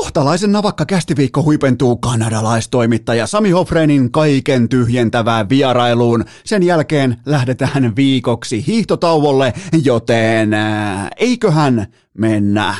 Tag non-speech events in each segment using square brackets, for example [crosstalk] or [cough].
Kohtalaisen navakka kästiviikko huipentuu kanadalaistoimittaja Sami Hofrenin kaiken tyhjentävään vierailuun. Sen jälkeen lähdetään viikoksi hiihtotauolle, joten eiköhän mennä.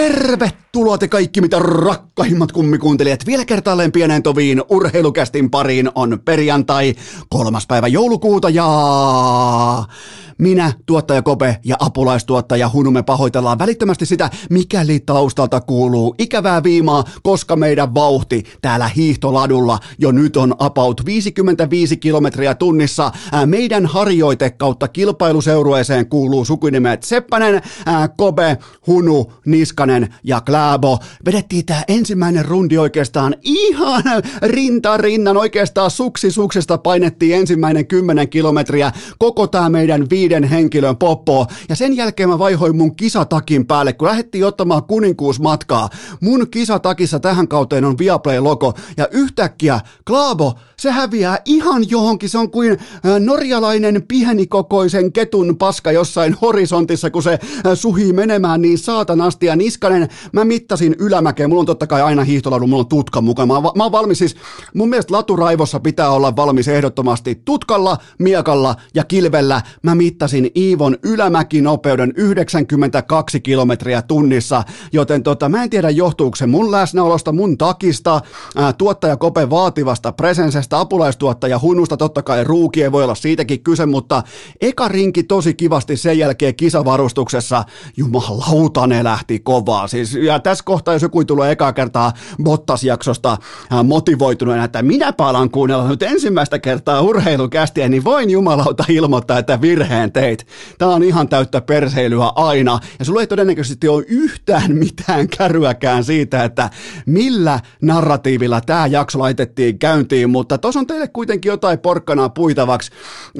Tervetuloa te kaikki mitä rakkahimmat kummikuuntelijat vielä kertaalleen pienen toviin urheilukästin pariin on perjantai kolmas päivä joulukuuta ja minä, tuottaja Kope ja apulaistuottaja Hunume pahoitellaan välittömästi sitä, mikäli taustalta kuuluu ikävää viimaa, koska meidän vauhti täällä hiihtoladulla jo nyt on about 55 kilometriä tunnissa. Meidän harjoite kautta kilpailuseurueeseen kuuluu sukunimet Seppänen, ää, Kobe, Hunu, Niskanen ja Kläbo. Vedettiin tää ensimmäinen rundi oikeastaan ihan rinta rinnan, oikeastaan suksi suksesta painettiin ensimmäinen 10 kilometriä koko tää meidän viiden henkilön poppo. Ja sen jälkeen mä vaihoin mun kisatakin päälle, kun lähdettiin ottamaan kuninkuusmatkaa. Mun kisatakissa tähän kauteen on Viaplay-logo ja yhtäkkiä Klaabo, se häviää ihan johonkin. Se on kuin äh, norjalainen pienikokoisen ketun paska jossain horisontissa, kun se äh, suhii menemään niin saatanasti. Ja Niskanen, mä mittasin ylämäkeen. Mulla on totta kai aina hiihtoladu, mulla on tutka mukana. Mä, mä oon valmis siis, mun mielestä laturaivossa pitää olla valmis ehdottomasti tutkalla, miekalla ja kilvellä. Mä mittasin Iivon ylämäkinopeuden 92 kilometriä tunnissa, joten tota, mä en tiedä johtuuko se mun läsnäolosta, mun takista, ää, tuottaja Kope vaativasta presensestä, apulaistuottaja Hunusta, totta kai ruukie voi olla siitäkin kyse, mutta eka rinki tosi kivasti sen jälkeen kisavarustuksessa, jumalauta ne lähti kovaa. Siis, ja tässä kohtaa, jos joku tulee eka kertaa Bottas-jaksosta ää, motivoituneena, että minäpä alan kuunnella nyt ensimmäistä kertaa urheilukästiä, niin voin jumalauta ilmoittaa, että virheen teit. Tämä on ihan täyttä perseilyä aina, ja sulla ei todennäköisesti ole yhtään mitään käryäkään siitä, että millä narratiivilla tämä jakso laitettiin käyntiin, mutta tos on teille kuitenkin jotain porkkanaa puitavaksi.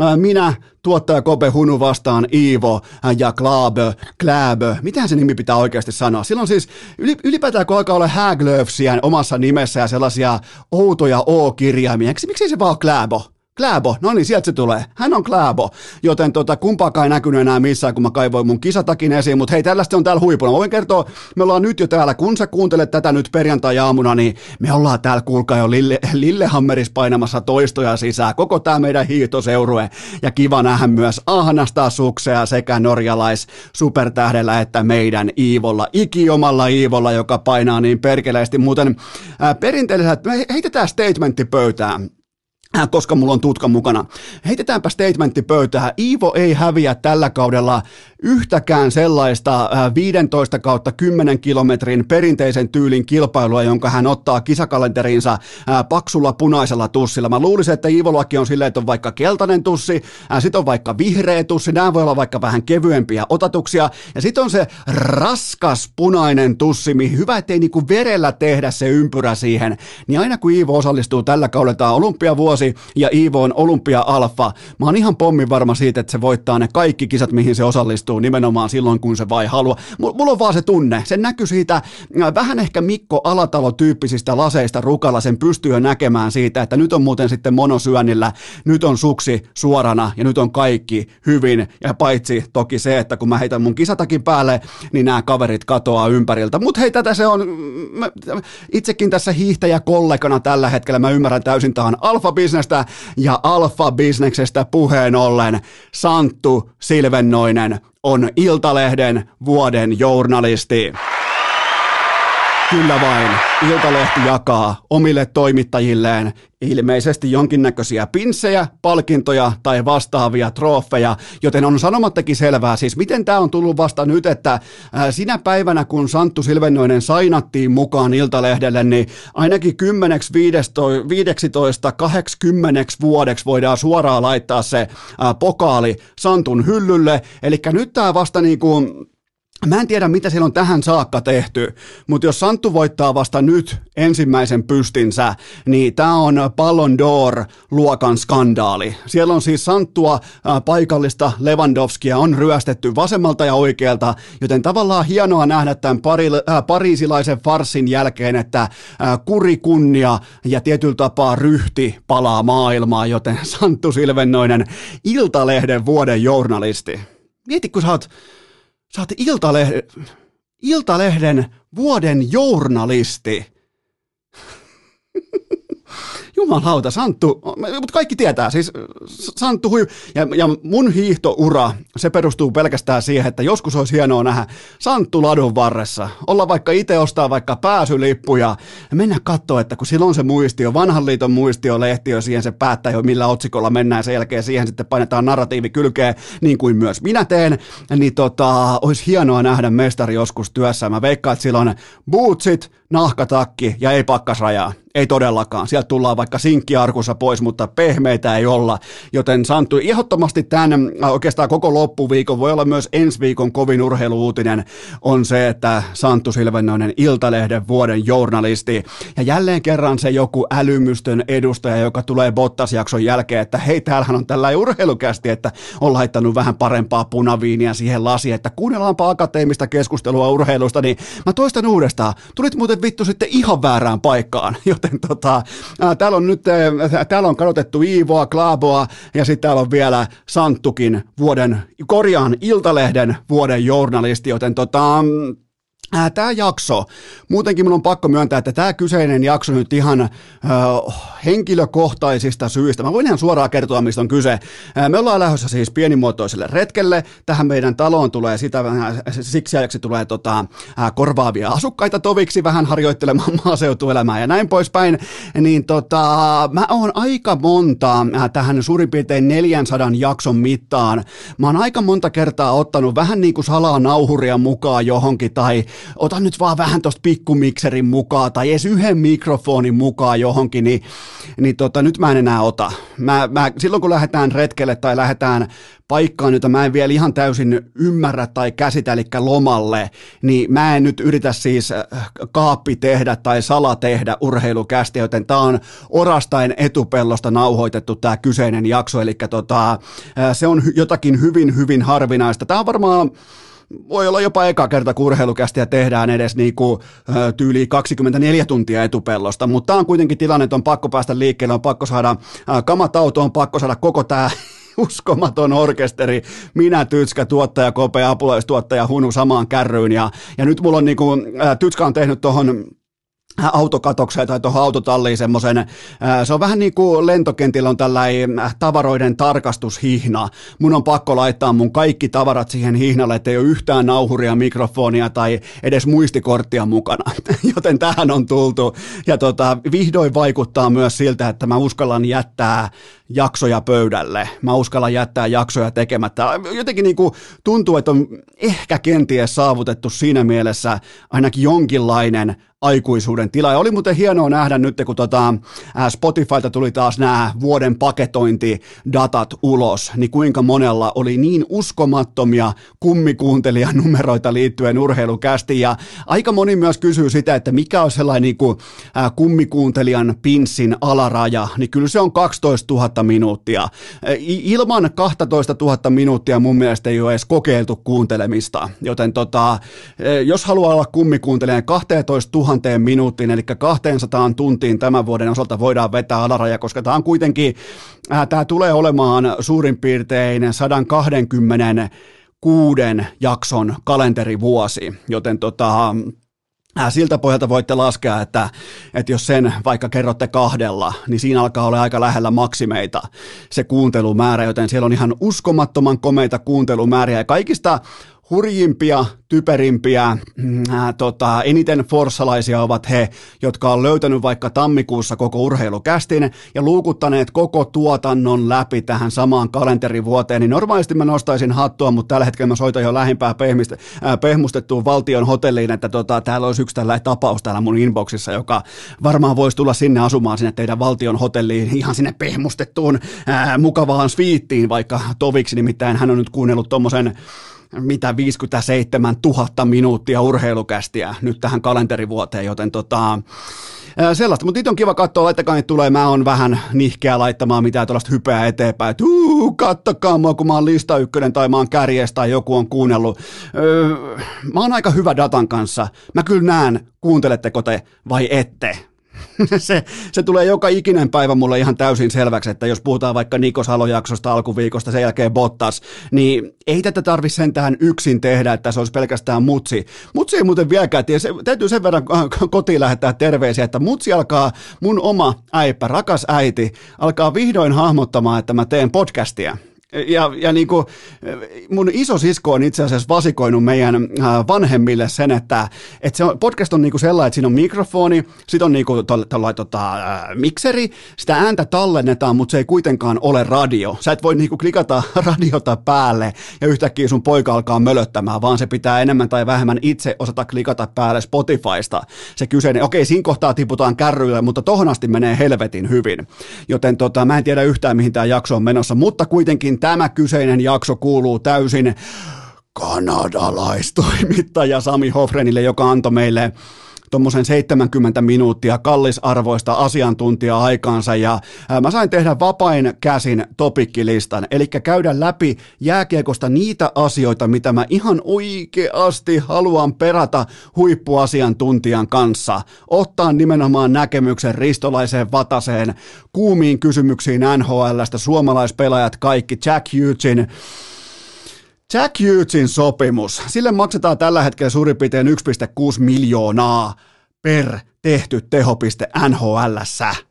Ää, Minä, tuottaja Kope Hunu vastaan Iivo ja Klaabö, Kläbö. Mitähän se nimi pitää oikeasti sanoa? Silloin siis yli- ylipäätään kun alkaa olla Häglöfsiä omassa nimessä ja sellaisia outoja O-kirjaimia, miksi se vaan ole Kläbo? Kläbo, no niin, sieltä se tulee. Hän on Kläbo, joten tota, kumpaakaan ei näkynyt enää missään, kun mä kaivoin mun kisatakin esiin, mutta hei, tällaista on täällä huipuna. Mä voin kertoa, me ollaan nyt jo täällä, kun sä kuuntelet tätä nyt perjantai-aamuna, niin me ollaan täällä, kuulkaa jo Lille, Lillehammeris painamassa toistoja sisään, koko tää meidän hiihtoseurue, ja kiva nähdä myös ahnasta suksea sekä norjalais supertähdellä että meidän Iivolla, ikiomalla Iivolla, joka painaa niin perkeleesti. Muuten ää, perinteisesti, me heitetään statementti pöytään. Äh, koska mulla on tutka mukana. Heitetäänpä statementti pöytään. Iivo ei häviä tällä kaudella yhtäkään sellaista äh, 15 kautta 10 kilometrin perinteisen tyylin kilpailua, jonka hän ottaa kisakalenterinsa äh, paksulla punaisella tussilla. Mä luulisin, että Iivollakin on silleen, että on vaikka keltainen tussi, äh, sit on vaikka vihreä tussi, nämä voi olla vaikka vähän kevyempiä otatuksia, ja sitten on se raskas punainen tussi, mihin hyvä, ettei niinku verellä tehdä se ympyrä siihen, niin aina kun Iivo osallistuu tällä kaudella, tämä olympiavuosi ja Iivo on olympia-alfa, mä oon ihan pommin varma siitä, että se voittaa ne kaikki kisat, mihin se osallistuu nimenomaan silloin, kun se vai haluaa. M- mulla on vaan se tunne, se näkyy siitä äh, vähän ehkä Mikko Alatalo-tyyppisistä laseista rukalla, sen pystyy näkemään siitä, että nyt on muuten sitten monosyönnillä, nyt on suksi suorana ja nyt on kaikki hyvin, ja paitsi toki se, että kun mä heitän mun kisatakin päälle, niin nämä kaverit katoaa ympäriltä. Mutta hei, tätä se on, itsekin tässä hiihtäjäkollegana tällä hetkellä. Mä ymmärrän täysin tähän alfa-bisnestä ja alfa-bisneksestä puheen ollen Santtu Silvennoinen on Iltalehden vuoden journalisti. Kyllä vain. Iltalehti jakaa omille toimittajilleen ilmeisesti jonkinnäköisiä pinssejä, palkintoja tai vastaavia trofeja, joten on sanomattakin selvää, siis miten tämä on tullut vasta nyt, että sinä päivänä kun Santtu Silvennoinen sainattiin mukaan Iltalehdelle, niin ainakin 10, 15, 80 vuodeksi voidaan suoraan laittaa se pokaali Santun hyllylle, eli nyt tämä vasta niin kuin Mä en tiedä, mitä siellä on tähän saakka tehty, mutta jos Santtu voittaa vasta nyt ensimmäisen pystinsä, niin tämä on Ballon d'Or-luokan skandaali. Siellä on siis Santtua paikallista Lewandowskia on ryöstetty vasemmalta ja oikealta, joten tavallaan hienoa nähdä tämän pari, äh, pariisilaisen farsin jälkeen, että äh, kuri kunnia ja tietyllä tapaa ryhti palaa maailmaa, joten Santtu Silvennoinen, Iltalehden vuoden journalisti. Mieti, kun sä oot Oot Iltalehden, Iltalehden vuoden journalisti. [laughs] Jumalauta, Santtu, mutta kaikki tietää, siis Santtu hui, ja, ja mun hiihtoura, se perustuu pelkästään siihen, että joskus olisi hienoa nähdä Santtu ladun varressa, olla vaikka itse ostaa vaikka pääsylippuja ja mennä katsoa, että kun silloin se muistio, vanhan liiton muistio, lehtiö, siihen se päättää jo millä otsikolla mennään sen jälkeen, siihen sitten painetaan narratiivi kylkeen, niin kuin myös minä teen, niin tota, olisi hienoa nähdä mestari joskus työssä. Mä veikkaan, että silloin bootsit, nahkatakki ja ei pakkasrajaa. Ei todellakaan. Sieltä tullaan vaikka sinkkiarkussa pois, mutta pehmeitä ei olla. Joten Santtu, ehdottomasti tämän äh, oikeastaan koko loppuviikon, voi olla myös ensi viikon kovin urheiluutinen, on se, että Santtu Silvennoinen Iltalehden vuoden journalisti. Ja jälleen kerran se joku älymystön edustaja, joka tulee Bottas-jakson jälkeen, että hei, täällähän on tällä urheilukästi, että on laittanut vähän parempaa punaviiniä siihen lasiin, että kuunnellaanpa akateemista keskustelua urheilusta, niin mä toistan uudestaan. Tulit muuten vittu sitten ihan väärään paikkaan, [laughs] joten [laughs] tota, ää, täällä on nyt, ää, täällä on kadotettu Iivoa, Klaaboa ja sitten täällä on vielä Santtukin vuoden, korjaan Iltalehden vuoden journalisti, joten tota, Tämä jakso, muutenkin minun on pakko myöntää, että tämä kyseinen jakso nyt ihan ö, henkilökohtaisista syistä. Mä voin ihan suoraan kertoa, mistä on kyse. Me ollaan lähdössä siis pienimuotoiselle retkelle. Tähän meidän taloon tulee sitä, siksi ajaksi tulee tota, korvaavia asukkaita toviksi vähän harjoittelemaan [laughs] maaseutuelämää ja näin poispäin. Niin tota, mä oon aika monta tähän suurin piirtein 400 jakson mittaan. Mä oon aika monta kertaa ottanut vähän niin kuin salaa nauhuria mukaan johonkin tai ota nyt vaan vähän tuosta pikkumikserin mukaan tai edes yhden mikrofonin mukaan johonkin, niin, niin tota, nyt mä en enää ota. Mä, mä, silloin kun lähdetään retkelle tai lähdetään paikkaan, jota mä en vielä ihan täysin ymmärrä tai käsitä, eli lomalle, niin mä en nyt yritä siis äh, kaappi tehdä tai sala tehdä urheilukästi, joten tää on orastain etupellosta nauhoitettu tämä kyseinen jakso, eli tota, äh, se on jotakin hyvin, hyvin harvinaista. Tämä on varmaan voi olla jopa eka kerta, kun urheilukästiä tehdään edes niin kuin, tyyli 24 tuntia etupellosta, mutta tämä on kuitenkin tilanne, että on pakko päästä liikkeelle, on pakko saada kamat autoon, on pakko saada koko tämä [laughs] uskomaton orkesteri, minä Tytskä, tuottaja Kope, apulaistuottaja Hunu samaan kärryyn ja, ja nyt mulla on niin kuin, Tytskä on tehnyt tuohon autokatokseen tai tuohon autotalliin semmoisen, se on vähän niin kuin lentokentillä on tällainen tavaroiden tarkastushihna. Mun on pakko laittaa mun kaikki tavarat siihen hihnalle, ettei ole yhtään nauhuria, mikrofonia tai edes muistikorttia mukana. [laughs] Joten tähän on tultu. Ja tota, vihdoin vaikuttaa myös siltä, että mä uskallan jättää jaksoja pöydälle. Mä uskallan jättää jaksoja tekemättä. Jotenkin niin kuin tuntuu, että on ehkä kenties saavutettu siinä mielessä ainakin jonkinlainen aikuisuuden tila. Ja oli muuten hienoa nähdä nyt, kun tota, Spotifylta tuli taas nämä vuoden paketointidatat ulos, niin kuinka monella oli niin uskomattomia kummikuuntelijanumeroita liittyen urheilukästi. Ja aika moni myös kysyy sitä, että mikä on sellainen niin kuin, kummikuuntelijan pinssin alaraja, niin kyllä se on 12 000 minuuttia. Ilman 12 000 minuuttia mun mielestä ei ole edes kokeiltu kuuntelemista, joten tota, jos haluaa olla kummikuuntelijan 12 000 tuhanteen minuuttiin, eli 200 tuntiin tämän vuoden osalta voidaan vetää alaraja, koska tämä on kuitenkin, äh, tämä tulee olemaan suurin piirtein 120 kuuden jakson kalenterivuosi, joten tota, äh, Siltä pohjalta voitte laskea, että, että jos sen vaikka kerrotte kahdella, niin siinä alkaa olla aika lähellä maksimeita se kuuntelumäärä, joten siellä on ihan uskomattoman komeita kuuntelumääriä. Ja kaikista hurjimpia, typerimpiä, äh, tota, eniten forssalaisia ovat he, jotka on löytänyt vaikka tammikuussa koko urheilukästin ja luukuttaneet koko tuotannon läpi tähän samaan kalenterivuoteen, niin normaalisti mä nostaisin hattua, mutta tällä hetkellä mä soitan jo lähimpää pehmistä, äh, pehmustettuun valtion hotelliin, että tota, täällä olisi yksi tällainen tapaus täällä mun inboxissa, joka varmaan voisi tulla sinne asumaan sinne teidän valtion hotelliin, ihan sinne pehmustettuun äh, mukavaan sviittiin vaikka toviksi, nimittäin hän on nyt kuunnellut tuommoisen mitä 57 000 minuuttia urheilukästiä nyt tähän kalenterivuoteen, joten tota, sellaista, mutta nyt on kiva katsoa, laittakaa niitä tulee, mä oon vähän nihkeä laittamaan mitään tuollaista hypeä eteenpäin, että uu, kattokaa mua, kun mä oon lista ykkönen tai mä oon kärjestä tai joku on kuunnellut. Öö, mä oon aika hyvä datan kanssa, mä kyllä näen, kuunteletteko te vai ette. [laughs] se, se tulee joka ikinen päivä mulle ihan täysin selväksi, että jos puhutaan vaikka Nikos Halojaksosta alkuviikosta, sen jälkeen Bottas, niin ei tätä tarvi sentään yksin tehdä, että se olisi pelkästään mutsi. Mutsi ei muuten vieläkään se, täytyy sen verran kotiin lähettää terveisiä, että mutsi alkaa, mun oma äipä, rakas äiti, alkaa vihdoin hahmottamaan, että mä teen podcastia. Ja, ja niin kuin mun sisko on itse asiassa vasikoinut meidän äh, vanhemmille sen, että, että se on, podcast on niin kuin sellainen, että siinä on mikrofoni, sitten on niin kuin tolla, tota, äh, mikseri, sitä ääntä tallennetaan, mutta se ei kuitenkaan ole radio. Sä et voi niin kuin klikata [laughs] radiota päälle ja yhtäkkiä sun poika alkaa mölöttämään, vaan se pitää enemmän tai vähemmän itse osata klikata päälle Spotifysta. Se kyseinen, okei, siinä kohtaa tiputaan kärryille, mutta tohon asti menee helvetin hyvin. Joten tota, mä en tiedä yhtään, mihin tämä jakso on menossa, mutta kuitenkin tämä kyseinen jakso kuuluu täysin kanadalaistoimittaja Sami Hofrenille, joka antoi meille tuommoisen 70 minuuttia kallisarvoista asiantuntija-aikaansa ja mä sain tehdä vapain käsin topikkilistan, eli käydä läpi jääkiekosta niitä asioita, mitä mä ihan oikeasti haluan perata huippuasiantuntijan kanssa. Ottaa nimenomaan näkemyksen ristolaiseen vataseen, kuumiin kysymyksiin NHLstä, suomalaispelaajat kaikki, Jack Hughesin, Jack Hughesin sopimus, sille maksetaan tällä hetkellä suurin piirtein 1,6 miljoonaa per tehty tehopiste nhl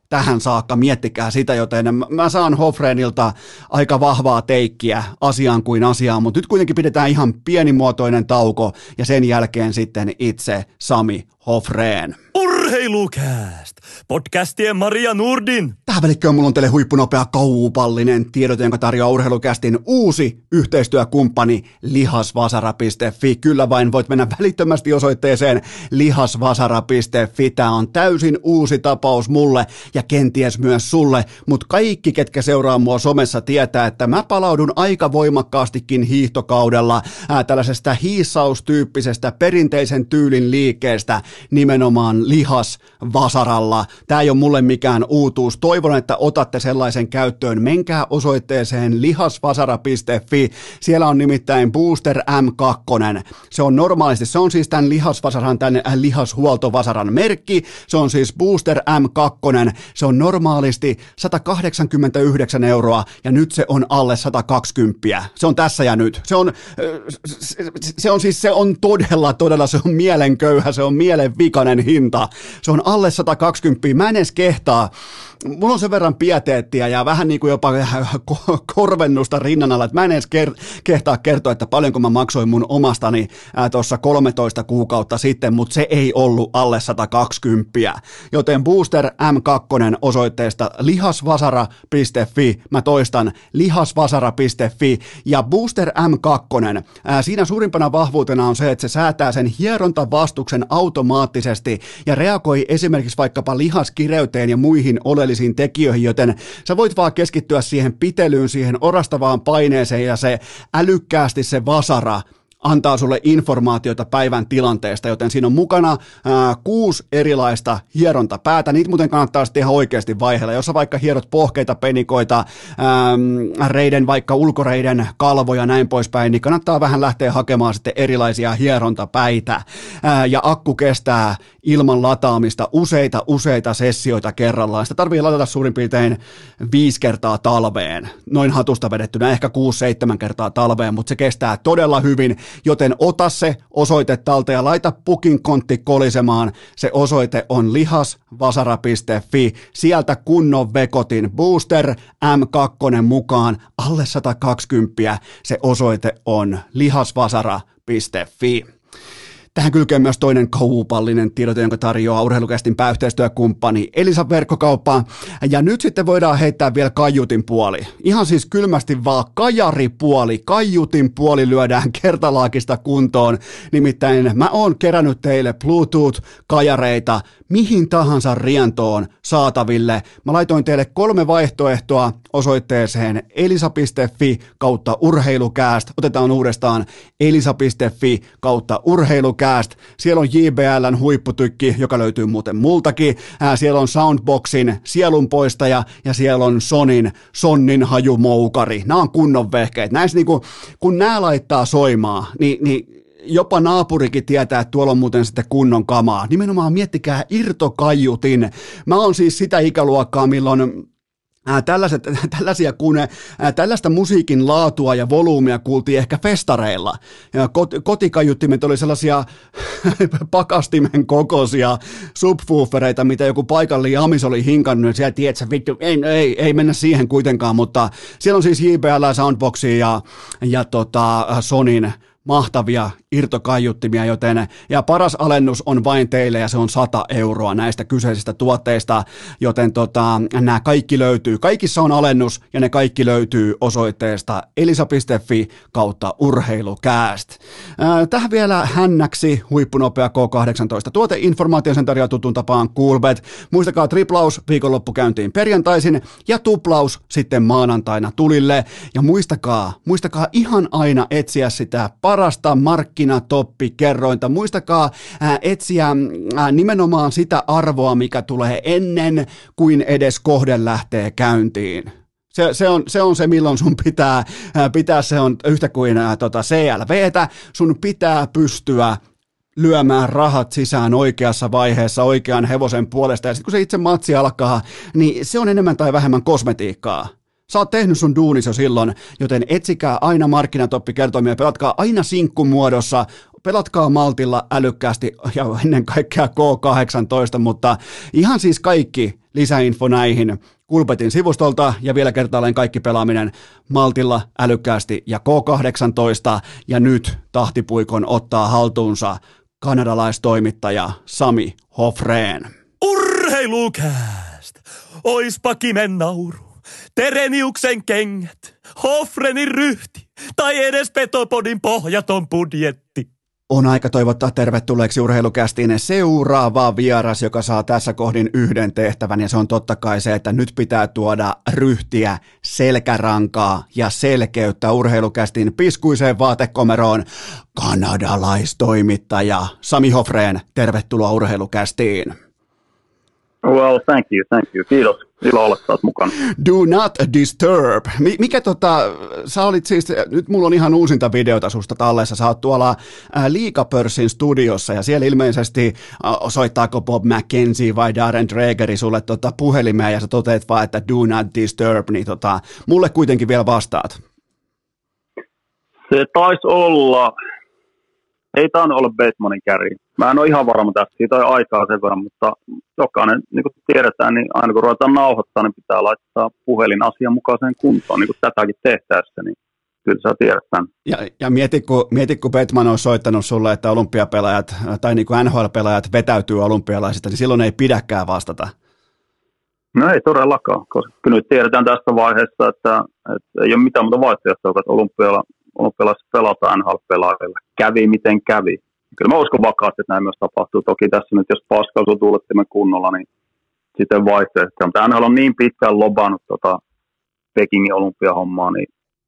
tähän saakka, miettikää sitä, joten mä saan Hofrenilta aika vahvaa teikkiä asiaan kuin asiaan, mutta nyt kuitenkin pidetään ihan pienimuotoinen tauko ja sen jälkeen sitten itse Sami Hofreen. Urheilukääst! Podcastien Maria Nurdin. Tähän välikköön mulla on teille huippunopea kaupallinen tiedote, jonka tarjoaa Urheilukästin uusi yhteistyökumppani lihasvasara.fi. Kyllä vain voit mennä välittömästi osoitteeseen lihasvasara.fi. Tämä on täysin uusi tapaus mulle ja kenties myös sulle, mutta kaikki, ketkä seuraa mua somessa, tietää, että mä palaudun aika voimakkaastikin hiihtokaudella ää, tällaisesta hiissaustyyppisestä perinteisen tyylin liikkeestä nimenomaan lihasvasaralla. Tämä ei ole mulle mikään uutuus. Toivon, että otatte sellaisen käyttöön. Menkää osoitteeseen lihasvasara.fi. Siellä on nimittäin Booster M2. Se on normaalisti, se on siis tämän lihasvasaran, tämän lihashuoltovasaran merkki. Se on siis Booster M2. Se on normaalisti 189 euroa ja nyt se on alle 120. Se on tässä ja nyt. Se on, se on siis, se on todella, todella, se on mielenköyhä, se on mielenvikainen hinta. Se on alle 120. Mä en edes kehtaa mulla on sen verran pieteettiä ja vähän niin kuin jopa korvennusta rinnan alla, että mä en edes kehtaa kertoa, että paljonko mä maksoin mun omastani tuossa 13 kuukautta sitten, mutta se ei ollut alle 120. Joten Booster M2 osoitteesta lihasvasara.fi, mä toistan lihasvasara.fi ja Booster M2, ää, siinä suurimpana vahvuutena on se, että se säätää sen hierontavastuksen automaattisesti ja reagoi esimerkiksi vaikkapa lihaskireyteen ja muihin oleellisiin tekijöihin, joten sä voit vaan keskittyä siihen pitelyyn, siihen orastavaan paineeseen ja se älykkäästi se vasara antaa sulle informaatiota päivän tilanteesta, joten siinä on mukana ää, kuusi erilaista hierontapäätä. Niitä muuten kannattaa sitten ihan oikeasti vaiheella. Jos sä vaikka hierot pohkeita, penikoita, ää, reiden vaikka ulkoreiden kalvoja näin poispäin, niin kannattaa vähän lähteä hakemaan sitten erilaisia hierontapäitä. Ää, ja akku kestää ilman lataamista useita, useita sessioita kerrallaan. Sitä tarvii ladata suurin piirtein viisi kertaa talveen, noin hatusta vedettynä, ehkä kuusi, seitsemän kertaa talveen, mutta se kestää todella hyvin joten ota se osoite talteen ja laita pukin kontti kolisemaan. Se osoite on lihasvasara.fi. Sieltä kunnon vekotin booster M2 mukaan alle 120. Se osoite on lihasvasara.fi. Tähän kylkee myös toinen kaupallinen tiedote, jonka tarjoaa urheilukästin pääyhteistyökumppani Elisa Verkkokauppa. Ja nyt sitten voidaan heittää vielä kaiutin puoli. Ihan siis kylmästi vaan kajaripuoli, kaiutin puoli lyödään [laughs] kertalaakista kuntoon. Nimittäin mä oon kerännyt teille Bluetooth-kajareita mihin tahansa rientoon saataville. Mä laitoin teille kolme vaihtoehtoa osoitteeseen elisa.fi kautta urheilukääst. Otetaan uudestaan elisa.fi kautta urheilukääst. Siellä on JBLn huipputykki, joka löytyy muuten multakin. Ää, siellä on Soundboxin sielunpoistaja ja siellä on Sonin Sonnin hajumoukari. Nämä on kunnon vehkeet. Näissä niinku, kun nämä laittaa soimaan, niin, niin jopa naapurikin tietää, että tuolla on muuten sitten kunnon kamaa. Nimenomaan miettikää irtokaiutin. Mä oon siis sitä ikäluokkaa, milloin Tällaiset, [laughs] tällaisia kun, tällaista musiikin laatua ja volyymia kuultiin ehkä festareilla. Ja kot, kotikajuttimet oli sellaisia [laughs] pakastimen kokoisia subwoofereita, mitä joku paikallinen amis oli hinkannut, siellä tiedät, vittu, ei, ei, ei, mennä siihen kuitenkaan, mutta siellä on siis JBL, Soundboxia ja, ja tota, Sonin mahtavia irtokaiuttimia, joten ja paras alennus on vain teille ja se on 100 euroa näistä kyseisistä tuotteista, joten tota, nämä kaikki löytyy, kaikissa on alennus ja ne kaikki löytyy osoitteesta elisa.fi kautta urheilukääst. Tähän vielä hännäksi huippunopea K18 tuoteinformaatio sen tarjoaa tutun tapaan Coolbet. Muistakaa triplaus viikonloppukäyntiin perjantaisin ja tuplaus sitten maanantaina tulille ja muistakaa, muistakaa ihan aina etsiä sitä parasta markkinatoppi kerrointa. Muistakaa ää, etsiä ää, nimenomaan sitä arvoa, mikä tulee ennen kuin edes kohde lähtee käyntiin. Se, se, on, se on se, milloin sun pitää, ää, pitää se on yhtä kuin ää, tota CLVtä, sun pitää pystyä lyömään rahat sisään oikeassa vaiheessa oikean hevosen puolesta. Ja sitten kun se itse matsi alkaa, niin se on enemmän tai vähemmän kosmetiikkaa. Sä oot tehnyt sun duunis jo silloin, joten etsikää aina markkinatoppikertoimia, pelatkaa aina sinkkumuodossa, pelatkaa maltilla älykkäästi ja ennen kaikkea K18, mutta ihan siis kaikki lisäinfo näihin Kulpetin sivustolta ja vielä kertaalleen kaikki pelaaminen maltilla, älykkäästi ja K18 ja nyt tahtipuikon ottaa haltuunsa kanadalaistoimittaja Sami Hofreen. Urheilukääst! Oispa kimen nauru. Tereniuksen kengät, Hofrenin ryhti tai edes Petopodin pohjaton budjetti. On aika toivottaa tervetulleeksi urheilukästiin seuraava vieras, joka saa tässä kohdin yhden tehtävän, ja se on totta kai se, että nyt pitää tuoda ryhtiä, selkärankaa ja selkeyttä urheilukästin piskuiseen vaatekomeroon. Kanadalaistoimittaja Sami Hofreen, tervetuloa urheilukästiin. Well, thank you, thank you. Kiitos. Ilo olla taas mukana. Do not disturb. Mikä tota, sä olit siis, nyt mulla on ihan uusinta videota susta tallessa, sä oot tuolla ää, Liikapörssin studiossa ja siellä ilmeisesti ää, soittaako Bob McKenzie vai Darren Dregeri sulle tota puhelimeen ja sä toteet vaan, että do not disturb, niin tota, mulle kuitenkin vielä vastaat. Se taisi olla, ei tainnut olla Batemanin käri. Mä en ole ihan varma tästä, siitä on aikaa sen verran, mutta jokainen, niin kuin tiedetään, niin aina kun ruvetaan nauhoittaa, niin pitää laittaa puhelin asianmukaiseen kuntoon, niin kuin tätäkin tehtäessä, niin kyllä sä tiedät tämän. Ja, ja mieti, kun, mieti, kun Batman on soittanut sulle, että olympiapelaajat tai niin kuin NHL-pelaajat vetäytyy olympialaisista, niin silloin ei pidäkään vastata. No ei todellakaan, koska nyt tiedetään tästä vaiheessa, että, että ei ole mitään muuta vaihtoehtoa, että olympiala, olympialaisissa pelataan NHL-pelaajilla. Kävi miten kävi kyllä mä uskon vakaasti, että näin myös tapahtuu. Toki tässä nyt, jos Pascal tuulettimen kunnolla, niin sitten vaihtoehto. Mutta NHL on niin pitkään lobannut tota Pekingin olympiahommaa, niin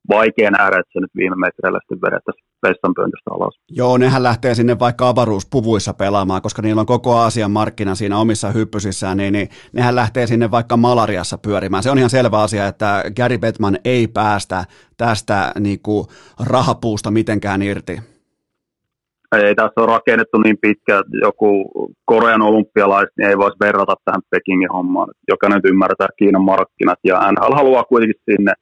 vaikea nähdä, että se nyt viime metreillä sitten vedettäisiin vessan pöntöstä alas. Joo, nehän lähtee sinne vaikka avaruuspuvuissa pelaamaan, koska niillä on koko Aasian markkina siinä omissa hyppysissään, niin, niin nehän lähtee sinne vaikka malariassa pyörimään. Se on ihan selvä asia, että Gary Bettman ei päästä tästä niin kuin, rahapuusta mitenkään irti ei tässä ole rakennettu niin pitkä, että joku Korean olympialaiset niin ei voisi verrata tähän Pekingin hommaan. Jokainen ymmärtää Kiinan markkinat ja NHL haluaa kuitenkin sinne,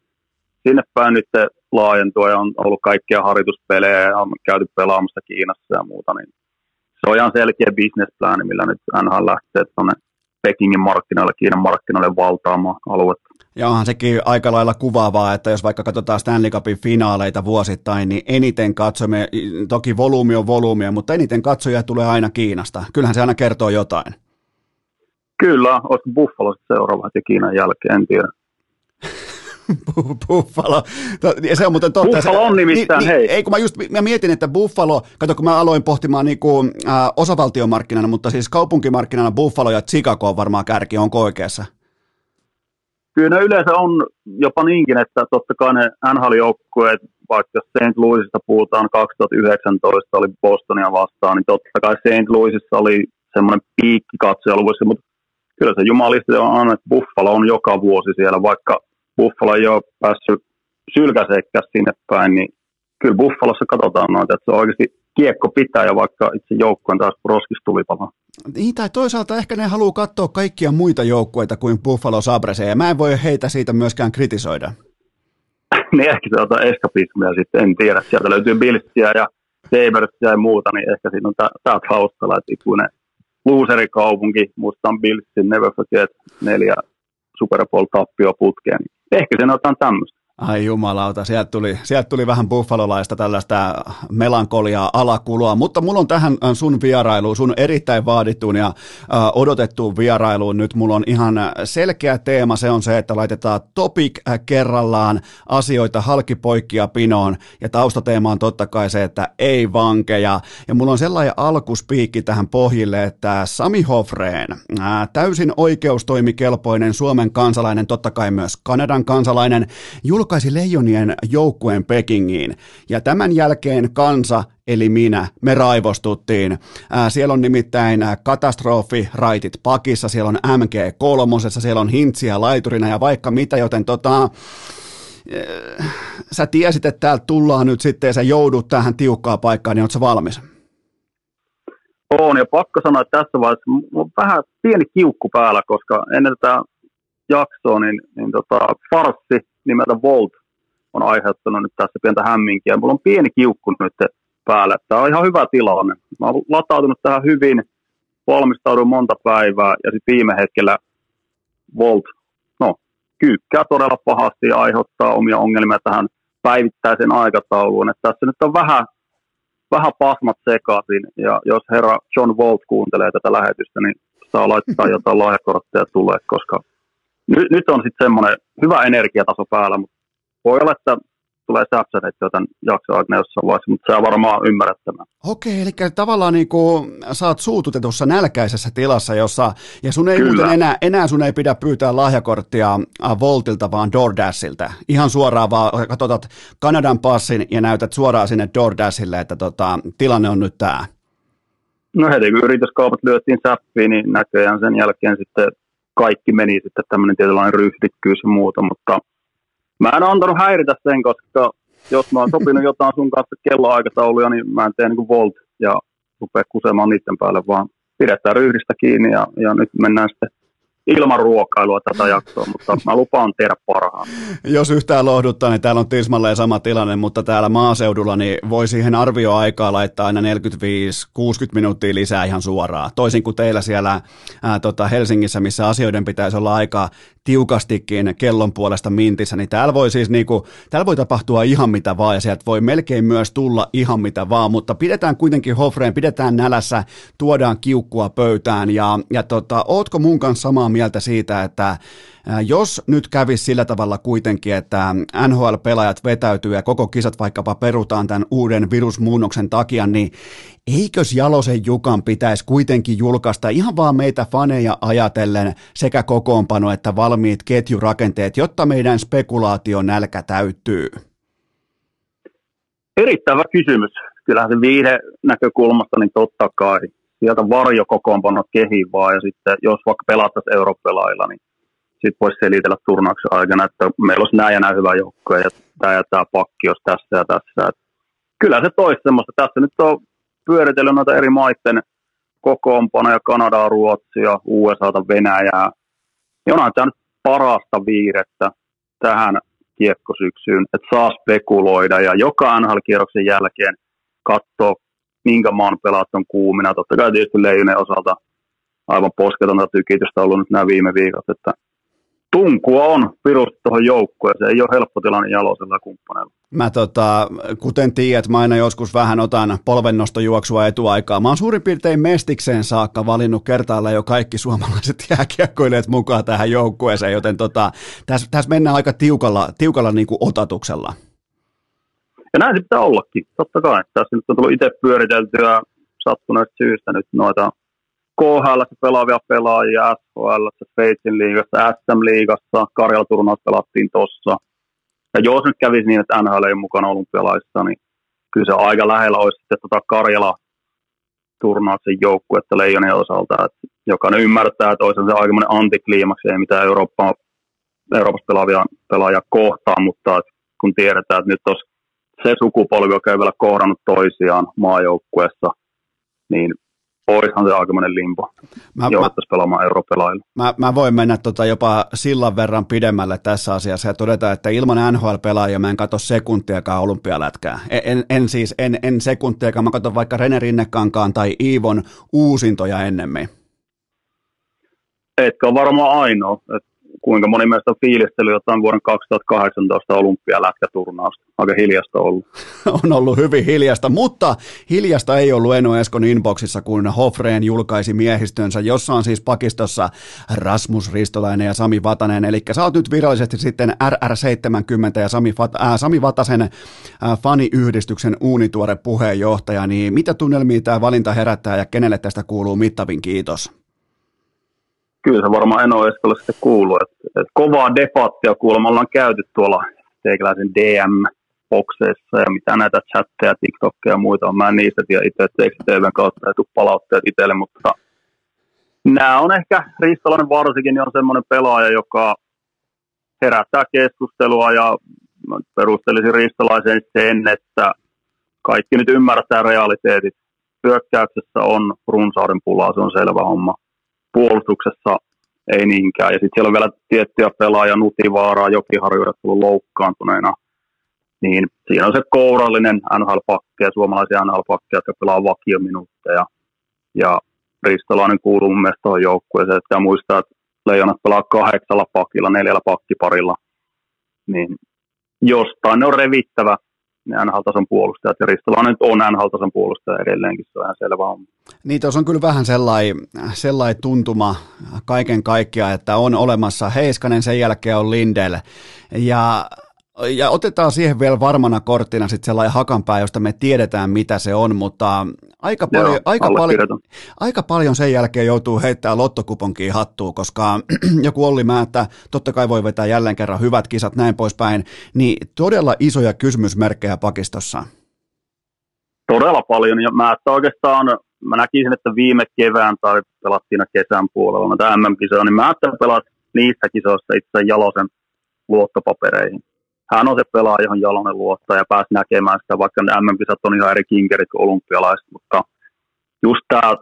sinne päin nyt laajentua ja on ollut kaikkia harjoituspelejä ja on käyty pelaamassa Kiinassa ja muuta. Niin se on ihan selkeä business millä nyt NHL lähtee tuonne Pekingin markkinoille, Kiinan markkinoille valtaamaan aluetta. Ja onhan sekin aika lailla kuvaavaa, että jos vaikka katsotaan Stanley Cupin finaaleita vuosittain, niin eniten katsomme, toki volyymi on volyymia, mutta eniten katsojia tulee aina Kiinasta. Kyllähän se aina kertoo jotain. Kyllä, olisiko Buffalo seuraava ja Kiinan jälkeen, en tiedä. [laughs] Buffalo. Ja se on muuten totta. Buffalo on nimittäin, niin, hei. Ei, kun mä just mä mietin, että Buffalo, kato kun mä aloin pohtimaan niin kuin, äh, osavaltiomarkkinana, mutta siis kaupunkimarkkinana Buffalo ja Chicago on varmaan kärki, onko oikeassa? Kyllä ne yleensä on jopa niinkin, että totta kai ne NHL-joukkueet, vaikka St. Louisista puhutaan 2019 oli Bostonia vastaan, niin totta kai St. Louisissa oli semmoinen piikki katsojaluvuissa, mutta kyllä se jumalisti on, että Buffalo on joka vuosi siellä, vaikka Buffalo ei ole päässyt sylkäseekään sinne päin, niin kyllä Buffalossa katsotaan noita, että se on oikeasti kiekko pitää ja vaikka itse joukkueen taas roskis tulipala. Niin, tai toisaalta ehkä ne haluaa katsoa kaikkia muita joukkueita kuin Buffalo Sabrese, ja mä en voi heitä siitä myöskään kritisoida. [laughs] niin ehkä se on eskapismia sitten, en tiedä. Sieltä löytyy Billsia ja Sabersia ja muuta, niin ehkä siinä on tämä taustalla, että ikuinen loserikaupunki, musta on Billsin Never Forget neljä Super Bowl-tappio putkeen. Niin ehkä se otetaan tämmöistä. Ai jumalauta, sieltä tuli, sieltä tuli vähän buffalolaista tällaista melankoliaa alakuloa, mutta mulla on tähän äh, sun vierailuun, sun erittäin vaadittuun ja äh, odotettuun vierailuun nyt mulla on ihan selkeä teema, se on se, että laitetaan topic äh, kerrallaan asioita halkipoikkia pinoon. Ja taustateema on totta kai se, että ei vankeja. Ja mulla on sellainen alkuspiikki tähän pohjille, että Sami Hofreen, äh, täysin oikeustoimikelpoinen Suomen kansalainen, totta kai myös Kanadan kansalainen, julkaisi Leijonien joukkueen Pekingiin. Ja tämän jälkeen kansa, eli minä, me raivostuttiin. Ää, siellä on nimittäin katastrofi raitit pakissa, siellä on MG kolmosessa, siellä on hintsiä laiturina ja vaikka mitä, joten tota, sä tiesit, että täältä tullaan nyt sitten ja sä joudut tähän tiukkaan paikkaan, niin ootko valmis? On, ja pakko sanoa, että tässä vaiheessa on vähän pieni kiukku päällä, koska ennen tätä jaksoa, niin, niin tota, farssi nimeltä Volt on aiheuttanut nyt tässä pientä hämminkiä. Mulla on pieni kiukku nyt päällä. Tämä on ihan hyvä tilanne. Mä oon latautunut tähän hyvin, valmistaudun monta päivää ja sitten viime hetkellä Volt no, kyykkää todella pahasti ja aiheuttaa omia ongelmia tähän päivittäiseen aikatauluun. Että tässä nyt on vähän, vähän pasmat sekaisin ja jos herra John Volt kuuntelee tätä lähetystä, niin saa laittaa jotain [laughs] lahjakortteja tulee, koska nyt, nyt on sitten semmoinen hyvä energiataso päällä, mutta voi olla, että tulee säpsätettyä tämän jakson aikana jossain vaiheessa, mutta se on varmaan ymmärrettävää. Okei, eli tavallaan niin kuin sä oot suututetussa nälkäisessä tilassa, jossa, ja sun ei muuten enää, enää sun ei pidä pyytää lahjakorttia äh, Voltilta, vaan DoorDashilta. Ihan suoraan vaan katsotat Kanadan passin ja näytät suoraan sinne DoorDashille, että tota, tilanne on nyt tämä. No heti kun yrityskaupat lyötiin säppiin, niin näköjään sen jälkeen sitten kaikki meni sitten tämmöinen tietynlainen ryhdikkyys ja muuta, mutta mä en antanut häiritä sen, koska jos mä oon sopinut jotain sun kanssa kelloaikatauluja, niin mä en tee niin kuin volt ja rupea kusemaan niiden päälle, vaan pidetään ryhdistä kiinni ja, ja nyt mennään sitten ilman ruokailua tätä jaksoa, mutta mä lupaan tehdä parhaan. Jos yhtään lohduttaa, niin täällä on tismalleen sama tilanne, mutta täällä maaseudulla niin voi siihen arvioaikaa laittaa aina 45-60 minuuttia lisää ihan suoraan. Toisin kuin teillä siellä ää, tota Helsingissä, missä asioiden pitäisi olla aika tiukastikin kellon puolesta mintissä, niin täällä voi siis niinku, täällä voi tapahtua ihan mitä vaan ja sieltä voi melkein myös tulla ihan mitä vaan, mutta pidetään kuitenkin hofreen, pidetään nälässä, tuodaan kiukkua pöytään ja, ja tota, ootko mun kanssa samaa mieltä siitä, että jos nyt kävisi sillä tavalla kuitenkin, että NHL-pelaajat vetäytyy ja koko kisat vaikkapa perutaan tämän uuden virusmuunnoksen takia, niin eikös Jalosen Jukan pitäisi kuitenkin julkaista ihan vaan meitä faneja ajatellen sekä kokoonpano että valmiit ketjurakenteet, jotta meidän spekulaation nälkä täyttyy? Erittäin kysymys. Kyllähän se viide näkökulmasta, niin totta kai sieltä varjo kokoonpano kehiin vaan, ja sitten jos vaikka pelattaisiin eurooppelailla, niin sitten voisi selitellä turnauksen aikana, että meillä olisi näin ja näin hyvä joukko, ja tämä ja tämä pakki olisi tässä ja tässä. Et kyllä se toisi semmoista. Tässä nyt on pyöritellyt noita eri maiden kokoonpanoja, Kanadaa, Ruotsia, USAta, Venäjää. Niin onhan tämä nyt parasta viirettä tähän kiekkosyksyyn, että saa spekuloida ja joka NHL-kierroksen jälkeen katsoa, minkä maan pelaat on kuumina. Totta kai tietysti Leijonen osalta aivan posketonta tykitystä ollut nyt nämä viime viikot, että tunkua on virusta tuohon joukkueeseen. Ei ole helppo tilanne jalosella kumppaneilla. Mä tota, kuten tiedät, mä aina joskus vähän otan polvennostojuoksua etuaikaa. Mä oon suurin piirtein mestikseen saakka valinnut kertailla jo kaikki suomalaiset [laughs] jääkiekkoilijat mukaan tähän joukkueeseen, joten tota, tässä täs mennään aika tiukalla, tiukalla niin kuin otatuksella. Ja näin se pitää ollakin, totta kai. Tässä nyt on tullut itse pyöriteltyä sattuneesta syystä nyt noita KHL pelaavia pelaajia, SHL, Sveitsin liigassa, SM-liigassa, Karjala-turnaus pelattiin tossa. Ja jos nyt kävisi niin, että NHL ei mukana olympialaisissa, niin kyllä se aika lähellä olisi sitten tota Karjala turnauksen joukkuetta Leijonien osalta, että jokainen ymmärtää, että olisi se aikamoinen antikliimaksi, ei mitään Eurooppa, Euroopassa pelaavia pelaajia kohtaan, mutta kun tiedetään, että nyt olisi se sukupolvi, joka ei vielä kohdannut toisiaan maajoukkueessa, niin oishan se aikamoinen limpo. Mä, Jouduttaisiin pelaamaan europelailla. Mä, mä, voin mennä tota jopa sillan verran pidemmälle tässä asiassa ja todeta, että ilman NHL-pelaajia mä en katso sekuntiakaan olympialätkää. En, en, en siis, en, en sekuntiakaan. Mä katson vaikka Rene Rinnekankaan tai Iivon uusintoja ennemmin. Etkä ole varmaan ainoa. Et kuinka moni meistä on fiilistely jotain vuoden 2018 olympialätkäturnausta. Aika hiljasta ollut. [laughs] on ollut hyvin hiljasta, mutta hiljasta ei ollut Eno Eskon inboxissa, kun Hofreen julkaisi miehistönsä, jossa on siis pakistossa Rasmus Ristolainen ja Sami Vatanen. Eli sä oot nyt virallisesti sitten RR70 ja Sami, Vat- äh, Sami Vatasen äh, faniyhdistyksen uunituore puheenjohtaja. Niin mitä tunnelmia tämä valinta herättää ja kenelle tästä kuuluu mittavin kiitos? Kyllä se varmaan Eno Eskolle sitten kuuluu. Et, et kovaa debattia kuulemma ollaan käyty tuolla teikäläisen DM-bokseissa ja mitä näitä chatteja, TikTokia ja muita on. Mä en niistä tiedä itse, että TVn kautta ei tule palautteet itselle, mutta nämä on ehkä, Ristolainen varsinkin, niin on semmoinen pelaaja, joka herättää keskustelua ja perustelisin Ristolaisen sen, että kaikki nyt ymmärtää realiteetit. Hyökkäyksessä on runsauden pulaa, se on selvä homma puolustuksessa ei niinkään. Ja sitten siellä on vielä tiettyjä pelaajia, Nutivaaraa, Jokiharjuudet tullut loukkaantuneena. Niin siinä on se kourallinen NHL-pakki ja suomalaisia NHL-pakkeja, jotka pelaa vakiominuutteja. Ja Ristolainen kuuluu mun mielestä tuohon joukkueeseen. Ja muistaa, että Leijonat pelaa kahdeksalla pakilla, neljällä pakkiparilla. Niin jostain ne on revittävä ne NHL-tason puolustajat, ja Ristolainen on NHL-tason puolustaja edelleenkin, se on ihan selvä on. Niin, tuossa on kyllä vähän sellainen sellai tuntuma kaiken kaikkiaan, että on olemassa Heiskanen, sen jälkeen on Lindel, ja ja otetaan siihen vielä varmana korttina sitten sellainen hakanpää, josta me tiedetään, mitä se on, mutta aika, Joo, paljon, aika, paljon, aika paljon sen jälkeen joutuu heittämään lottokuponkiin hattuun, koska [clears throat] joku Olli Määttä, totta kai voi vetää jälleen kerran hyvät kisat, näin poispäin, niin todella isoja kysymysmerkkejä pakistossa. Todella paljon, ja Määttä oikeastaan, mä näkisin, että viime kevään tai pelattiin kesän puolella näitä MM-kisoja, niin Määttä pelasi niissä kisoissa itse Jalosen luottopapereihin hän on se pelaaja, johon Jalonen luottaa ja pääsi näkemään sitä, vaikka ne MM-kisat on ihan eri kinkerit kuin olympialaiset, mutta just tämä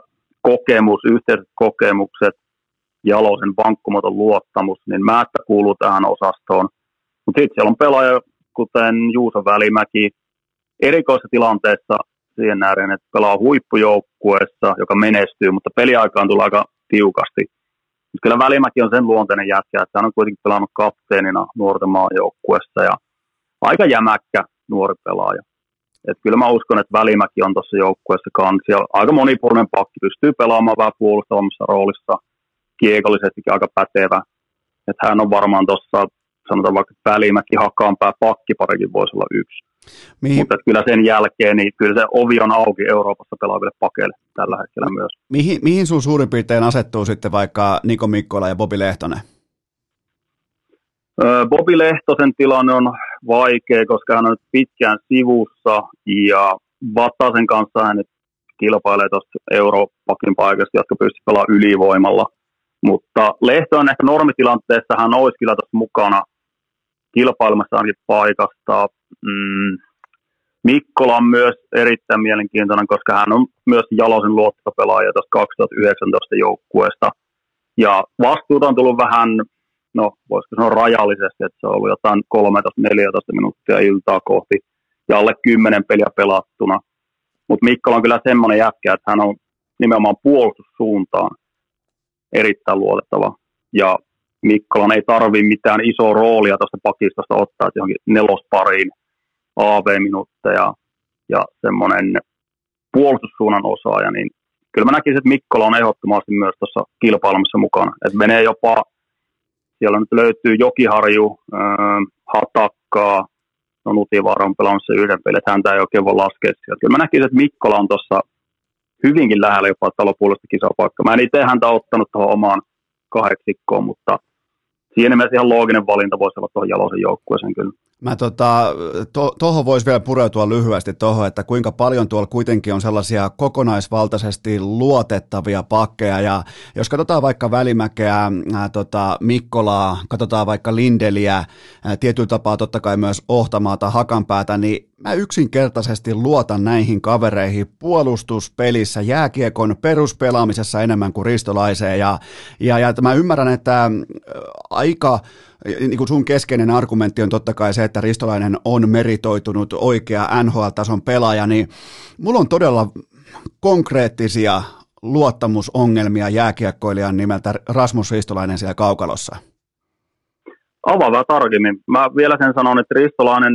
kokemus, yhteiset kokemukset, Jalosen vankkumaton luottamus, niin Määttä kuuluu tähän osastoon. Mutta sitten siellä on pelaaja, kuten Juuso Välimäki, erikoisessa tilanteessa siihen nähden, että pelaa huippujoukkueessa, joka menestyy, mutta peliaikaan tulee aika tiukasti. Mutta kyllä Välimäki on sen luonteinen jätkä, että hän on kuitenkin pelannut kapteenina nuorten maajoukkuessa ja aika jämäkkä nuori pelaaja. Et kyllä mä uskon, että Välimäki on tuossa joukkueessa kanssa. Ja aika monipuolinen pakki, pystyy pelaamaan vähän puolustavassa roolissa, kiekollisestikin aika pätevä. Että hän on varmaan tuossa, sanotaan vaikka Välimäki, Hakaanpää, pakkiparikin voisi olla yksi. Mihin, Mutta kyllä sen jälkeen, niin kyllä se ovi on auki Euroopassa pelaaville pakeille tällä hetkellä myös. Mihin, mihin sun suurin piirtein asettuu sitten vaikka Niko Mikkola ja Bobi Lehtonen? Bobi Lehtosen tilanne on vaikea, koska hän on nyt pitkään sivussa ja Vatasen kanssa hän nyt kilpailee tuosta Euroopakin paikasta, jotka pystyy pelaamaan ylivoimalla. Mutta Lehto on ehkä normitilanteessa, hän olisi kyllä tuossa mukana kilpailemassa ainakin paikasta. Mm. Mikkola on myös erittäin mielenkiintoinen, koska hän on myös Jalosen luottopelaaja tuosta 2019 joukkueesta. Ja vastuuta on tullut vähän, no voisiko sanoa rajallisesti, että se on ollut jotain 13-14 minuuttia iltaa kohti ja alle 10 peliä pelattuna. Mutta Mikkola on kyllä semmoinen jätkä, että hän on nimenomaan puolustussuuntaan erittäin luotettava. Ja Mikkolan ei tarvi mitään isoa roolia tuosta pakistosta ottaa, että johonkin nelospariin AV-minuutteja ja semmoinen puolustussuunnan osaaja, niin kyllä mä näkisin, että Mikkola on ehdottomasti myös tuossa kilpailemassa mukana. Että menee jopa, siellä nyt löytyy Jokiharju, äh, Hatakkaa, no Nutivaara on pelannut se yhden pelin, että häntä ei oikein voi laskea sieltä. Kyllä mä näkisin, että Mikkola on tuossa hyvinkin lähellä jopa talopuolesta kisapaikkaa. Mä en itse häntä ottanut tuohon omaan kahdeksikkoon, mutta siinä mielessä ihan looginen valinta voisi olla tuohon jaloisen joukkueeseen kyllä. Mä tota, to, tohon voisi vielä pureutua lyhyesti tuohon, että kuinka paljon tuolla kuitenkin on sellaisia kokonaisvaltaisesti luotettavia pakkeja. Ja jos katsotaan vaikka Välimäkeä, ää, tota, Mikkolaa, katsotaan vaikka Lindeliä, ää, tietyllä tapaa totta kai myös Ohtamaata, Hakanpäätä, niin mä yksinkertaisesti luotan näihin kavereihin puolustuspelissä, jääkiekon peruspelaamisessa enemmän kuin ristolaiseen. Ja, ja, ja mä ymmärrän, että aika niin kuin sun keskeinen argumentti on totta kai se, että Ristolainen on meritoitunut oikea NHL-tason pelaaja, niin mulla on todella konkreettisia luottamusongelmia jääkiekkoilijan nimeltä Rasmus Ristolainen siellä kaukalossa. Avaa vähän tarkemmin. Mä vielä sen sanon, että Ristolainen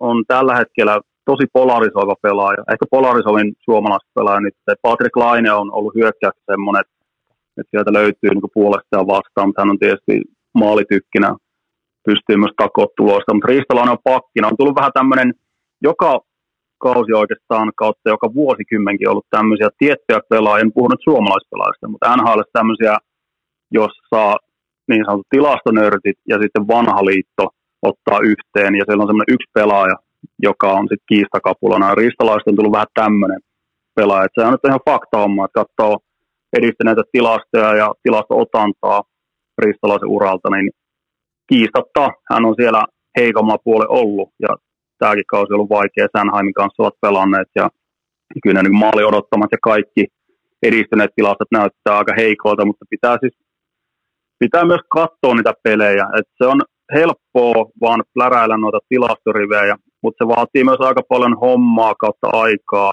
on tällä hetkellä tosi polarisoiva pelaaja. Ehkä polarisoivin pelaaja nyt. Patrick Laine on ollut hyökkäys semmoinen, että sieltä löytyy niin puolesta ja vastaan, mutta hän on tietysti maalitykkinä pystyy myös takoa tulosta, mutta Riistolainen on pakkina. On tullut vähän tämmöinen joka kausi oikeastaan kautta joka vuosikymmenkin ollut tämmöisiä tiettyjä pelaajia, en puhu nyt suomalaispelaajista, mutta NHL tämmöisiä, jossa niin sanotut tilastonörtit ja sitten vanha liitto ottaa yhteen ja siellä on semmoinen yksi pelaaja, joka on sitten kiistakapulana. Ja Ristolaista on tullut vähän tämmöinen pelaaja. Että se on nyt ihan fakta homma, että katsoo edistyneitä tilastoja ja tilastootantaa Ristolaisen uralta, niin kiistatta hän on siellä heikommalla puolella ollut ja tämäkin kausi on ollut vaikea. Sanheimin kanssa ovat pelanneet ja kyllä niin maali odottamat ja kaikki edistyneet tilastot näyttää aika heikolta, mutta pitää siis pitää myös katsoa niitä pelejä. Et se on helppoa vaan pläräillä noita tilastorivejä, mutta se vaatii myös aika paljon hommaa kautta aikaa.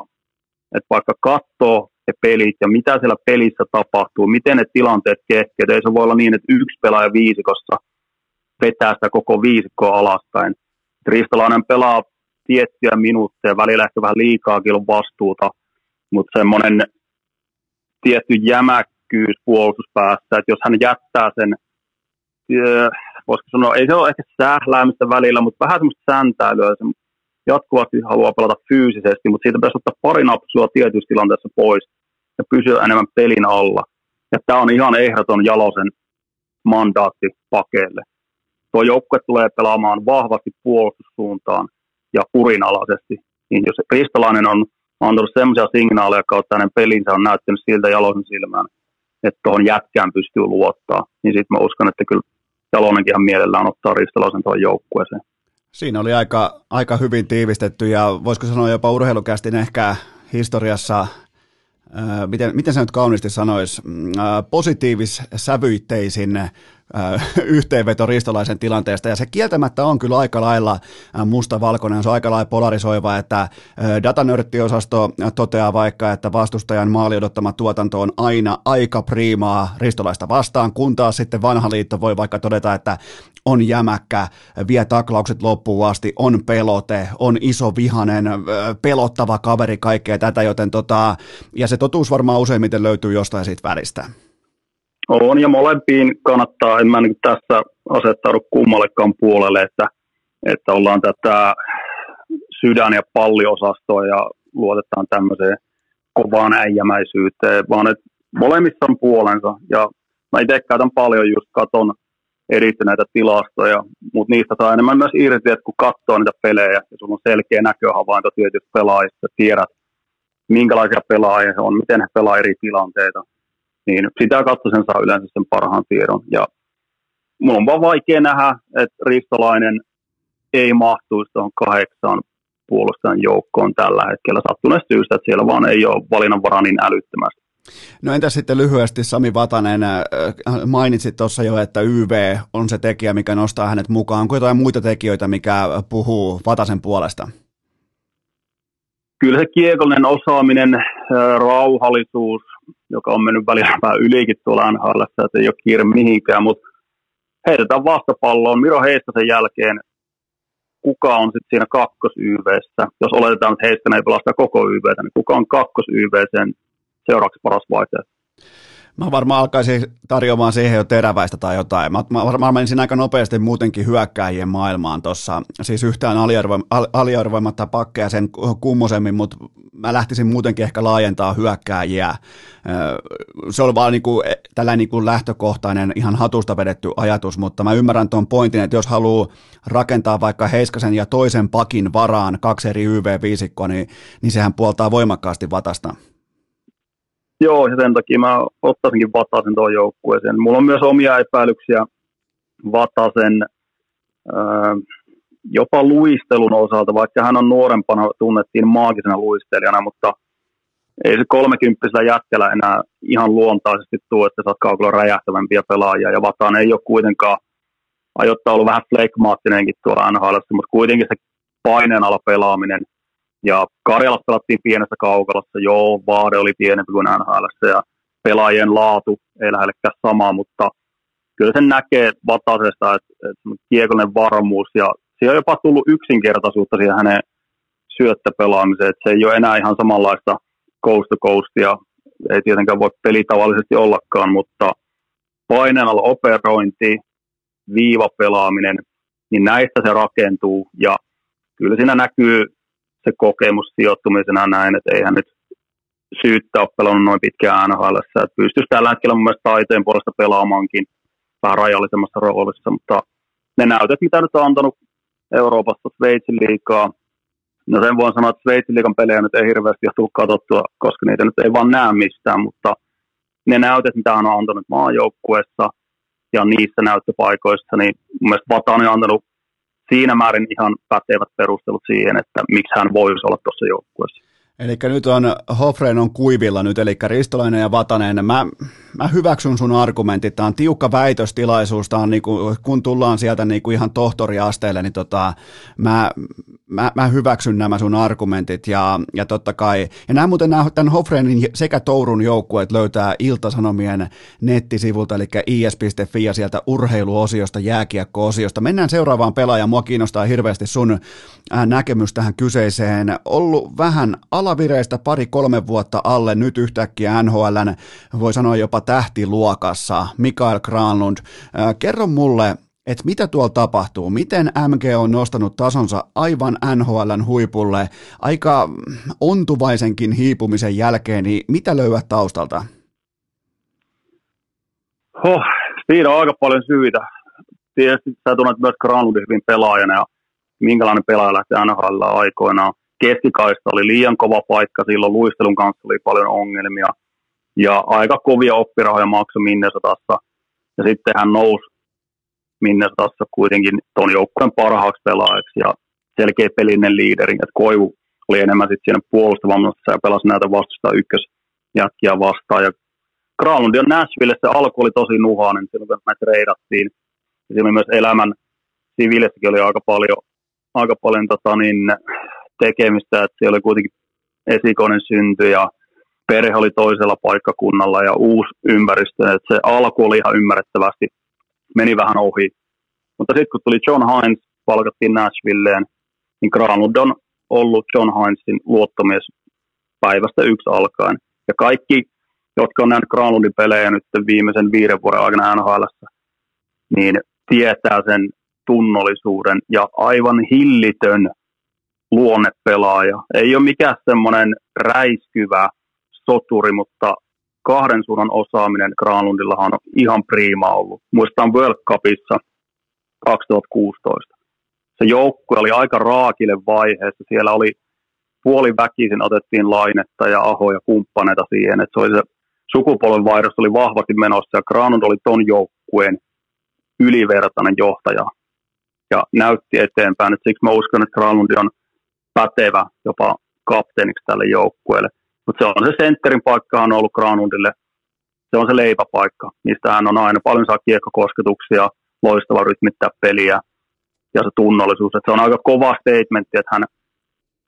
Että vaikka katsoo ne pelit ja mitä siellä pelissä tapahtuu, miten ne tilanteet keskeytyy. Ei se voi olla niin, että yksi pelaaja viisikossa vetää sitä koko viisikkoa alaspäin. Ristolainen pelaa tiettyjä minuutteja, välillä ehkä vähän liikaakin on vastuuta, mutta semmoinen tietty jämäkkyys puolustuspäässä, että jos hän jättää sen, äh, voisiko sanoa, ei se ole ehkä sähläämistä välillä, mutta vähän semmoista säntäilyä, se jatkuvasti haluaa pelata fyysisesti, mutta siitä pitäisi ottaa pari napsua tietyissä tilanteissa pois ja pysyä enemmän pelin alla. Ja tämä on ihan ehdoton Jalosen mandaatti pakeille. Tuo joukkue tulee pelaamaan vahvasti puolustussuuntaan ja kurinalaisesti. Niin jos Kristalainen on antanut sellaisia signaaleja kautta hänen pelinsä on näyttänyt siltä Jalosen silmään, että tuohon jätkään pystyy luottaa, niin sitten mä uskon, että kyllä Jalonenkin ihan mielellään ottaa Ristalaisen tuohon joukkueeseen. Siinä oli aika, aika hyvin tiivistetty ja voisiko sanoa jopa urheilukästin ehkä historiassa miten, miten se nyt kauniisti sanoisi, mm, positiivis-sävyitteisin yhteenveto ristolaisen tilanteesta, ja se kieltämättä on kyllä aika lailla musta-valkoinen, se on aika lailla polarisoiva, että datanörttiosasto toteaa vaikka, että vastustajan maali odottama tuotanto on aina aika priimaa ristolaista vastaan, kun taas sitten vanha liitto voi vaikka todeta, että on jämäkkä, vie taklaukset loppuun asti, on pelote, on iso vihanen, pelottava kaveri, kaikkea tätä, joten tota, ja se totuus varmaan useimmiten löytyy jostain siitä välistä. On, ja molempiin kannattaa, en mä niin tässä asettaudu kummallekaan puolelle, että, että ollaan tätä sydän- ja palliosastoa ja luotetaan tämmöiseen kovaan äijämäisyyteen, vaan että molemmissa on puolensa. Ja mä itse käytän paljon just katon edistyneitä tilastoja, mutta niistä saa enemmän myös irti, että kun katsoo niitä pelejä ja sulla on selkeä näköhavainto tietysti pelaajista, tiedät minkälaisia pelaajia on, miten he pelaa eri tilanteita, niin sitä kautta sen saa yleensä sen parhaan tiedon. Ja mun on vaan vaikea nähdä, että Ristolainen ei mahtuisi tuohon kahdeksaan puolustajan joukkoon tällä hetkellä sattuneesta syystä, että siellä vaan ei ole valinnanvaraa niin älyttömästi. No entäs sitten lyhyesti Sami Vatanen, äh, mainitsit tuossa jo, että YV on se tekijä, mikä nostaa hänet mukaan. Onko jotain muita tekijöitä, mikä puhuu Vatasen puolesta? Kyllä se kiekollinen osaaminen, äh, rauhallisuus, joka on mennyt välillä vähän ylikin tuolla NHL, että ei ole kiire mihinkään, mutta heitetään vastapalloon. Miro Heiskasen jälkeen kuka on sitten siinä kakkos YVssä, jos oletetaan, että heistä ei pelasta koko YVtä, niin kuka on kakkos YVsen seuraavaksi paras vaihtoehto? Mä varmaan alkaisin tarjoamaan siihen jo teräväistä tai jotain. Mä, mä varmaan menisin aika nopeasti muutenkin hyökkääjien maailmaan tuossa. Siis yhtään aliarvoimatta pakkeja sen kummosemmin, mutta mä lähtisin muutenkin ehkä laajentaa hyökkääjiä. Se on vaan niinku, e, tällainen niinku lähtökohtainen, ihan hatusta vedetty ajatus, mutta mä ymmärrän tuon pointin, että jos haluaa rakentaa vaikka Heiskasen ja toisen pakin varaan kaksi eri YV-viisikkoa, niin, niin sehän puoltaa voimakkaasti vatasta. Joo, ja sen takia mä ottaisinkin Vatasen tuon joukkueeseen. Mulla on myös omia epäilyksiä Vatasen äh, jopa luistelun osalta, vaikka hän on nuorempana tunnettiin maagisena luistelijana, mutta ei se kolmekymppisellä jätkellä enää ihan luontaisesti tule, että sä oot räjähtävämpiä pelaajia, ja Vatan ei ole kuitenkaan ajoittaa ollut vähän flekmaattinenkin tuolla NHL, mutta kuitenkin se paineen alla pelaaminen – ja Karjalassa pelattiin pienessä kaukalassa, joo, vaade oli pienempi kuin NHL ja pelaajien laatu ei lähellekään sama, mutta kyllä sen näkee Vatasesta, että, että kiekollinen varmuus ja siihen on jopa tullut yksinkertaisuutta siihen hänen syöttöpelaamiseen, että se ei ole enää ihan samanlaista coast to coast ja ei tietenkään voi pelitavallisesti ollakaan, mutta paineenalla operointi, viivapelaaminen, niin näistä se rakentuu ja kyllä siinä näkyy se kokemus sijoittumisena näin, että eihän nyt syyttä ole pelannut noin pitkään NHL, että pystyisi tällä hetkellä mun mielestä taiteen puolesta pelaamaankin vähän rajallisemmassa roolissa, mutta ne näytöt, mitä nyt on antanut Euroopassa Sveitsin liikaa, no sen voin sanoa, että Sveitsin liikan pelejä nyt ei hirveästi ole tullut katsottua, koska niitä nyt ei vaan näe mistään, mutta ne näytöt, mitä on antanut maajoukkuessa ja niissä näyttöpaikoissa, niin mun mielestä Vatanen on antanut siinä määrin ihan pätevät perustelut siihen, että miksi hän voisi olla tuossa joukkueessa. Eli nyt on, Hofreen on kuivilla nyt, eli Ristolainen ja Vatanen. Mä, mä hyväksyn sun argumentit. Tämä on tiukka väitöstilaisuus. Tämä on niinku, kun tullaan sieltä niinku ihan tohtoriasteelle, niin tota, mä, mä, mä, hyväksyn nämä sun argumentit. Ja, ja totta kai, ja nämä muuten nämä, tämän Hofreenin sekä Tourun joukkueet löytää Iltasanomien nettisivulta, eli is.fi ja sieltä urheiluosiosta, jääkiekko-osiosta. Mennään seuraavaan pelaajaan. Mua kiinnostaa hirveästi sun näkemys tähän kyseiseen. Ollut vähän al alavireistä pari-kolme vuotta alle, nyt yhtäkkiä NHLn voi sanoa jopa tähtiluokassa, Mikael Granlund. Kerro mulle, että mitä tuolla tapahtuu, miten MG on nostanut tasonsa aivan NHLn huipulle aika ontuvaisenkin hiipumisen jälkeen, niin mitä löyvät taustalta? Huh, siinä on aika paljon syitä. Tietysti sä tunnet myös Granlundin hyvin pelaajana ja minkälainen pelaaja lähti NHL aikoinaan keskikaista oli liian kova paikka, silloin luistelun kanssa oli paljon ongelmia ja aika kovia oppirahoja maksoi Minnesotassa. Ja sitten hän nousi Minnesotassa kuitenkin tuon joukkueen parhaaksi pelaajaksi ja selkeä pelinen liideri. Et Koivu oli enemmän sitten siinä puolustavammassa ja pelasi näitä vastusta ykkösjätkiä vastaan. Ja Granlundi on Nashville, se alku oli tosi nuhainen silloin, kun me treidattiin. Ja siinä myös elämän siviilissäkin oli aika paljon, aika paljon tota, niin, tekemistä, että siellä oli kuitenkin esikoinen synty ja perhe oli toisella paikkakunnalla ja uusi ympäristö, että se alku oli ihan ymmärrettävästi, meni vähän ohi. Mutta sitten kun tuli John Hines, palkattiin Nashvilleen, niin Granlund on ollut John Hinesin luottomies päivästä yksi alkaen. Ja kaikki, jotka on nähnyt Granlundin pelejä nyt viimeisen viiden vuoden aikana NHL, niin tietää sen tunnollisuuden ja aivan hillitön luonnepelaaja. Ei ole mikään semmoinen räiskyvä soturi, mutta kahden suunnan osaaminen Granlundillahan on ihan priima ollut. Muistan World Cupissa 2016. Se joukkue oli aika raakille vaiheessa. Siellä oli puoli väkisin otettiin lainetta ja ahoja kumppaneita siihen. Että se, oli se sukupolvenvaihdos oli vahvasti menossa ja Granlund oli ton joukkueen ylivertainen johtaja ja näytti eteenpäin. Et siksi mä uskon, että Granlundi on pätevä jopa kapteeniksi tälle joukkueelle. Mutta se on se sentterin paikka on ollut Granundille. Se on se leipäpaikka, mistä hän on aina paljon saa kiekkokosketuksia, loistava rytmittää peliä ja se tunnollisuus. Et se on aika kova statementti, että hän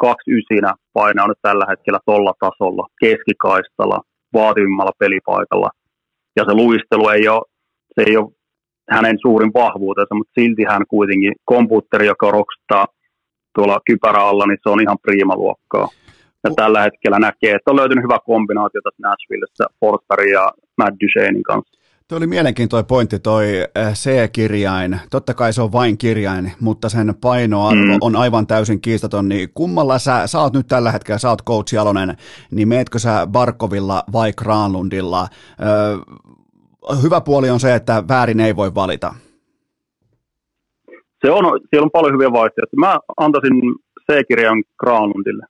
kaksi ysinä painaa nyt tällä hetkellä tolla tasolla, keskikaistalla, vaativimmalla pelipaikalla. Ja se luistelu ei ole, se ei ole hänen suurin vahvuutensa, mutta silti hän kuitenkin, komputteri, joka rokstaa tuolla kypärä alla, niin se on ihan priimaluokkaa. Ja tällä hetkellä näkee, että on löytynyt hyvä kombinaatio tässä Nashvillessä Forsbergin ja Matt Duchenin kanssa. Tuo oli mielenkiintoinen pointti toi eh, C-kirjain. Totta kai se on vain kirjain, mutta sen painoarvo mm. on aivan täysin kiistaton. Niin kummalla sä, sä oot nyt tällä hetkellä, sä oot coach Jalonen, niin meetkö sä Barkovilla vai Granlundilla? Öö, hyvä puoli on se, että väärin ei voi valita. Se on, siellä on paljon hyviä vaihtoehtoja. Mä antaisin C-kirjan Granlundille.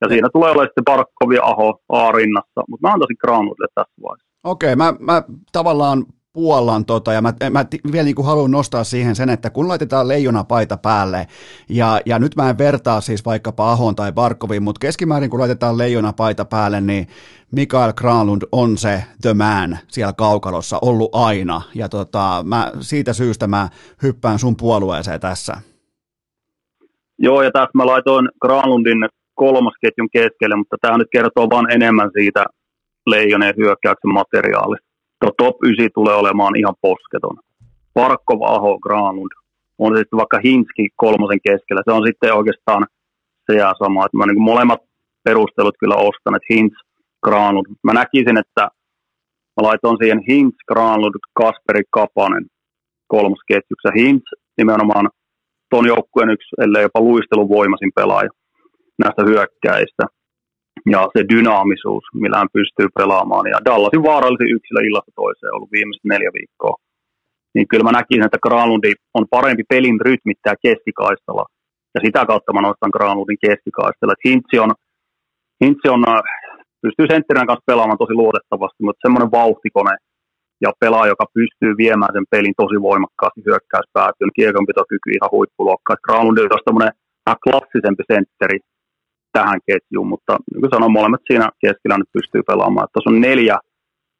Ja siinä tulee olla sitten Barkovi Aho A-rinnassa, mutta mä antaisin Granlundille tässä vaiheessa. Okei, mä, mä tavallaan puollan tota, ja mä, mä vielä niin kuin haluan nostaa siihen sen, että kun laitetaan leijonapaita päälle, ja, ja nyt mä en vertaa siis vaikkapa Ahon tai Barkoviin, mutta keskimäärin kun laitetaan leijonapaita päälle, niin Mikael Granlund on se the man siellä kaukalossa ollut aina, ja tota, mä, siitä syystä mä hyppään sun puolueeseen tässä. Joo, ja tässä mä laitoin Granlundin kolmas ketjun keskelle, mutta tämä nyt kertoo vaan enemmän siitä leijoneen hyökkäyksen materiaalista. Tuo top 9 tulee olemaan ihan posketon. Parkkov, Aho, Granlund. On sitten vaikka Hinski kolmosen keskellä. Se on sitten oikeastaan se ja sama. Että mä niin molemmat perustelut kyllä ostan, että Hintz, Granlund. Mä näkisin, että mä laitoin siihen Hintz, Granlund, Kasperi, Kapanen kolmosketjuksi. Ja Hintz nimenomaan ton joukkueen yksi, ellei jopa luisteluvoimaisin pelaaja näistä hyökkäistä ja se dynaamisuus, millä hän pystyy pelaamaan. Ja Dallasin vaarallisin yksilö illasta toiseen ollut viimeiset neljä viikkoa. Niin kyllä mä näkisin, että Granlundi on parempi pelin rytmittää keskikaistalla. Ja sitä kautta mä nostan Granlundin keskikaistalla. Hintsi on, Hintsi on, äh, pystyy sentterän kanssa pelaamaan tosi luotettavasti, mutta semmoinen vauhtikone ja pelaaja, joka pystyy viemään sen pelin tosi voimakkaasti hyökkäyspäätyyn, kiekonpitokyky ihan huippuluokkaa. Granlundi on tämmöinen klassisempi sentteri, tähän ketjuun, mutta niin kuin sanoin, molemmat siinä keskellä nyt pystyy pelaamaan. Tuossa on neljä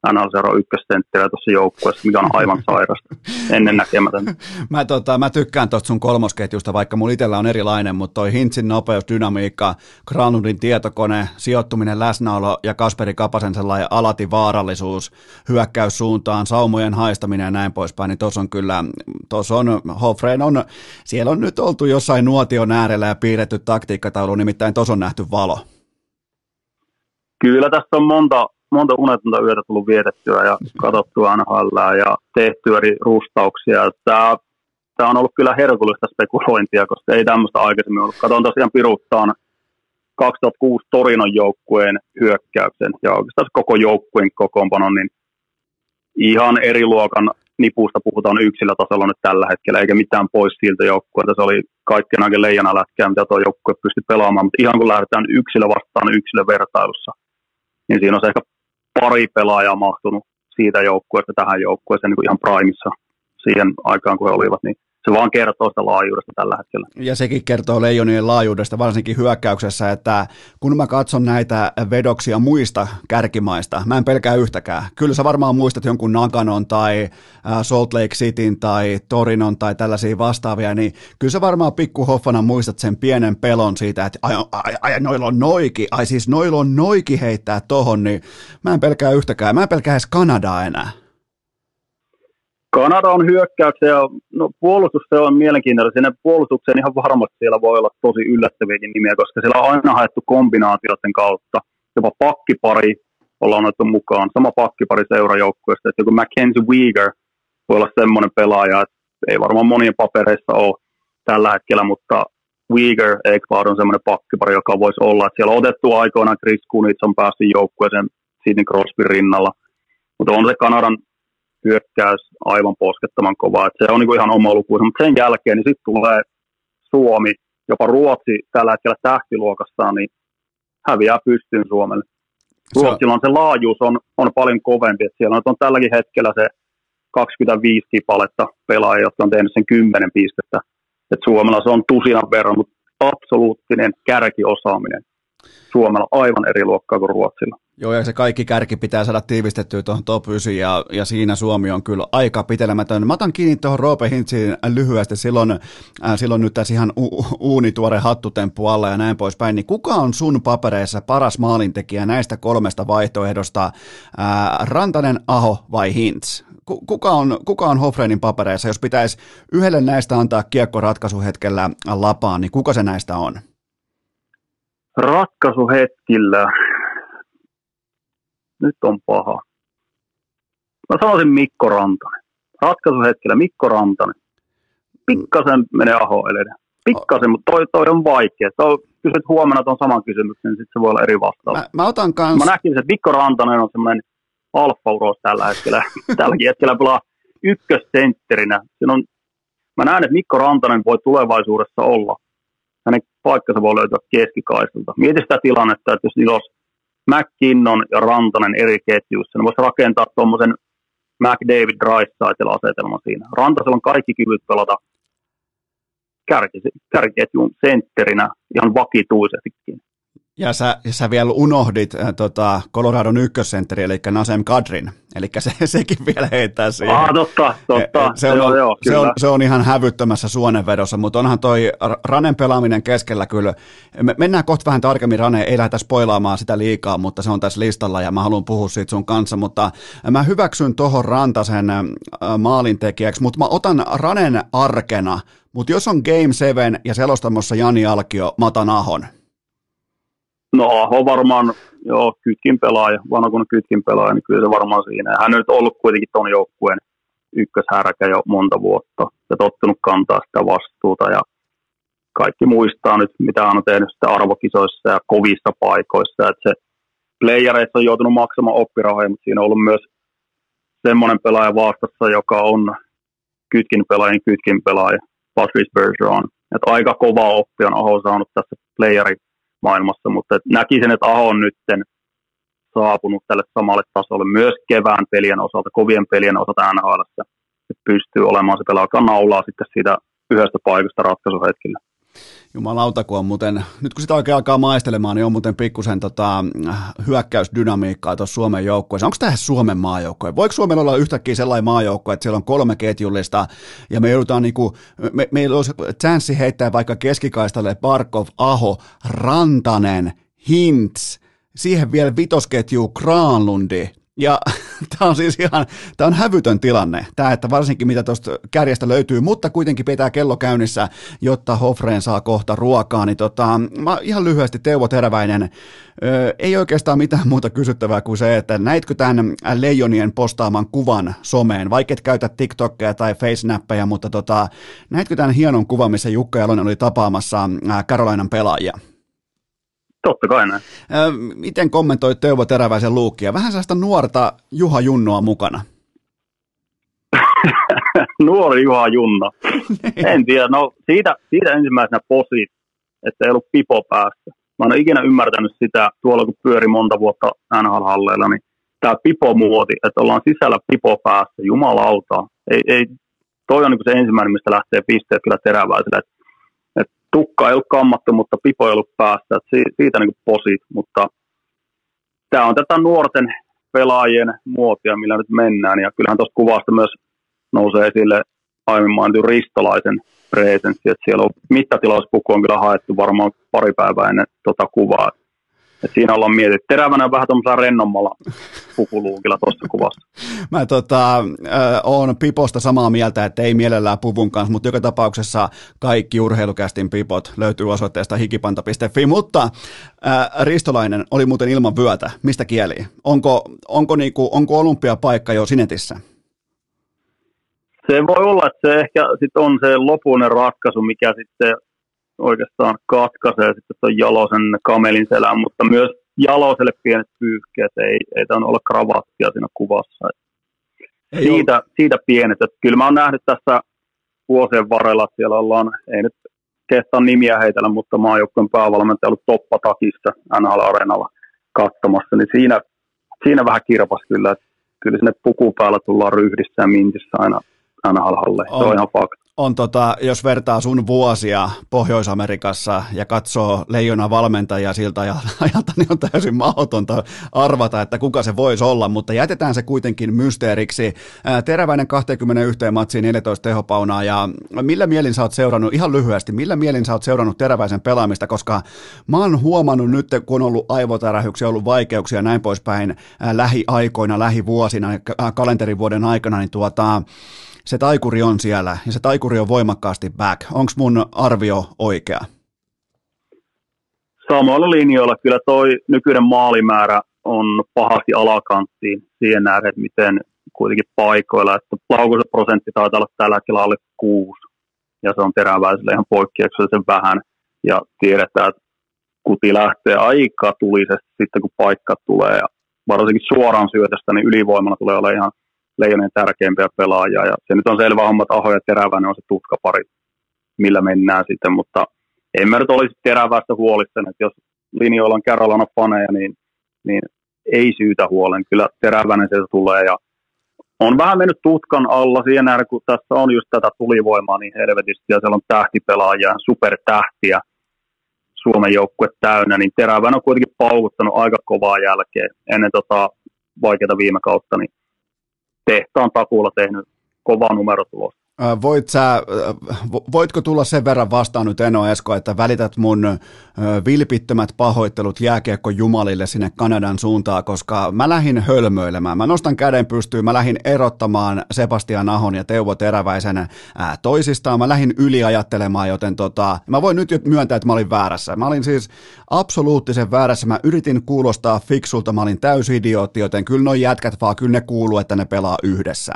NL0 ykköstenttiä tuossa joukkueessa, mikä on aivan sairasta, ennen näkemätön. [laughs] mä, tota, mä tykkään tuosta sun kolmosketjusta, vaikka mulla itsellä on erilainen, mutta toi Hintsin nopeus, dynamiikka, Granlundin tietokone, sijoittuminen, läsnäolo ja Kasperi Kapasen sellainen alati vaarallisuus, hyökkäyssuuntaan, saumojen haistaminen ja näin poispäin, niin tuossa on kyllä, tuossa on, Hofreen on, siellä on nyt oltu jossain nuotion äärellä ja piirretty taktiikkataulu, nimittäin tuossa on nähty valo. Kyllä tässä on monta, monta unetonta yötä tullut vietettyä ja katsottua NHL ja tehtyä eri rustauksia. Tämä, tämä on ollut kyllä herkullista spekulointia, koska ei tämmöistä aikaisemmin ollut. Katon tosiaan piruuttaan 2006 Torinon joukkueen hyökkäyksen ja oikeastaan koko joukkueen kokoonpanon, niin ihan eri luokan nipusta puhutaan yksilötasolla nyt tällä hetkellä, eikä mitään pois siltä joukkueelta. Se oli kaikkien aika leijana lätkää, mitä tuo joukkue pystyi pelaamaan, mutta ihan kun lähdetään yksilö vastaan yksilövertailussa, niin siinä on se ehkä pari pelaajaa mahtunut siitä joukkueesta tähän joukkueeseen niin ihan primissa siihen aikaan, kun he olivat, niin se vaan kertoo sitä laajuudesta tällä hetkellä. Ja sekin kertoo leijonien laajuudesta, varsinkin hyökkäyksessä, että kun mä katson näitä vedoksia muista kärkimaista, mä en pelkää yhtäkään. Kyllä sä varmaan muistat jonkun Naganon tai Salt Lake Cityn tai Torinon tai tällaisia vastaavia, niin kyllä sä varmaan pikkuhoffana muistat sen pienen pelon siitä, että ai, ai, ai noilla on noiki, ai siis noilla on noiki heittää tohon, niin mä en pelkää yhtäkään. Mä en pelkää edes Kanadaa enää. Kanada on hyökkäyksen ja no, puolustus se on mielenkiintoinen. Sinne puolustukseen ihan varmasti siellä voi olla tosi yllättäviäkin nimiä, koska siellä on aina haettu kombinaatioiden kautta. Jopa pakkipari ollaan otettu mukaan. Sama pakkipari seurajoukkueesta. Että joku Mackenzie Weegar voi olla semmoinen pelaaja, että ei varmaan monien papereissa ole tällä hetkellä, mutta Weegar Ekblad on semmoinen pakkipari, joka voisi olla. Että siellä on otettu aikoinaan Chris Kunitz on päässyt joukkueeseen Sidney Crosby rinnalla. Mutta on se Kanadan hyökkäys aivan poskettoman kovaa. Se on niin ihan oma lukuisa, mutta sen jälkeen niin sitten tulee Suomi, jopa Ruotsi tällä hetkellä tähtiluokassaan, niin häviää pystyyn Suomelle. Ruotsilla on se laajuus on, on paljon kovempi, että siellä on tälläkin hetkellä se 25 kipaletta pelaajia, jotka on tehnyt sen 10 pistettä. että Suomella se on tusinan verran, mutta absoluuttinen kärkiosaaminen. Suomella aivan eri luokkaa kuin Ruotsilla. Joo, ja se kaikki kärki pitää saada tiivistettyä tuohon top 9, ja, ja siinä Suomi on kyllä aika pitelemätön. Mä otan kiinni tuohon Roope Hintsiin lyhyesti, silloin, äh, silloin nyt tässä ihan u- uunituore hattutemppu alla ja näin poispäin, niin kuka on sun papereissa paras maalintekijä näistä kolmesta vaihtoehdosta, äh, Rantanen, Aho vai Hintz? kuka on, kuka on Hofreinin papereissa, jos pitäisi yhdelle näistä antaa kiekko ratkaisuhetkellä lapaan, niin kuka se näistä on? Ratkaisuhetkillä, nyt on paha. Mä sanoisin Mikko Rantanen. Ratkaisuhetkellä Mikko Rantanen. Pikkasen menee aho edellä. Pikkasen, mutta toi, toi on vaikea. Toi, kysyt huomenna tuon saman kysymyksen, niin sitten se voi olla eri vastaus. Mä, mä otan kans... Mä näkisin, että Mikko Rantanen on semmoinen alfa tällä hetkellä. [laughs] Tälläkin hetkellä pelaa ykkössentterinä. on, mä näen, että Mikko Rantanen voi tulevaisuudessa olla. Hänen paikkansa voi löytyä keskikaistalta. Mieti sitä tilannetta, että jos niillä olisi McKinnon ja Rantanen eri ketjuissa, niin voisi rakentaa tuommoisen McDavid Drysaitel asetelma siinä. Rantasella on kaikki kyvyt pelata kärkiketjun sentterinä ihan vakituisestikin. Ja sä, sä vielä unohdit äh, tota, Coloradon ykkössentteri, eli Nasem Kadrin, eli se, [laughs] sekin vielä heittää siihen. Ah, totta, totta. Se on, joo, joo, se, on, se on ihan hävyttömässä suonenvedossa, mutta onhan toi Ranen pelaaminen keskellä kyllä. Me, mennään kohta vähän tarkemmin Rane, ei lähdetä spoilaamaan sitä liikaa, mutta se on tässä listalla ja mä haluan puhua siitä sun kanssa, mutta mä hyväksyn tohon Rantasen äh, maalintekijäksi, mutta mä otan Ranen arkena, mutta jos on Game 7 ja selostamossa Jani Alkio, mä otan Ahon. No Aho varmaan, joo, kytkin pelaaja, vanha kun kytkin pelaaja, niin kyllä se varmaan siinä. Hän on nyt ollut kuitenkin tuon joukkueen ykköshärkä jo monta vuotta ja tottunut kantaa sitä vastuuta ja kaikki muistaa nyt, mitä hän on tehnyt sitä arvokisoissa ja kovissa paikoissa, että se playereissa on joutunut maksamaan oppirahoja, mutta siinä on ollut myös semmoinen pelaaja vastassa, joka on kytkin pelaajan kytkin pelaaja, Patrice Bergeron. Että aika kova oppi on Aho saanut tässä playerin maailmassa, mutta näkisin, että Aho on nyt saapunut tälle samalle tasolle myös kevään pelien osalta, kovien pelien osalta NHL, että pystyy olemaan se pelaaja, naulaa sitten siitä yhdestä paikasta ratkaisuhetkillä. Jumalauta, kun on muuten, nyt kun sitä oikein alkaa maistelemaan, niin on muuten pikkusen tota, hyökkäysdynamiikkaa tuossa Suomen joukkueessa. Onko tämä Suomen maajoukkue? Voiko Suomella olla yhtäkkiä sellainen maajoukkue, että siellä on kolme ketjullista ja me joudutaan niinku, me, meillä olisi chanssi heittää vaikka keskikaistalle Barkov, Aho, Rantanen, Hintz, siihen vielä vitosketju Kraanlundi, ja [laughs] tämä on siis ihan, tämä on hävytön tilanne, tämä, että varsinkin mitä tuosta kärjestä löytyy, mutta kuitenkin pitää kello käynnissä, jotta Hofreen saa kohta ruokaa, niin tota, mä ihan lyhyesti Teuvo Teräväinen, ö, ei oikeastaan mitään muuta kysyttävää kuin se, että näitkö tämän leijonien postaaman kuvan someen, vaikka et käytä TikTokia tai FaceNappeja, mutta tota, näitkö tämän hienon kuvan, missä Jukka Jalonen oli tapaamassa Carolinan pelaajia? Totta kai näin. Miten kommentoit Teuvo Teräväisen luukkia? Vähän sellaista nuorta Juha Junnoa mukana. [laughs] Nuori Juha Junno. Niin. en tiedä, no siitä, siitä ensimmäisenä posit, että ei ollut pipo päässä. Mä en ole ikinä ymmärtänyt sitä, tuolla kun pyöri monta vuotta NHL-halleilla, niin tämä pipo-muoti, että ollaan sisällä pipo päässä, jumalauta. Ei, ei, toi on niin se ensimmäinen, mistä lähtee pisteet kyllä teräväiselle. Tukka ei ollut kammattu, mutta pipo ei ollut päässä, että siitä niin posit, mutta tämä on tätä nuorten pelaajien muotia, millä nyt mennään, ja kyllähän tuosta kuvasta myös nousee esille aiemmin mainitun Ristolaisen presenssi, että siellä on mittatilauspuku on kyllä haettu varmaan pari päivää ennen tuota kuvaa, et siinä ollaan mietitty. Terävänä vähän tuollaisella rennommalla pukuluukilla tuossa kuvassa. [laughs] Mä tota, äh, oon Piposta samaa mieltä, että ei mielellään puvun kanssa, mutta joka tapauksessa kaikki urheilukästin Pipot löytyy osoitteesta hikipanta.fi, mutta äh, Ristolainen oli muuten ilman vyötä. Mistä kieli? Onko, onko, niinku, onko olympiapaikka jo Sinetissä? Se voi olla, että se ehkä sit on se lopullinen ratkaisu, mikä sitten oikeastaan katkaisee sitten tuon Jalosen kamelin selän, mutta myös Jaloselle pienet pyyhkeet, ei, ei tämä olla kravattia siinä kuvassa. Ei siitä, ole. siitä pienet, että kyllä mä oon nähnyt tässä vuosien varrella, että siellä ollaan, ei nyt kehtaa nimiä heitellä, mutta maajoukkojen päävalmentaja ollut toppatakissa NHL-areenalla katsomassa, niin siinä, siinä vähän kirpas kyllä, että kyllä sinne puku päällä tullaan ryhdissä ja mintissä aina NHL-halle. Se on ihan fakta on tota, jos vertaa sun vuosia Pohjois-Amerikassa ja katsoo leijona valmentajia siltä [laughs] ajalta, niin on täysin mahdotonta arvata, että kuka se voisi olla, mutta jätetään se kuitenkin mysteeriksi. Teräväinen 21 matsiin 14 tehopaunaa. Ja millä mielin sä oot seurannut, ihan lyhyesti, millä mielin sä oot seurannut Teräväisen pelaamista, koska mä oon huomannut nyt, kun on ollut aivotärähyksiä, ollut vaikeuksia ja näin poispäin lähiaikoina, lähivuosina, kalenterivuoden aikana, niin tuota, se taikuri on siellä ja se taikuri on voimakkaasti back. Onko mun arvio oikea? Samalla linjoilla kyllä toi nykyinen maalimäärä on pahasti alakanttiin siihen nähden, että miten kuitenkin paikoilla, että prosentti taitaa olla tällä hetkellä alle kuusi, ja se on teräväiselle ihan poikkeuksellisen vähän, ja tiedetään, että kuti lähtee aika tulisesti sitten, kun paikka tulee, ja varsinkin suoraan syötöstä, niin ylivoimalla tulee olla ihan leijonien tärkeimpiä pelaajia. Ja se nyt on selvä homma, että Aho ja Teräväinen on se tutkapari, millä mennään sitten, mutta en mä nyt olisi Terävästä huolissani, että jos linjoilla on Carolina faneja, niin, niin ei syytä huolen. Kyllä Teräväinen se tulee ja on vähän mennyt tutkan alla siihen nähdä, kun tässä on just tätä tulivoimaa niin helvetisti ja siellä on tähtipelaajia, supertähtiä, Suomen joukkue täynnä, niin Teräväinen on kuitenkin paukuttanut aika kovaa jälkeen ennen tota vaikeita viime kautta, niin tehtaan takuulla tehnyt kova numerotulos. Voit sä, voitko tulla sen verran vastaan nyt Eno Esko, että välität mun vilpittömät pahoittelut jääkiekko jumalille sinne Kanadan suuntaan, koska mä lähdin hölmöilemään. Mä nostan käden pystyyn, mä lähdin erottamaan Sebastian Ahon ja Teuvo Teräväisen toisistaan. Mä lähdin yliajattelemaan, joten tota, mä voin nyt myöntää, että mä olin väärässä. Mä olin siis absoluuttisen väärässä. Mä yritin kuulostaa fiksulta, mä olin täysi idiootti, joten kyllä noi jätkät vaan, kyllä ne kuuluu, että ne pelaa yhdessä.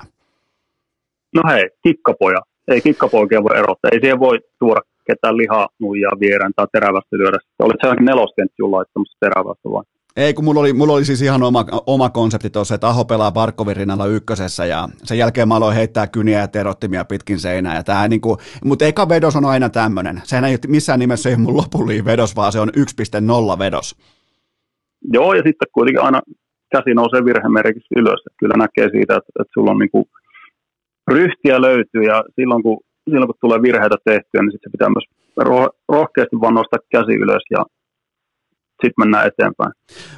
No hei, kikkapoja. Ei kikkapoikia voi erottaa. Ei siihen voi tuoda ketään lihaa nuijaa viereen tai terävästä lyödä. Olit se neloskentjuun laittamassa terävästä vai? Ei, kun mulla oli, mulla oli siis ihan oma, oma konsepti tuossa, että Aho pelaa Barkovin rinnalla ykkösessä ja sen jälkeen mä aloin heittää kyniä ja terottimia pitkin seinää. Ja tää, niin kuin, mutta eka vedos on aina tämmöinen. Sehän ei missään nimessä ei mun lopullinen vedos, vaan se on 1.0 vedos. Joo, ja sitten kuitenkin aina käsi nousee virhemerkiksi ylös. Että kyllä näkee siitä, että, että sulla on niin kuin ryhtiä löytyy ja silloin kun, silloin kun tulee virheitä tehtyä, niin sitten se pitää myös rohkeasti vaan nostaa käsi ylös ja sitten mennään eteenpäin.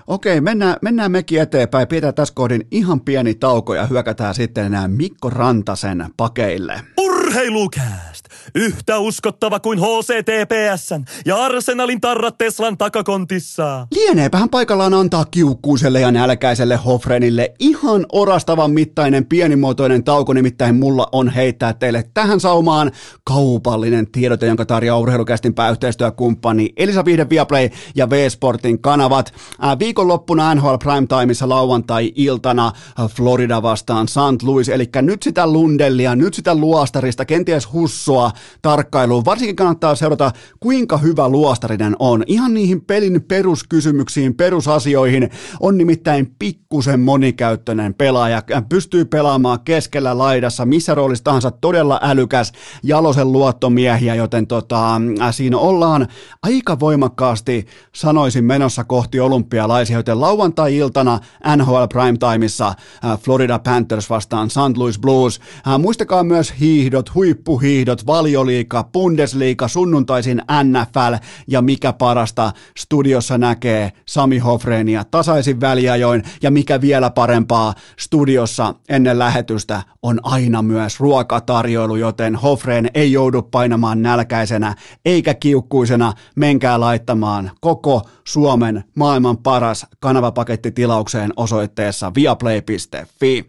Okei, mennään, mennään mekin eteenpäin. Pidetään tässä kohdin ihan pieni tauko ja hyökätään sitten enää Mikko Rantasen pakeille. Urheilukääst! Yhtä uskottava kuin HCTPSn ja Arsenalin tarrat Teslan takakontissa. Lieneepähän paikallaan antaa kiukkuiselle ja nälkäiselle Hofrenille ihan orastavan mittainen pienimuotoinen tauko, nimittäin mulla on heittää teille tähän saumaan kaupallinen tiedote, jonka tarjoaa urheilukästin pääyhteistyökumppani Elisa Vihde Viaplay ja V-Sportin kanavat. Viikonloppuna NHL Primetimeissa lauantai-iltana Florida vastaan St. Louis, eli nyt sitä Lundellia, nyt sitä luostarista, kenties Hussoa tarkkailuun. Varsinkin kannattaa seurata, kuinka hyvä luostarinen on. Ihan niihin pelin peruskysymyksiin, perusasioihin on nimittäin pikkusen monikäyttöinen pelaaja. Pystyy pelaamaan keskellä laidassa, missä roolissa tahansa todella älykäs jalosen luottomiehiä, joten tota, siinä ollaan aika voimakkaasti, sanoisin, menossa kohti olympialaisia, joten lauantai-iltana NHL Primetimeissa Florida Panthers vastaan St. Louis Blues. Muistakaa myös hiihdot, huippuhiihdot, valioliika, Bundesliga, sunnuntaisin NFL ja mikä parasta, studiossa näkee Sami Hofreenia tasaisin väliajoin. Ja mikä vielä parempaa, studiossa ennen lähetystä on aina myös ruokatarjoilu, joten Hofreen ei joudu painamaan nälkäisenä eikä kiukkuisena, menkää laittamaan koko Suomen maailman paras kanavapaketti tilaukseen osoitteessa viaplay.fi.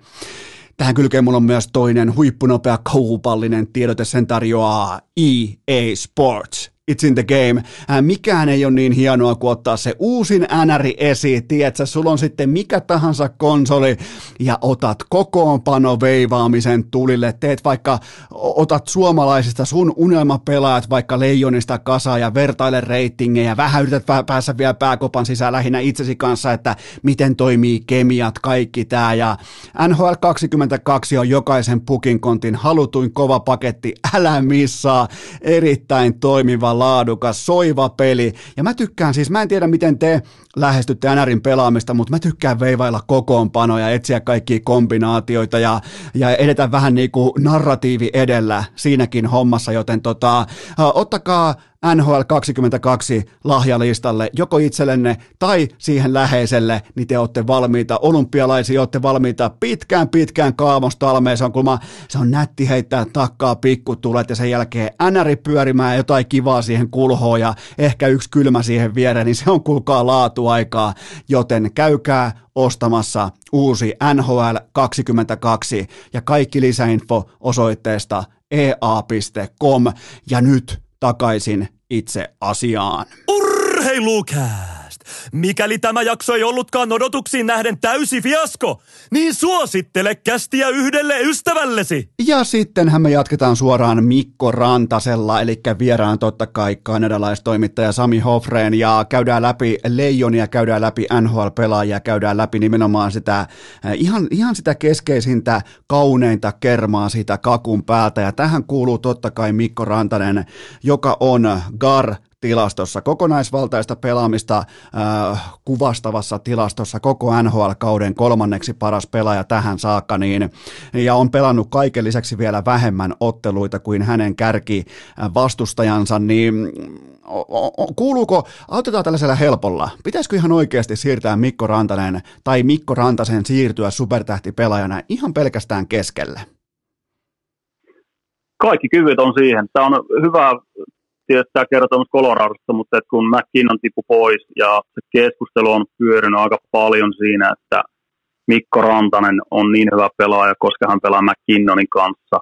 Tähän kylkeen mulla on myös toinen huippunopea kaupallinen tiedote, sen tarjoaa EA Sports. It's in the game. Äh, mikään ei ole niin hienoa kuin ottaa se uusin NRI esiin. Tiedätkö, sulla on sitten mikä tahansa konsoli ja otat kokoonpano veivaamisen tulille. Teet vaikka, otat suomalaisista sun unelmapelaajat vaikka leijonista kasa ja vertaile reitingejä. Vähän yrität päässä vielä pääkopan sisään lähinnä itsesi kanssa, että miten toimii kemiat, kaikki tää. Ja NHL 22 on jokaisen pukin kontin halutuin kova paketti. Älä missaa erittäin toimiva laadukas, soiva peli. Ja mä tykkään siis, mä en tiedä miten te lähestytte NRin pelaamista, mutta mä tykkään veivailla kokoonpanoja, etsiä kaikkia kombinaatioita ja, ja edetä vähän niin kuin narratiivi edellä siinäkin hommassa, joten tota, ottakaa NHL 22 lahjalistalle, joko itsellenne tai siihen läheiselle, niin te olette valmiita olympialaisia, olette valmiita pitkään pitkään kaavostalmeen. Se on, kulma, se on nätti heittää takkaa pikkutulet ja sen jälkeen NRI pyörimään jotain kivaa siihen kulhoon ja ehkä yksi kylmä siihen viereen, niin se on kulkaa laatuaikaa, joten käykää ostamassa uusi NHL 22 ja kaikki lisäinfo osoitteesta ea.com ja nyt takaisin itse asiaan. Urheilukää! Mikäli tämä jakso ei ollutkaan odotuksiin nähden täysi fiasko, niin suosittele kästiä yhdelle ystävällesi. Ja sittenhän me jatketaan suoraan Mikko Rantasella, eli vieraan totta kai kanadalaistoimittaja Sami Hofreen, ja käydään läpi leijonia, käydään läpi NHL-pelaajia, käydään läpi nimenomaan sitä, eh, ihan, ihan sitä keskeisintä, kauneinta kermaa siitä kakun päältä, ja tähän kuuluu totta kai Mikko Rantanen, joka on GAR tilastossa, kokonaisvaltaista pelaamista äh, kuvastavassa tilastossa koko NHL-kauden kolmanneksi paras pelaaja tähän saakka, niin, ja on pelannut kaiken lisäksi vielä vähemmän otteluita kuin hänen kärki äh, vastustajansa, niin kuuluuko, autetaan tällaisella helpolla, pitäisikö ihan oikeasti siirtää Mikko Rantanen tai Mikko Rantasen siirtyä supertähtipelaajana ihan pelkästään keskelle? Kaikki kyvyt on siihen. Tämä on hyvä tietysti tämä kertoo Coloradosta, mutta että kun McKinnon tippui pois ja se keskustelu on pyörinyt aika paljon siinä, että Mikko Rantanen on niin hyvä pelaaja, koska hän pelaa McKinnonin kanssa.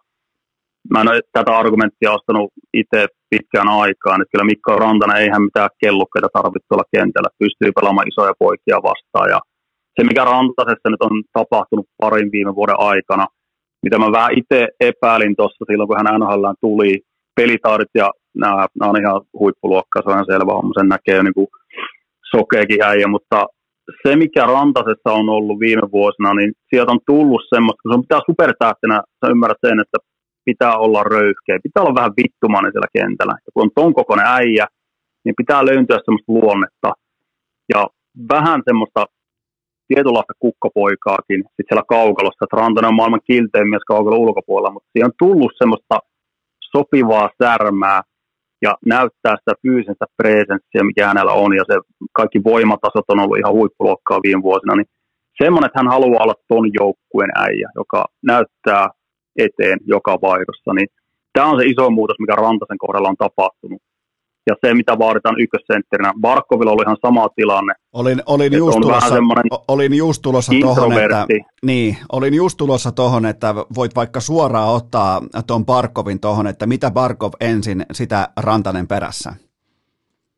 Mä en ole tätä argumenttia ostanut itse pitkään aikaan, että kyllä Mikko Rantanen eihän mitään kellukkeita tarvitse tuolla kentällä, pystyy pelaamaan isoja poikia vastaan ja se, mikä Rantasessa nyt on tapahtunut parin viime vuoden aikana, mitä mä vähän itse epäilin tuossa silloin, kun hän NHL tuli, pelitaidot ja nämä, nämä on ihan huippuluokkaa, se on ihan selvä homma, sen näkee jo niin kuin sokeekin äijä, mutta se, mikä Rantasessa on ollut viime vuosina, niin sieltä on tullut semmoista, kun se on pitää supertähtenä, sä ymmärrät sen, että pitää olla röyhkeä, pitää olla vähän vittumainen siellä kentällä. Ja kun on ton kokoinen äijä, niin pitää löytyä semmoista luonnetta ja vähän semmoista tietynlaista kukkapoikaakin sit siellä kaukalossa, että Rantanen on maailman kiltein mies kaukalon ulkopuolella, mutta siihen on tullut semmoista sopivaa särmää ja näyttää sitä fyysistä presenssiä, mikä hänellä on, ja se kaikki voimatasot on ollut ihan huippuluokkaa viime vuosina, niin semmoinen, että hän haluaa olla ton joukkueen äijä, joka näyttää eteen joka vaihdossa, niin tämä on se iso muutos, mikä Rantasen kohdalla on tapahtunut ja se, mitä vaaditaan ykkössentterinä. Barkovilla oli ihan sama tilanne. Olin, olin, just, tulossa, olin just tulossa tohon, että, niin, olin just tulossa tohon, että voit vaikka suoraan ottaa tuon Barkovin tohon, että mitä Barkov ensin, sitä Rantanen perässä.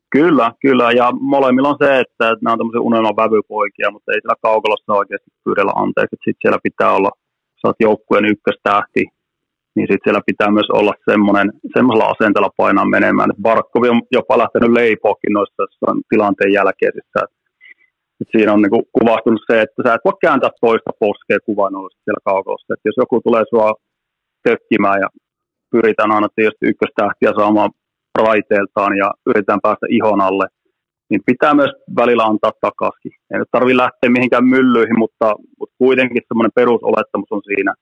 Kyllä, kyllä, ja molemmilla on se, että nämä on tämmöisiä unelman vävypoikia, mutta ei siellä kaukalossa oikeasti pyydellä anteeksi, että sitten siellä pitää olla, sä oot joukkueen ykköstähti, niin sitten siellä pitää myös olla semmoinen, semmoisella asenteella painaa menemään. Barkkovi on jopa lähtenyt leipoakin noissa tilanteen jälkeisissä. Et siinä on niinku kuvastunut se, että sä et voi kääntää toista poskea kuvainnollisesti siellä kaukalossa. Et jos joku tulee sua tökkimään ja pyritään aina tietysti ykköstähtiä saamaan raiteeltaan ja yritetään päästä ihon alle, niin pitää myös välillä antaa takaisin. Ei nyt tarvitse lähteä mihinkään myllyihin, mutta, mutta kuitenkin semmoinen perusolettamus on siinä,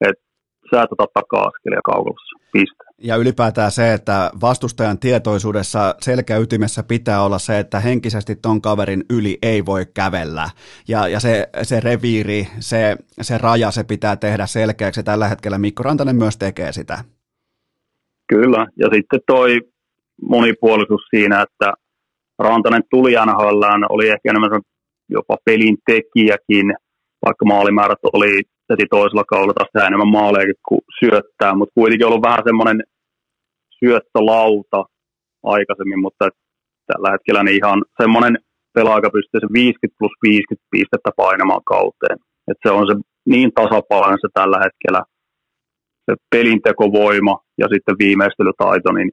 että sä et ota taka-askelia kaukalossa. Piste. Ja ylipäätään se, että vastustajan tietoisuudessa selkäytimessä pitää olla se, että henkisesti ton kaverin yli ei voi kävellä. Ja, ja se, se reviiri, se, se raja, se pitää tehdä selkeäksi. Tällä hetkellä Mikko Rantanen myös tekee sitä. Kyllä, ja sitten toi monipuolisuus siinä, että Rantanen tuli NHL, oli ehkä enemmän jopa pelin tekijäkin, vaikka maalimäärät oli heti toisella kaudella taas enemmän maalejakin kuin syöttää, mutta kuitenkin ollut vähän semmoinen syöttölauta aikaisemmin, mutta tällä hetkellä niin ihan semmoinen pelaaja pystyy se 50 plus 50 pistettä painamaan kauteen. Et se on se niin tasapainossa tällä hetkellä, se pelintekovoima ja sitten viimeistelytaito, niin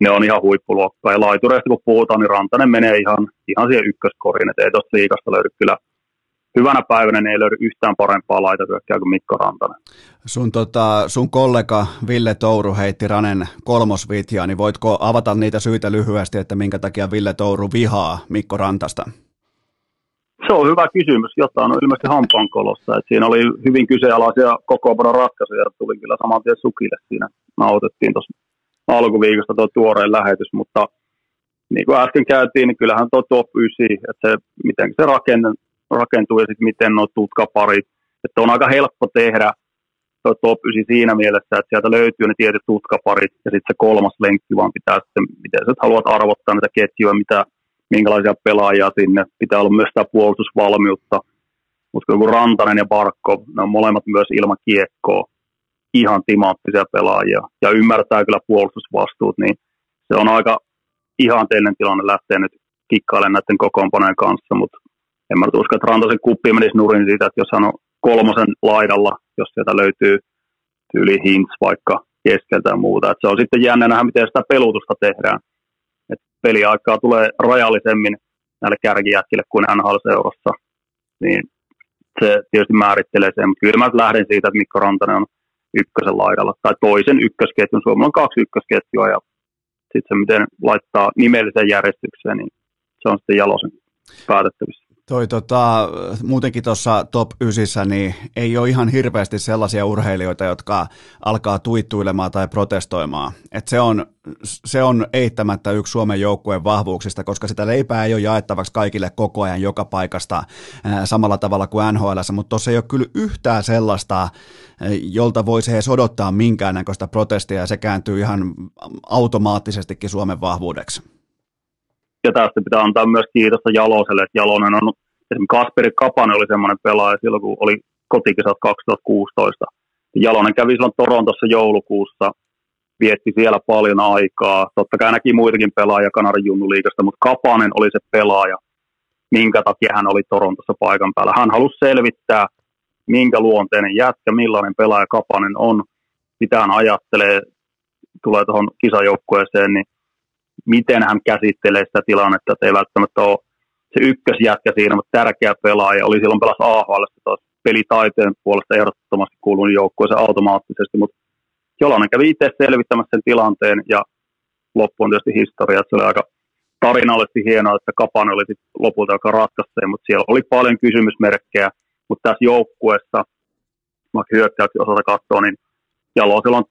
ne on ihan huippuluokkaa. Ja laitureista kun puhutaan, niin Rantanen menee ihan, ihan siihen ykköskoriin, että ei tuosta liikasta löydy kyllä hyvänä päivänä ei löydy yhtään parempaa laitahyökkää kuin Mikko Rantanen. Sun, tota, sun kollega Ville Touru heitti Ranen kolmosvitjaa, niin voitko avata niitä syitä lyhyesti, että minkä takia Ville Touru vihaa Mikko Rantasta? Se on hyvä kysymys. Jotain on ilmeisesti hampaankolossa. Et siinä oli hyvin kyseenalaisia kokoonpanon ratkaisuja. Tuli kyllä saman tien sukille siinä. Nautettiin tuossa alkuviikosta tuo tuoreen lähetys, mutta niin kuin äsken käytiin, niin kyllähän tuo top 9, että se, miten se rakentuu, rakentuu ja sitten miten nuo tutkaparit, että on aika helppo tehdä tuo top 9 siinä mielessä, että sieltä löytyy ne tietyt tutkaparit ja sitten se kolmas lenkki vaan pitää sitten, miten sä haluat arvottaa näitä ketjuja, mitä, minkälaisia pelaajia sinne, pitää olla myös sitä puolustusvalmiutta, mutta kun Rantanen ja Barkko, ne on molemmat myös ilman kiekkoa, ihan timaattisia pelaajia. Ja ymmärtää kyllä puolustusvastuut, niin se on aika ihanteellinen tilanne lähteä nyt kikkailemaan näiden kokoonpanojen kanssa, mutta en mä usko, että Rantasen kuppi menisi nurin siitä, että jos hän on kolmosen laidalla, jos sieltä löytyy tyyli hints vaikka keskeltä ja muuta. että se on sitten jännä nähdä, miten sitä pelutusta tehdään. Et peliaikaa tulee rajallisemmin näille kärkijätkille kuin NHL-seurassa. Niin se tietysti määrittelee sen, mutta kyllä mä lähden siitä, että Mikko Rantanen on ykkösen laidalla tai toisen ykkösketjun. Suomella on kaksi ykkösketjua ja sitten se, miten laittaa nimelliseen järjestykseen, niin se on sitten Jalosen päätettävissä. Toi tota, muutenkin tuossa top 9, niin ei ole ihan hirveästi sellaisia urheilijoita, jotka alkaa tuittuilemaan tai protestoimaan. Et se, on, se on eittämättä yksi Suomen joukkueen vahvuuksista, koska sitä leipää ei ole jaettavaksi kaikille koko ajan joka paikasta samalla tavalla kuin NHL, mutta tuossa ei ole kyllä yhtään sellaista, jolta voisi edes odottaa minkäännäköistä protestia, ja se kääntyy ihan automaattisestikin Suomen vahvuudeksi ja tästä pitää antaa myös kiitosta Jaloselle, että Jalonen on, esimerkiksi Kasperi Kapanen oli semmoinen pelaaja silloin, kun oli kotikisat 2016. Jalonen kävi silloin Torontossa joulukuussa, vietti siellä paljon aikaa. Totta kai näki muitakin pelaajia Kanarin junnuliikasta, mutta Kapanen oli se pelaaja, minkä takia hän oli Torontossa paikan päällä. Hän halusi selvittää, minkä luonteinen jätkä, millainen pelaaja Kapanen on, mitä hän ajattelee, tulee tuohon kisajoukkueeseen, niin miten hän käsittelee sitä tilannetta, että ei välttämättä ole se ykkösjätkä siinä, mutta tärkeä pelaaja. Oli silloin pelas AHL, taas pelitaiteen puolesta ehdottomasti kuulunut joukkueeseen automaattisesti, mutta Jolanen kävi itse selvittämässä sen tilanteen ja loppu on tietysti historia. Se oli aika tarinallisesti hienoa, että Kapan oli lopulta joka ratkaisi mutta siellä oli paljon kysymysmerkkejä, mutta tässä joukkueessa, vaikka hyökkäyksiä osalta katsoo, niin Jalosella on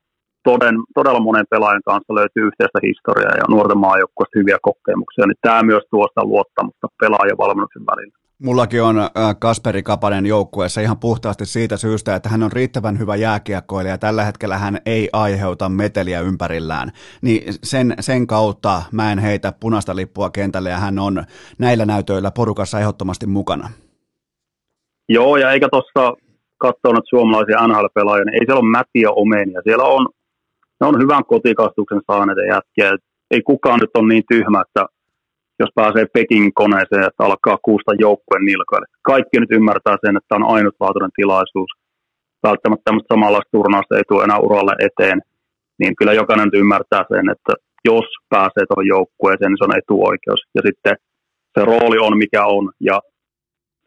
toden, todella monen pelaajan kanssa löytyy yhteistä historiaa ja nuorten maajoukkueesta hyviä kokemuksia, niin tämä myös tuo sitä luottamusta pelaajan valmennuksen välillä. Mullakin on Kasperi Kapanen joukkueessa ihan puhtaasti siitä syystä, että hän on riittävän hyvä jääkiekkoilija ja tällä hetkellä hän ei aiheuta meteliä ympärillään. Niin sen, sen kautta mä en heitä punaista lippua kentälle ja hän on näillä näytöillä porukassa ehdottomasti mukana. Joo, ja eikä tuossa katsonut suomalaisia NHL-pelaajia, niin ei siellä ole mätiä omenia. Siellä on ne on hyvän kotikastuksen saaneet jätkiä. Ei kukaan nyt ole niin tyhmä, että jos pääsee Pekingin koneeseen, että alkaa kuusta joukkueen nilkoille. Kaikki nyt ymmärtää sen, että tämä on ainutlaatuinen tilaisuus. Välttämättä tämmöistä samanlaista turnausta ei tule enää uralle eteen. Niin kyllä jokainen nyt ymmärtää sen, että jos pääsee tuohon joukkueeseen, niin se on etuoikeus. Ja sitten se rooli on mikä on, ja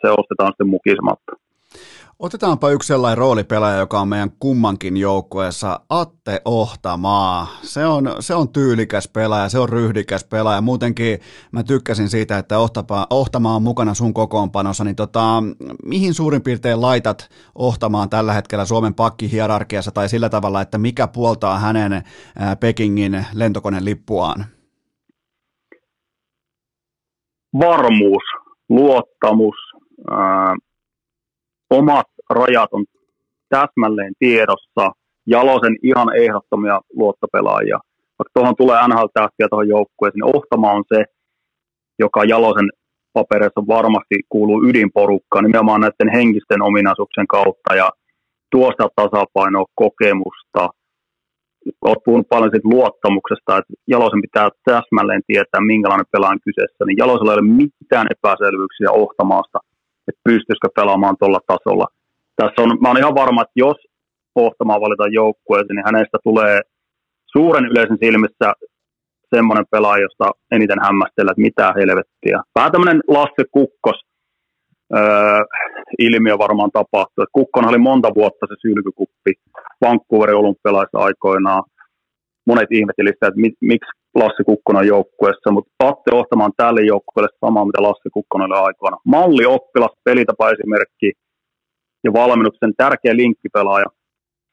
se ostetaan sitten mukisematta. Otetaanpa yksi sellainen roolipelaaja, joka on meidän kummankin joukkueessa, Atte Ohtamaa. Se on, se on tyylikäs pelaaja, se on ryhdikäs pelaaja. Muutenkin mä tykkäsin siitä, että Ohtapa, Ohtamaa on mukana sun kokoonpanossa, niin tota, mihin suurin piirtein laitat Ohtamaan tällä hetkellä Suomen pakkihierarkiassa tai sillä tavalla, että mikä puoltaa hänen Pekingin lentokoneen lippuaan? Varmuus, luottamus, äh omat rajat on täsmälleen tiedossa, Jalosen ihan ehdottomia luottopelaajia. Vaikka tuohon tulee NHL-tähtiä tuohon joukkueeseen, niin Ohtama on se, joka Jalosen papereissa varmasti kuuluu ydinporukkaan nimenomaan näiden henkisten ominaisuuksien kautta ja tuosta tasapainoa, kokemusta. Olet puhunut paljon siitä luottamuksesta, että Jalosen pitää täsmälleen tietää, minkälainen pelaaja on kyseessä. Niin Jalosella ei ole mitään epäselvyyksiä Ohtamaasta – että pystyisikö pelaamaan tuolla tasolla. Tässä on, mä olen ihan varma, että jos Pohtamaan valitaan joukkueeseen, niin hänestä tulee suuren yleisön silmissä semmoinen pelaaja, josta eniten hämmästellä, että mitä helvettiä. Vähän tämmöinen Lasse Kukkos, öö, ilmiö varmaan tapahtui. Et Kukkonen oli monta vuotta se sylkykuppi Vancouverin olympialaisissa aikoinaan. Monet ihmetteli että miksi Lassi Kukkonen joukkueessa, mutta Atte Ohtamaan tälle joukkueelle samaa, mitä Lassi Kukkonen oli aikoina. Malli oppilas, pelitapa esimerkki ja valmennuksen tärkeä linkkipelaaja,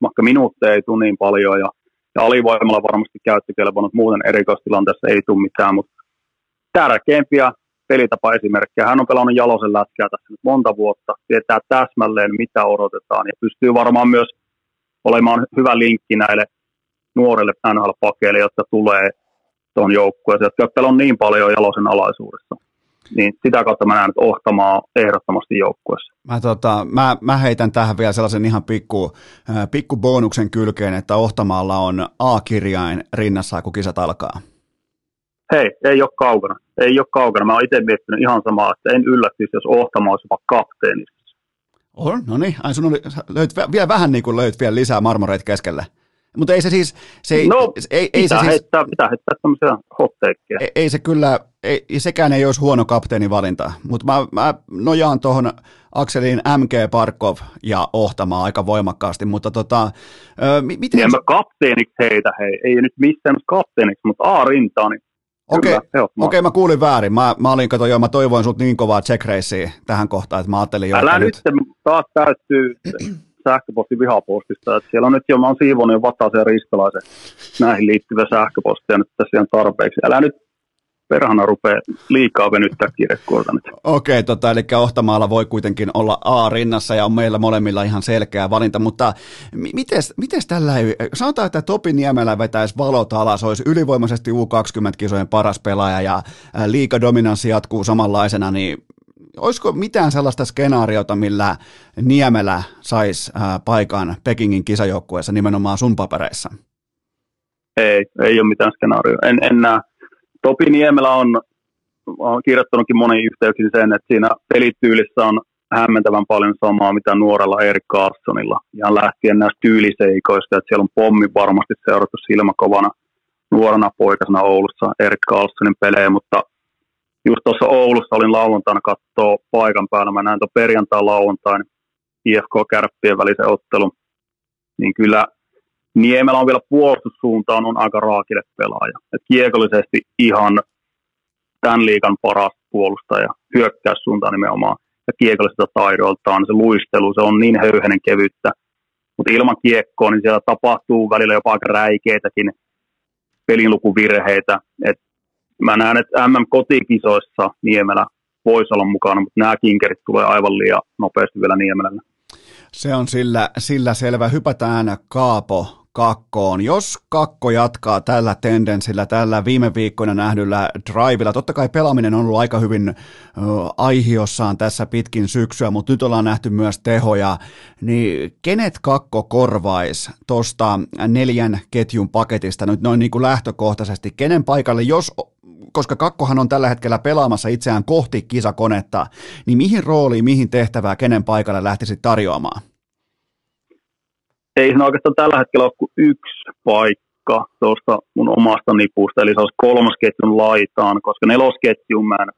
vaikka minuutteja ei tule niin paljon ja, ja alivoimalla varmasti käyttökelpoinen, muuten erikoistilanteessa ei tule mitään, mutta tärkeimpiä pelitapa esimerkkejä. Hän on pelannut Jalosen lätkää tässä nyt monta vuotta, tietää täsmälleen mitä odotetaan ja pystyy varmaan myös olemaan hyvä linkki näille nuorille NHL-pakeille, jotka tulee tuon joukkueeseen, jotka on niin paljon Jalosen alaisuudessa. Niin sitä kautta mä näen, että Ohtamaa ehdottomasti joukkueessa. Mä, tota, mä, mä, heitän tähän vielä sellaisen ihan pikku, äh, pikku bonuksen kylkeen, että Ohtamaalla on A-kirjain rinnassa, kun kisat alkaa. Hei, ei ole kaukana. Ei ole kaukana. Mä oon itse miettinyt ihan samaa, että en yllättyisi, jos Ohtama olisi jopa kapteeni. On, no niin. Ai sun oli, löyt, vielä vähän niin kuin löyt vielä lisää marmoreita keskelle. Mutta ei se siis... Se ei, no, ei, ei pitää, se siis, heittää, pitää heittää tämmöisiä hotteikkeja. Ei, ei, se kyllä, ei, sekään ei olisi huono valinta. mutta mä, mä nojaan tuohon Akselin MG Parkov ja Ohtama aika voimakkaasti, mutta tota... Ö, miten... En mä kapteeniksi heitä, hei, ei nyt missään kapteeniksi, mutta A-rintaa, niin Okei, okay, okay, mä kuulin väärin. Mä, mä olin, kato, joo, mä toivoin sut niin kovaa check tähän kohtaan, että mä ajattelin jo, Älä nyt, nyt taas täyttyy sähköposti vihapostista. Että siellä on nyt jo, mä oon siivonut jo Vataisen ja Riskalaisen näihin liittyvä sähköpostia nyt tässä on tarpeeksi. Älä nyt perhana rupea liikaa venyttää kirjekuorta nyt. Okei, tota, eli Ohtamaalla voi kuitenkin olla A rinnassa ja on meillä molemmilla ihan selkeä valinta, mutta mites, mites tällä sanotaan, että Topi Niemelä vetäisi valot alas, olisi ylivoimaisesti U20-kisojen paras pelaaja ja liikadominanssi jatkuu samanlaisena, niin olisiko mitään sellaista skenaariota, millä Niemelä saisi paikan Pekingin kisajoukkueessa nimenomaan sun papereissa? Ei, ei ole mitään skenaarioa. En, en näe. Topi Niemelä on, on kirjoittanutkin moni yhteyksiin sen, että siinä pelityylissä on hämmentävän paljon samaa, mitä nuorella Erik Carlsonilla. Ihan lähtien näistä tyyliseikoista, että siellä on pommi varmasti seurattu silmäkovana nuorena poikasena Oulussa Erik Carlsonin pelejä, mutta – just tuossa Oulussa olin lauantaina katsoa paikan päällä. Mä näin tuon perjantai lauantain IFK-kärppien välisen ottelun. Niin kyllä Niemelä on vielä puolustussuuntaan on aika raakille pelaaja. Et kiekollisesti ihan tämän liikan paras puolustaja hyökkäyssuuntaan nimenomaan. Ja kiekolliselta taidoiltaan se luistelu, se on niin höyhenen kevyttä. Mutta ilman kiekkoa, niin siellä tapahtuu välillä jopa aika räikeitäkin pelinlukuvirheitä. Et mä näen, että MM-kotikisoissa Niemelä voisi olla mukana, mutta nämä kinkerit tulee aivan liian nopeasti vielä Niemelälle. Se on sillä, sillä selvä. Hypätään Kaapo kakkoon. Jos kakko jatkaa tällä tendenssillä, tällä viime viikkoina nähdyllä drivilla, totta kai pelaaminen on ollut aika hyvin aihiossaan tässä pitkin syksyä, mutta nyt ollaan nähty myös tehoja, niin kenet kakko korvaisi tuosta neljän ketjun paketista nyt noin niin kuin lähtökohtaisesti, kenen paikalle, jos koska kakkohan on tällä hetkellä pelaamassa itseään kohti kisakonetta, niin mihin rooliin, mihin tehtävää, kenen paikalle lähtisi tarjoamaan? Ei siinä oikeastaan tällä hetkellä ole kuin yksi paikka tuosta mun omasta nipusta, eli se olisi kolmosketjun laitaan, koska nelosketjun mä en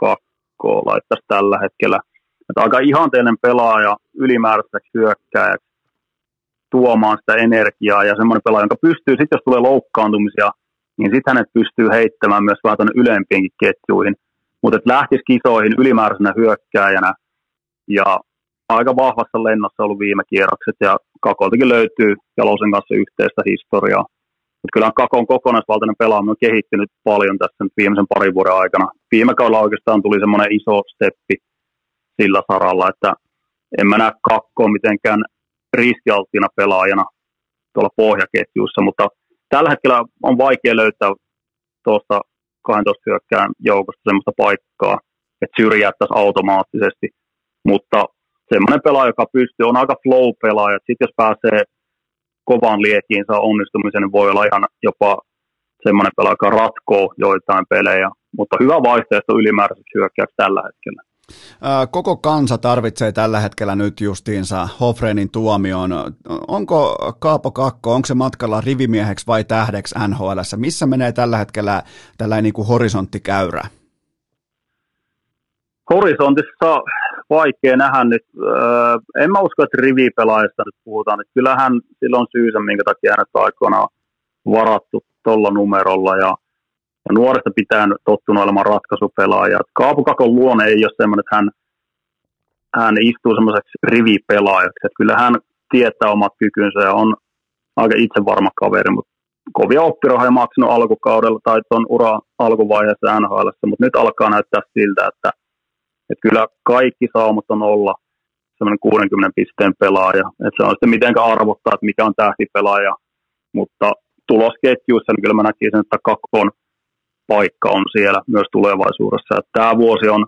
kakkoa laittaisi tällä hetkellä. Että aika ihanteellinen pelaaja ylimääräiseksi hyökkääjäksi tuomaan sitä energiaa ja semmoinen pelaaja, joka pystyy sitten, jos tulee loukkaantumisia, niin sitten hänet pystyy heittämään myös vähän tuonne ylempiinkin ketjuihin. Mutta että lähtisi kisoihin ylimääräisenä hyökkääjänä ja aika vahvassa lennossa ollut viime kierrokset ja Kakoltakin löytyy Jalosen kanssa yhteistä historiaa. Mutta kyllä Kakon kokonaisvaltainen pelaaminen on kehittynyt paljon tässä nyt viimeisen parin vuoden aikana. Viime kaudella oikeastaan tuli semmoinen iso steppi sillä saralla, että en mä näe Kakkoa mitenkään riskialttina pelaajana tuolla pohjaketjuissa, mutta tällä hetkellä on vaikea löytää tuosta 12 hyökkään joukosta sellaista paikkaa, että syrjäyttäisi automaattisesti, mutta semmoinen pelaaja, joka pystyy, on aika flow-pelaaja, sitten jos pääsee kovaan liekiin, saa onnistumisen, niin voi olla ihan jopa semmoinen pelaaja, joka ratkoo joitain pelejä, mutta hyvä vaihtoehto ylimääräiseksi hyökkääksi tällä hetkellä. Koko kansa tarvitsee tällä hetkellä nyt justiinsa Hofrenin tuomioon. Onko Kaapo Kakko, onko se matkalla rivimieheksi vai tähdeksi NHL? Missä menee tällä hetkellä tällainen niin kuin horisonttikäyrä? Horisontissa vaikea nähdä nyt. En mä usko, että rivipelaajasta nyt puhutaan. Kyllähän sillä on syysä, minkä takia hänet aikoinaan varattu tuolla numerolla. Ja, ja nuoresta pitää tottunut olemaan ratkaisupelaaja. Kaapukakon luonne ei ole semmoinen, että hän, hän istuu semmoiseksi rivipelaajaksi. Että kyllä hän tietää omat kykynsä ja on aika itse varma kaveri, mutta kovia oppirahoja maksanut alkukaudella tai tuon ura alkuvaiheessa NHL, mutta nyt alkaa näyttää siltä, että, että kyllä kaikki saumat on olla semmoinen 60 pisteen pelaaja. Että se on sitten mitenkä arvottaa, että mikä on tähtipelaaja, mutta tulosketjuissa niin kyllä mä näkisin, että kakon paikka on siellä myös tulevaisuudessa. Että tämä vuosi on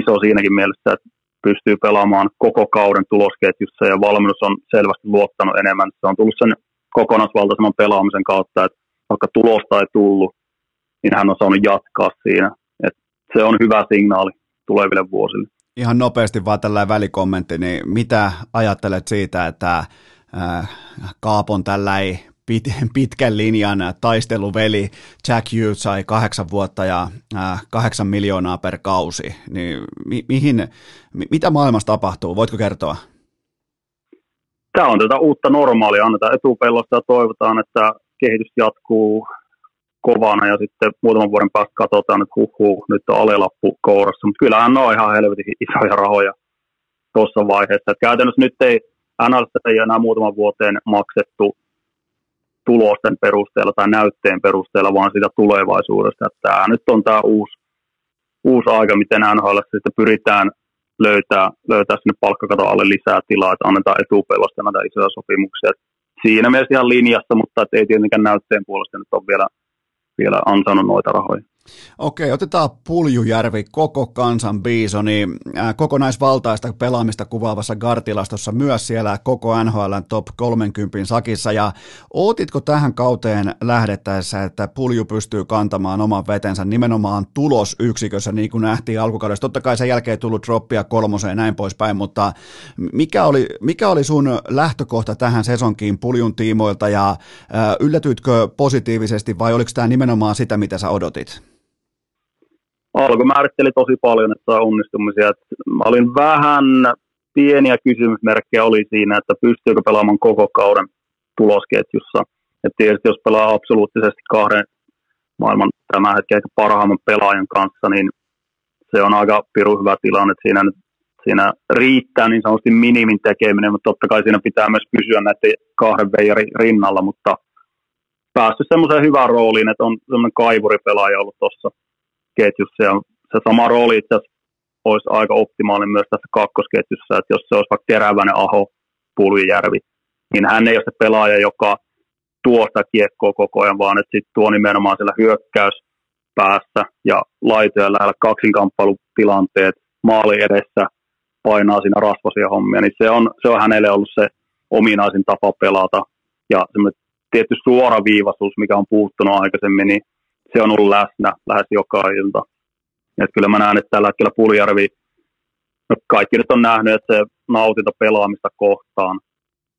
iso siinäkin mielessä, että pystyy pelaamaan koko kauden tulosketjussa ja valmennus on selvästi luottanut enemmän. Se on tullut sen kokonaisvaltaisemman pelaamisen kautta, että vaikka tulosta ei tullut, niin hän on saanut jatkaa siinä. Et se on hyvä signaali tuleville vuosille. Ihan nopeasti vaan tällainen välikommentti, niin mitä ajattelet siitä, että äh, Kaapon tällainen pit, pitkän linjan taisteluveli. Jack Hughes sai kahdeksan vuotta ja äh, kahdeksan miljoonaa per kausi, niin mi, mihin, mi, mitä maailmassa tapahtuu, voitko kertoa? tämä on tätä uutta normaalia, annetaan etupellosta ja toivotaan, että kehitys jatkuu kovana ja sitten muutaman vuoden päästä katsotaan, että huhuu, nyt on alelappu kourassa, mutta kyllähän ne on ihan helvetin isoja rahoja tuossa vaiheessa. Et käytännössä nyt ei NLS ei enää muutaman vuoteen maksettu tulosten perusteella tai näytteen perusteella, vaan sitä tulevaisuudesta. Tämä nyt on tämä uusi, uusi aika, miten NHL sitten pyritään löytää, löytää sinne palkkakaton alle lisää tilaa, että annetaan etupelosta näitä isoja sopimuksia. Siinä mielessä ihan linjassa, mutta ei tietenkään näytteen puolesta nyt ole vielä, vielä ansainnut noita rahoja. Okei, otetaan Puljujärvi, koko kansan biisoni, äh, kokonaisvaltaista pelaamista kuvaavassa Gartilastossa, myös siellä koko NHL top 30 sakissa, ja ootitko tähän kauteen lähdettäessä, että Pulju pystyy kantamaan oman vetensä nimenomaan tulosyksikössä, niin kuin nähtiin alkukaudessa, totta kai sen jälkeen tullut droppia kolmoseen ja näin poispäin, mutta mikä oli, mikä oli sun lähtökohta tähän sesonkiin Puljun tiimoilta, ja äh, yllätyitkö positiivisesti, vai oliko tämä nimenomaan sitä, mitä sä odotit? Alku määritteli tosi paljon, että onnistumisia. Et mä olin vähän pieniä kysymysmerkkejä oli siinä, että pystyykö pelaamaan koko kauden tulosketjussa. Et tietysti jos pelaa absoluuttisesti kahden maailman tämän hetken parhaimman pelaajan kanssa, niin se on aika piru hyvä tilanne, siinä, siinä riittää niin sanotusti minimin tekeminen, mutta totta kai siinä pitää myös pysyä näiden kahden veijarin rinnalla, mutta päässyt semmoiseen hyvään rooliin, että on semmoinen kaivuripelaaja ollut tuossa ketjussa ja se sama rooli itse olisi aika optimaalinen myös tässä kakkosketjussa, että jos se olisi vaikka Terävänen, Aho, Puljujärvi, niin hän ei ole se pelaaja, joka tuo sitä kiekkoa koko ajan, vaan että sitten tuo nimenomaan siellä hyökkäyspäässä ja laitojen lähellä kaksinkamppailutilanteet maali edessä painaa siinä rasvasia hommia, niin se on, se on hänelle ollut se ominaisin tapa pelata. Ja tietty suoraviivaisuus, mikä on puuttunut aikaisemmin, niin se on ollut läsnä lähes joka ilta. Et kyllä mä näen, että tällä hetkellä Puljärvi, no kaikki nyt on nähnyt, että se nautinta pelaamista kohtaan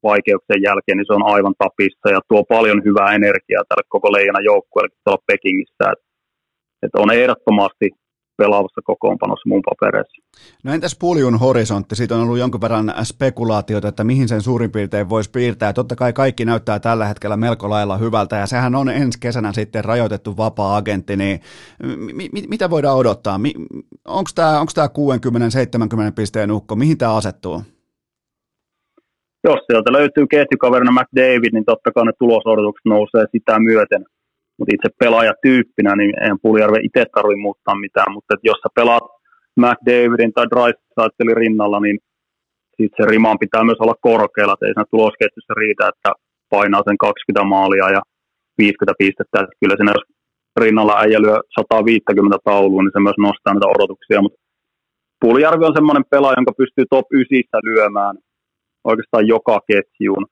vaikeuksien jälkeen, niin se on aivan tapissa ja tuo paljon hyvää energiaa tälle koko leijana joukkueelle tuolla Pekingissä. Et, et on ehdottomasti pelaavassa kokoonpanossa mun papereissa. No entäs puljun horisontti? Siitä on ollut jonkun verran spekulaatiota, että mihin sen suurin piirtein voisi piirtää. Totta kai kaikki näyttää tällä hetkellä melko lailla hyvältä ja sehän on ensi kesänä sitten rajoitettu vapaa-agentti, niin mi- mi- mitä voidaan odottaa? Mi- Onko tämä onks 60-70 pisteen ukko? Mihin tämä asettuu? Jos sieltä löytyy ketjukaverina McDavid, niin totta kai ne tulosodotukset nousee sitä myöten – mutta itse pelaajatyyppinä, niin en Puljärve itse tarvitse muuttaa mitään, mutta että jos sä pelaat McDavidin tai Dreisaitelin rinnalla, niin sit se riman pitää myös olla korkealla, että ei siinä tulosketjussa riitä, että painaa sen 20 maalia ja 50 pistettä, että kyllä siinä jos rinnalla äijä lyö 150 taulua, niin se myös nostaa näitä odotuksia, mutta Puljärvi on semmoinen pelaaja, jonka pystyy top 9 lyömään oikeastaan joka ketjuun.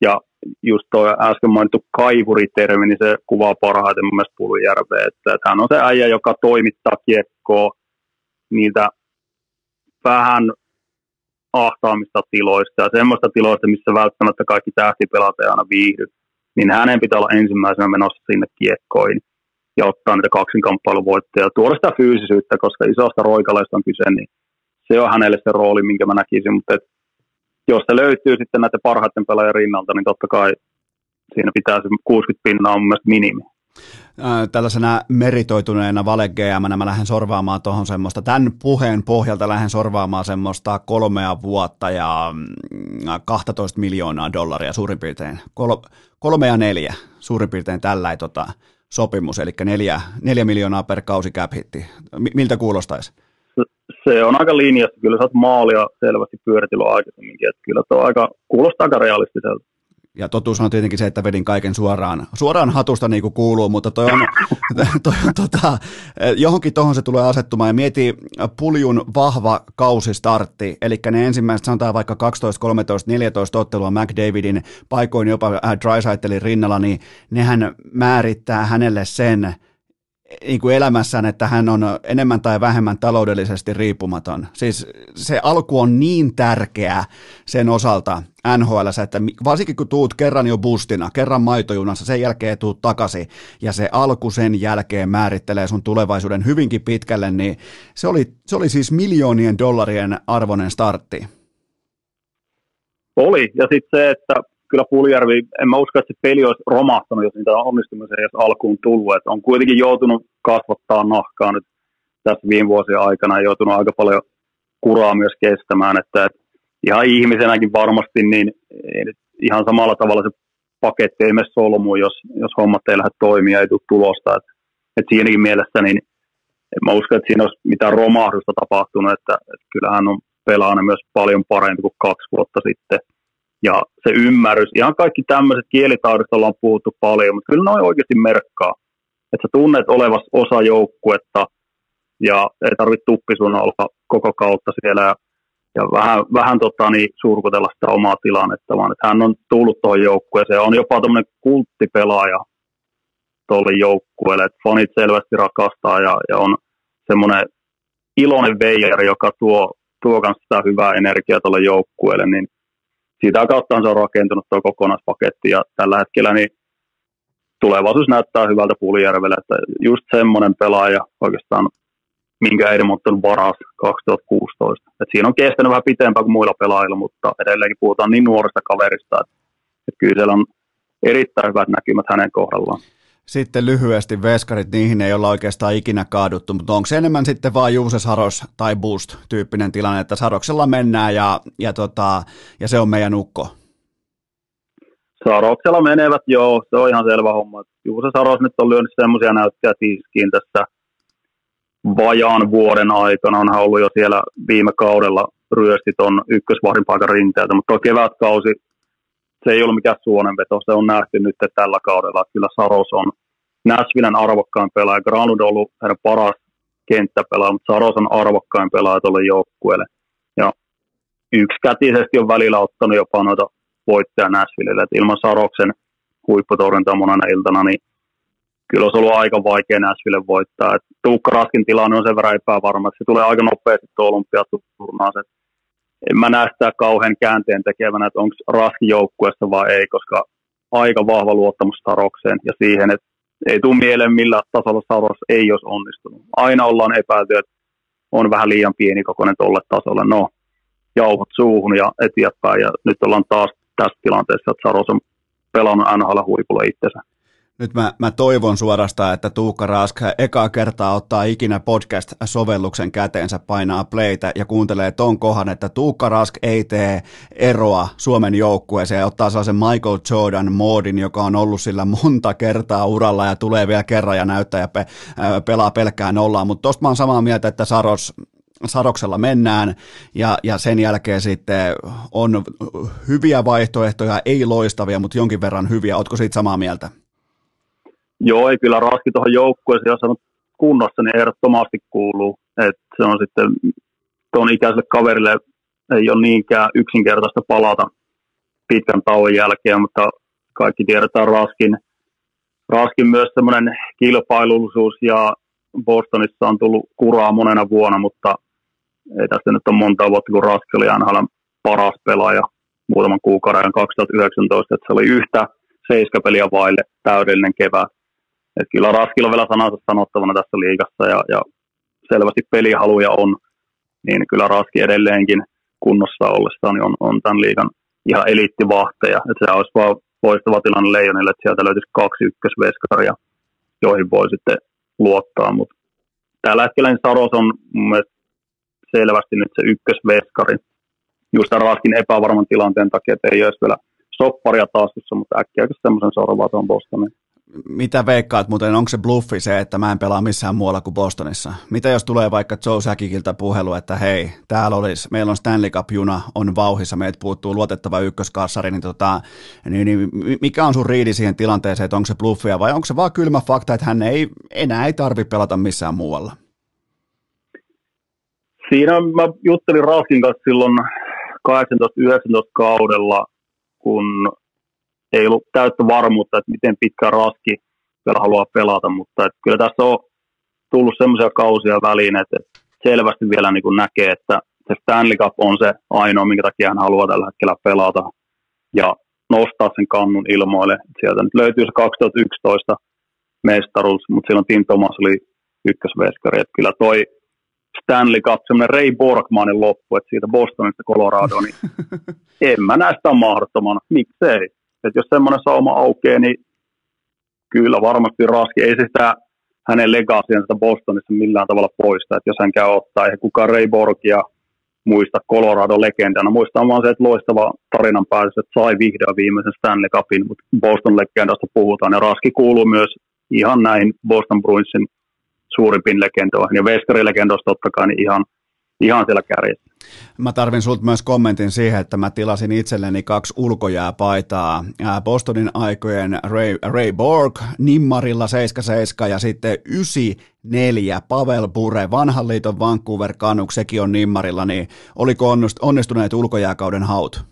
Ja just tuo äsken mainittu kaivuritermi, niin se kuvaa parhaiten mun mielestä Pulujärveä, että, että hän on se äijä, joka toimittaa kiekkoa niitä vähän ahtaamista tiloista ja semmoista tiloista, missä välttämättä kaikki tähtipelaat ei aina viihdy, niin hänen pitää olla ensimmäisenä menossa sinne kiekkoihin ja ottaa niitä kaksinkamppailuvoittoja ja tuoda sitä fyysisyyttä, koska isosta roikaleista on kyse, niin se on hänelle se rooli, minkä mä näkisin, mutta et, jos se löytyy sitten näiden parhaiten pelaajien rinnalta, niin totta kai siinä pitää se 60 pinnaa on mielestä minimi tällaisena meritoituneena vale mä lähden sorvaamaan tuohon semmoista, tämän puheen pohjalta lähden sorvaamaan semmoista kolmea vuotta ja 12 mm, miljoonaa dollaria suurin piirtein, Kol, kolme ja neljä suurin piirtein tällä tota, sopimus, eli neljä, neljä miljoonaa per kausi cap hitti. Miltä kuulostaisi? Se on aika linjassa, kyllä sä oot maalia selvästi pyöritillut aikaisemminkin, että kyllä tuo aika, kuulostaa aika realistiselta. Ja totuus on tietenkin se, että vedin kaiken suoraan, suoraan hatusta niin kuin kuuluu, mutta toi on, [laughs] toi on tota, johonkin tuohon se tulee asettumaan. Ja mieti puljun vahva kausistartti, eli ne ensimmäiset sanotaan vaikka 12, 13, 14 ottelua McDavidin paikoin jopa äh, Drysaitelin rinnalla, niin nehän määrittää hänelle sen, niin kuin elämässään, että hän on enemmän tai vähemmän taloudellisesti riippumaton. Siis se alku on niin tärkeä sen osalta NHL, että varsinkin kun tuut kerran jo bustina, kerran maitojunassa, sen jälkeen tuut takaisin ja se alku sen jälkeen määrittelee sun tulevaisuuden hyvinkin pitkälle, niin se oli, se oli siis miljoonien dollarien arvoinen startti. Oli, ja sitten se, että kyllä Puljärvi, en mä usko, että se peli olisi romahtanut, jos niitä on onnistumisen edes alkuun tullut. Et on kuitenkin joutunut kasvattaa nahkaa nyt tässä viime vuosien aikana ja joutunut aika paljon kuraa myös kestämään, että, että ihan ihmisenäkin varmasti, niin ihan samalla tavalla se paketti ei mene solmuun, jos, jos hommat ei lähde toimia, ei tule tulosta. Et, et siinäkin mielessä niin en mä usko, että siinä olisi mitään romahdusta tapahtunut, että, että kyllähän on pelaana myös paljon parempi kuin kaksi vuotta sitten – ja se ymmärrys, ihan kaikki tämmöiset kielitaidosta ollaan puhuttu paljon, mutta kyllä noin oikeasti merkkaa, että sä tunnet olevas osa joukkuetta ja ei tarvitse tuppi sun olla koko kautta siellä ja, ja vähän, vähän tota, niin, surkutella sitä omaa tilannetta, vaan että hän on tullut tuohon joukkueeseen, on jopa tämmöinen kulttipelaaja tuolle joukkueelle, että fanit selvästi rakastaa ja, ja on semmoinen iloinen veijari, joka tuo, tuo sitä hyvää energiaa tuolle joukkueelle, niin siitä kautta se on rakentunut tuo kokonaispaketti ja tällä hetkellä niin tulevaisuus näyttää hyvältä Pulijärvelle, että just semmoinen pelaaja oikeastaan, minkä Edmont on varas 2016. Et siinä on kestänyt vähän pitempään kuin muilla pelaajilla, mutta edelleenkin puhutaan niin nuoresta kaverista, että, että kyllä siellä on erittäin hyvät näkymät hänen kohdallaan. Sitten lyhyesti veskarit, niihin ei olla oikeastaan ikinä kaaduttu, mutta onko se enemmän sitten vaan Juuse Saros tai Boost-tyyppinen tilanne, että Saroksella mennään ja, ja, tota, ja se on meidän ukko? Saroksella menevät, joo, se on ihan selvä homma. Juuse Saros nyt on lyönyt semmoisia näyttöjä tiskiin tässä vajaan vuoden aikana. Onhan ollut jo siellä viime kaudella ryösti tuon ykkösvahdin paikan rinteeltä, mutta tuo kevätkausi se ei ollut mikään suonenveto, se on nähty nyt tällä kaudella, että kyllä Saros on Nashvillen arvokkain pelaaja, Granlund on ollut hänen paras kenttäpelaaja, mutta Saros on arvokkain pelaaja tuolle joukkueelle. Ja yksikätisesti on välillä ottanut jopa noita voittoja Nashvillelle, että ilman Saroksen huipputorjuntaa monena iltana, niin kyllä olisi ollut aika vaikea Nashville voittaa. Et Tuukka Raskin tilanne on sen verran epävarma, että se tulee aika nopeasti tuo olympiaturnaus en mä näe sitä kauhean käänteen tekevänä, että onko Raski joukkueessa vai ei, koska aika vahva luottamus Sarokseen ja siihen, että ei tule mieleen millä tasolla Saros ei olisi onnistunut. Aina ollaan epäilty, että on vähän liian pieni kokoinen tolle tasolle. No, jauhot suuhun ja eteenpäin ja nyt ollaan taas tässä tilanteessa, että Saros on pelannut NHL huipulla itsensä. Nyt mä, mä toivon suorastaan, että Tuukka Rask ekaa kertaa ottaa ikinä podcast-sovelluksen käteensä, painaa playtä ja kuuntelee ton kohan, että Tuukka Rask ei tee eroa Suomen joukkueeseen ja ottaa sellaisen Michael Jordan moodin, joka on ollut sillä monta kertaa uralla ja tulee vielä kerran ja näyttää ja pe, pelaa pelkkää nollaa, mutta tosta mä oon samaa mieltä, että Saros, Saroksella mennään ja, ja sen jälkeen sitten on hyviä vaihtoehtoja, ei loistavia, mutta jonkin verran hyviä. Ootko siitä samaa mieltä? Joo, ei kyllä Raski tuohon joukkueeseen, jos on kunnossa, niin ehdottomasti kuuluu. Et se on sitten tuon ikäiselle kaverille ei ole niinkään yksinkertaista palata pitkän tauon jälkeen, mutta kaikki tiedetään Raskin, Raskin myös semmoinen kilpailullisuus ja Bostonissa on tullut kuraa monena vuonna, mutta ei tästä nyt ole monta vuotta, kun Raski oli NHL paras pelaaja muutaman kuukauden 2019, että se oli yhtä seiskapeliä vaille täydellinen kevät. Et kyllä Raskilla on vielä sanansa sanottavana tässä liigassa ja, ja selvästi pelihaluja on. niin kyllä Raski edelleenkin kunnossa ollessaan niin on, on tämän liigan ihan eliittivahteja. Että se olisi vaan loistava tilanne Leijonille, että sieltä löytyisi kaksi ykkösveskaria, joihin voi sitten luottaa. Mutta tällä hetkellä niin Saros on selvästi nyt se ykkösveskari. Just tämän Raskin epävarman tilanteen takia, että ei olisi vielä sopparia taskussa, mutta äkkiä semmoisen sorvaa tuon Bostonin mitä veikkaat muuten, onko se bluffi se, että mä en pelaa missään muualla kuin Bostonissa? Mitä jos tulee vaikka Joe Säkikiltä puhelu, että hei, täällä olisi, meillä on Stanley Cup-juna, on vauhissa, meitä puuttuu luotettava ykköskassari, niin, tota, niin, niin mikä on sun riidi siihen tilanteeseen, että onko se bluffia vai onko se vaan kylmä fakta, että hän ei enää ei tarvitse pelata missään muualla? Siinä mä juttelin Raskin kanssa silloin 18-19 kaudella, kun ei ollut täyttä varmuutta, että miten pitkä raski vielä haluaa pelata, mutta että kyllä tässä on tullut semmoisia kausia väliin, että selvästi vielä niin kuin näkee, että se Stanley Cup on se ainoa, minkä takia hän haluaa tällä hetkellä pelata ja nostaa sen kannun ilmoille. Sieltä nyt löytyy se 2011 mestaruus, mutta silloin Tim Thomas oli ykkösveskari. Että kyllä toi Stanley Cup, semmoinen Ray Borgmanin loppu, että siitä Bostonista Colorado, niin [laughs] en mä näistä mahdottomana. Miksei? Että jos semmoinen sauma aukeaa, niin kyllä varmasti raski. Ei sitä hänen legasiansa Bostonissa millään tavalla poista, että jos hän käy ottaa, eihän kukaan Ray Borgia muista Colorado-legendana. Muistaa vaan se, että loistava tarinan päätös, että sai vihdoin viimeisen Stanley Cupin, mutta Boston-legendasta puhutaan, ja Raski kuuluu myös ihan näin Boston Bruinsin suurimpiin legendoihin, ja Veskari-legendoista totta kai niin ihan, ihan siellä kärjessä. Mä tarvin sulta myös kommentin siihen, että mä tilasin itselleni kaksi ulkojääpaitaa. Bostonin aikojen Ray, Ray Borg, Nimmarilla 77 ja sitten 94 Pavel Bure, vanhan liiton Vancouver Canucks, sekin on Nimmarilla, niin oliko onnistuneet ulkojääkauden haut?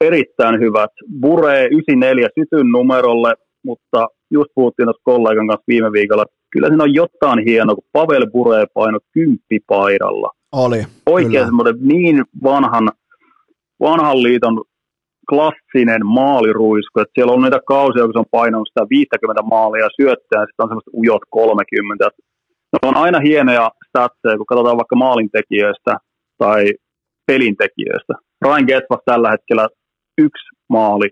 Erittäin hyvät. Bure 94 sytyn numerolle, mutta just puhuttiin tuossa kollegan kanssa viime viikolla, kyllä siinä on jotain hienoa, kun Pavel Bure paino kymppipaidalla oli. Oikein semmoinen niin vanhan, vanhan liiton klassinen maaliruisku, että siellä on niitä kausia, kun se on painanut sitä 50 maalia ja syöttää, ja sitten on semmoista ujot 30. Ne on aina hienoja statseja, kun katsotaan vaikka maalintekijöistä tai pelintekijöistä. Ryan Getvas tällä hetkellä yksi maali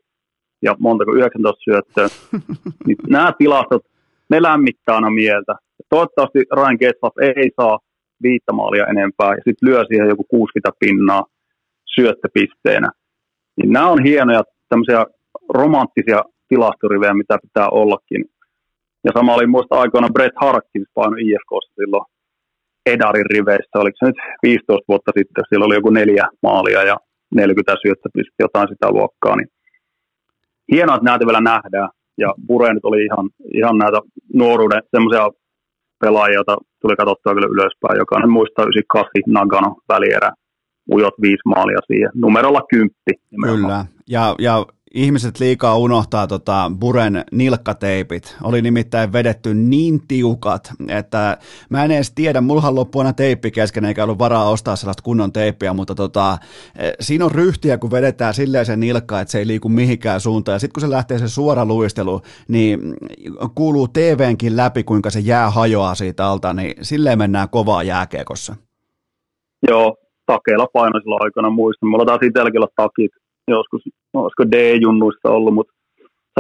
ja montako 19 syöttöä. [laughs] niin nämä tilastot, ne lämmittää aina mieltä. Toivottavasti Ryan Getvas ei saa viittä maalia enempää ja sitten lyö siihen joku 60 pinnaa syöttöpisteenä. Niin nämä on hienoja tämmöisiä romanttisia tilastorivejä, mitä pitää ollakin. Ja sama oli muista aikoina Brett Harkins paino IFKssa silloin Edarin riveissä, oliko se nyt 15 vuotta sitten, siellä oli joku neljä maalia ja 40 syöttöpistettä, jotain sitä luokkaa, niin hienoa, että näitä vielä nähdään. Ja Bure nyt oli ihan, ihan näitä nuoruuden semmoisia pelaajia, joita tuli katsottua kyllä ylöspäin. Jokainen muistaa 98 Nagano välierä, ujot viisi maalia siihen, numerolla kymppi. Kyllä, ja, ja ihmiset liikaa unohtaa tota Buren nilkkateipit. Oli nimittäin vedetty niin tiukat, että mä en edes tiedä, mullahan loppui aina teippi kesken, eikä ollut varaa ostaa sellaista kunnon teippiä, mutta tota, eh, siinä on ryhtiä, kun vedetään silleen se nilkka, että se ei liiku mihinkään suuntaan. Ja sitten kun se lähtee se suora luistelu, niin kuuluu TVnkin läpi, kuinka se jää hajoaa siitä alta, niin silleen mennään kovaa jääkeekossa. Joo, takeilla painoisilla aikana muistan. Mulla taas itselläkin olla takit joskus, olisiko D-junnuissa ollut, mutta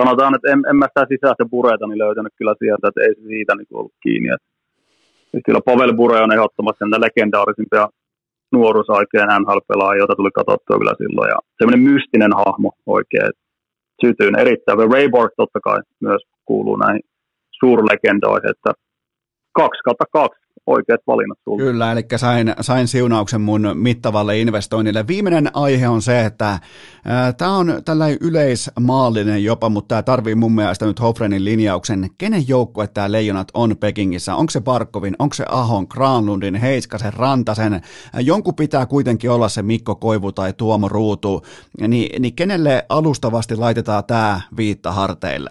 sanotaan, että en, en mä sitä sisäistä pureita niin löytänyt kyllä sieltä, että ei se siitä niin ollut kiinni. Että, että kyllä Pavel Bure on ehdottomasti näitä legendaarisimpia nuoruusaikeen NHL-pelaajia, joita tuli katsottua kyllä silloin. Ja semmoinen mystinen hahmo oikein. Sytyyn erittäin. Ray Borg totta kai myös kuuluu näihin suurlegendoihin, että kaksi kautta kaksi oikeat valinnat sulle. Kyllä, eli sain, sain siunauksen mun mittavalle investoinnille. Viimeinen aihe on se, että tämä on tällainen yleismaallinen jopa, mutta tämä tarvii mun mielestä nyt Hofrenin linjauksen. Kenen joukkue tämä Leijonat on Pekingissä? Onko se Barkovin, onko se Ahon, Granlundin, Heiskasen, Rantasen? Jonkun pitää kuitenkin olla se Mikko Koivu tai Tuomo Ruutu. Ni, niin kenelle alustavasti laitetaan tämä viitta harteille?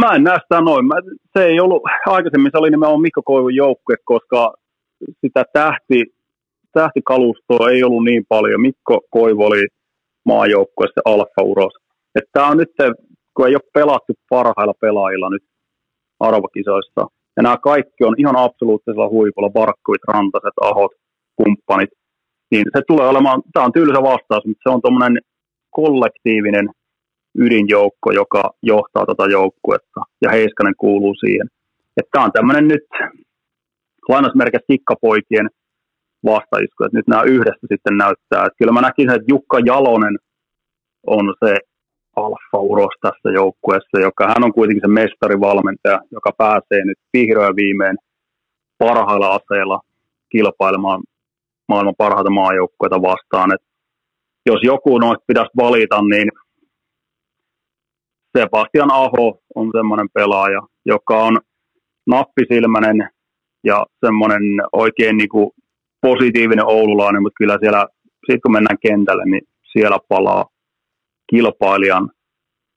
Mä en näe sitä noin. Mä, se ei ollut, aikaisemmin se oli nimenomaan Mikko Koivun joukkue, koska sitä tähti, tähtikalustoa ei ollut niin paljon. Mikko Koivu oli maajoukkueessa alfa-uros. Tämä on nyt se, kun ei ole pelattu parhailla pelaajilla nyt arvokisoissa, Ja nämä kaikki on ihan absoluuttisella huipulla, Barkkuit, Rantaset, Ahot, kumppanit. Niin se tulee olemaan, tämä on tylsä vastaus, mutta se on tuommoinen kollektiivinen ydinjoukko, joka johtaa tätä joukkuetta, ja Heiskanen kuuluu siihen. Tämä on tämmöinen nyt lainausmerkkä sikkapoikien vastaisku, että nyt nämä yhdessä sitten näyttää. Että kyllä mä näkisin, että Jukka Jalonen on se alfa-uros tässä joukkueessa, joka hän on kuitenkin se mestarivalmentaja, joka pääsee nyt vihdoin viimein parhailla aseilla kilpailemaan maailman parhaita maajoukkueita vastaan. Et jos joku noista pitäisi valita, niin Sebastian Aho on semmoinen pelaaja, joka on nappisilmäinen ja semmoinen oikein niin kuin positiivinen oululainen, mutta kyllä siellä, sit kun mennään kentälle, niin siellä palaa kilpailijan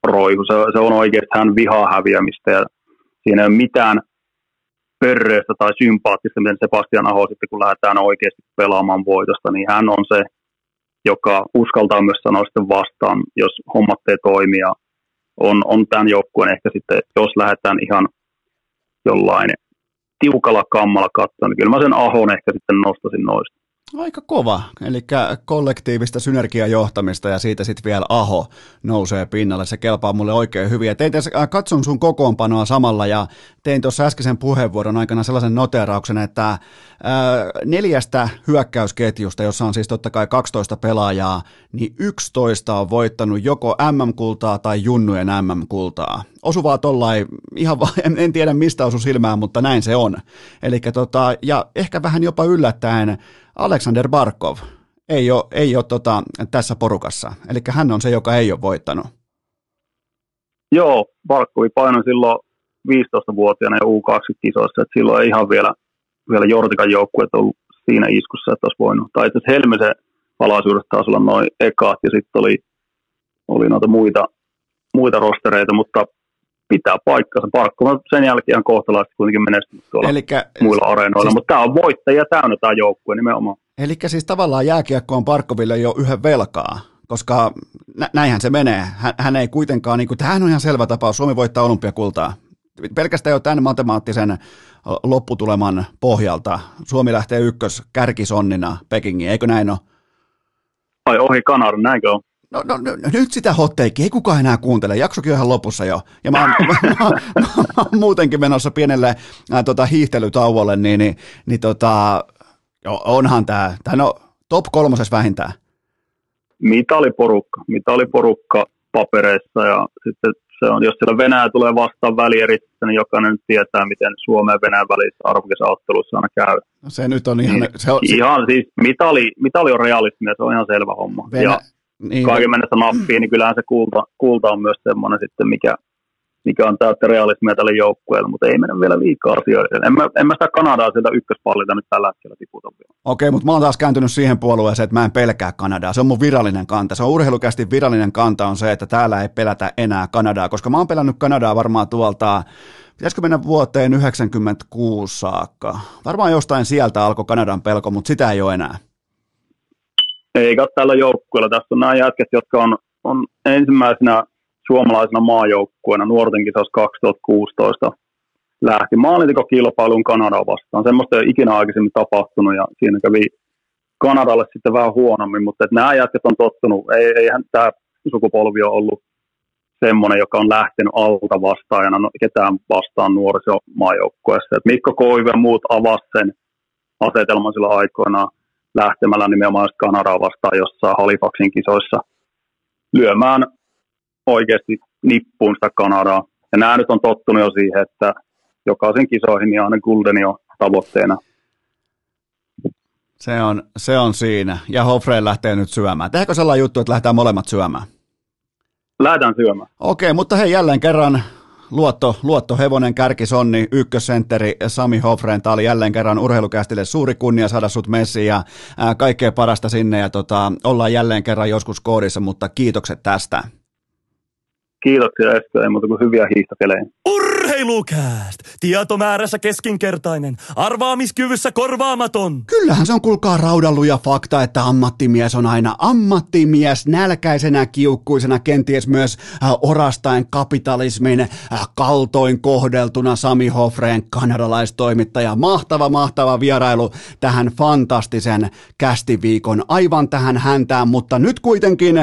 roihu. Se, se on oikeasti hän vihaa häviämistä ja siinä ei ole mitään pörreistä tai sympaattista, miten Sebastian Aho sitten kun lähdetään oikeasti pelaamaan voitosta, niin hän on se, joka uskaltaa myös sanoa sitten vastaan, jos hommat ei toimi ja on, on tämän joukkueen ehkä sitten, jos lähdetään ihan jollain tiukalla kammalla katsoa, niin kyllä mä sen Ahon ehkä sitten nostasin noista. Aika kova, eli kollektiivista synergiajohtamista ja siitä sitten vielä Aho nousee pinnalle. Se kelpaa mulle oikein hyvin. Ja tein tässä, äh, katson sun kokoonpanoa samalla ja tein tuossa äskeisen puheenvuoron aikana sellaisen noterauksen, että äh, neljästä hyökkäysketjusta, jossa on siis totta kai 12 pelaajaa, niin 11 on voittanut joko MM-kultaa tai junnujen MM-kultaa. Osuvaa tollain, ihan vaan, en, en tiedä mistä osu silmään, mutta näin se on. Eli tota, ja ehkä vähän jopa yllättäen Alexander Barkov ei ole, ei ole tota, tässä porukassa. Eli hän on se, joka ei ole voittanut. Joo, Barkovi painoi silloin 15-vuotiaana ja U20-kisoissa, että silloin ei ihan vielä, vielä Jortikan joukkueet ollut siinä iskussa, että olisi voinut. Tai itse asiassa Helmisen alaisuudesta taisi olla noin ekaat ja sitten oli, oli noita muita, muita rostereita, mutta pitää paikkansa. Parkko sen jälkeen ihan kohtalaisesti kuitenkin menestynyt tuolla Elikkä, muilla areenoilla, siis, mutta tämä on voittaja täynnä tämä joukkue nimenomaan. Eli siis tavallaan jääkiekko on Parkkoville jo yhden velkaa, koska nä- näinhän se menee. Hän, hän ei kuitenkaan, niin kuin, tämähän on ihan selvä tapaus, Suomi voittaa olympiakultaa. Pelkästään jo tämän matemaattisen lopputuleman pohjalta Suomi lähtee ykkös kärkisonnina Pekingiin, eikö näin ole? Ai ohi Kanarin, näinkö on? No, no, no, nyt sitä hotteikkiä ei kukaan enää kuuntele, jaksokin on ihan lopussa jo. Ja mä oon, [laughs] mä, mä, mä oon muutenkin menossa pienelle ää, tota, hiihtelytauolle, niin, niin, niin tota, jo, onhan tämä, tämä no, top kolmoses vähintään. Mitaliporukka, mitaliporukka papereissa ja sitten se on, jos siellä Venäjä tulee vastaan välierissä, niin jokainen tietää, miten Suomen ja Venäjän välissä arvokisaottelussa aina käy. No se nyt on ihan... Niin, se on, ihan siis mitali, mitali on realismia, se on ihan selvä homma. Venä, ja niin, kaiken mennessä nappiin, niin kyllähän se kulta, kulta on myös semmoinen sitten, mikä, mikä on täyttä realismia tälle joukkueelle, mutta ei mennä vielä liikaa asioita. En mä, en mä sitä Kanadaa sieltä ykköspallilta nyt tällä hetkellä tiputa vielä. Okei, mutta mä oon taas kääntynyt siihen puolueeseen, että mä en pelkää Kanadaa. Se on mun virallinen kanta. Se on urheilukästi virallinen kanta on se, että täällä ei pelätä enää Kanadaa, koska mä oon pelännyt Kanadaa varmaan tuolta Pitäisikö mennä vuoteen 96 saakka? Varmaan jostain sieltä alkoi Kanadan pelko, mutta sitä ei ole enää. Eikä tällä joukkueella. Tässä on nämä jätket, jotka on, on ensimmäisenä suomalaisena maajoukkueena nuorten kisassa 2016 lähti maalintikokilpailuun Kanadaa vastaan. Semmoista ei ole ikinä aikaisemmin tapahtunut ja siinä kävi Kanadalle sitten vähän huonommin, mutta että nämä jätket on tottunut. Ei, eihän tämä sukupolvi ole ollut semmoinen, joka on lähtenyt alta vastaajana no, ketään vastaan nuorisomaajoukkueessa. Mikko Koive ja muut avasi sen asetelman sillä aikoinaan lähtemällä nimenomaan Kanadaa vastaan jossain Halifaxin kisoissa lyömään oikeasti nippuun sitä Kanadaa. Ja nämä nyt on tottunut jo siihen, että jokaisen kisoihin niin aina Guldeni on tavoitteena. Se on, se on siinä. Ja Hofreen lähtee nyt syömään. Tehdäänkö sellainen juttu, että lähdetään molemmat syömään? Lähdetään syömään. Okei, mutta hei jälleen kerran Luotto, Luotto Hevonen, Kärkisonni, ykkössentteri Sami Hofren. Tämä oli jälleen kerran urheilukästille suuri kunnia saada sut messiin ja ää, kaikkea parasta sinne ja tota, ollaan jälleen kerran joskus koodissa, mutta kiitokset tästä. Kiitoksia Esko, ei muuta kuin hyviä hiihtokelejä. Urheilu! Urheilukääst! Tietomäärässä keskinkertainen, arvaamiskyvyssä korvaamaton. Kyllähän se on kulkaa raudalluja fakta, että ammattimies on aina ammattimies, nälkäisenä, kiukkuisena, kenties myös äh, orastaen kapitalismin äh, kaltoin kohdeltuna Sami Hofreen kanadalaistoimittaja. Mahtava, mahtava vierailu tähän fantastisen kästiviikon, aivan tähän häntään, mutta nyt kuitenkin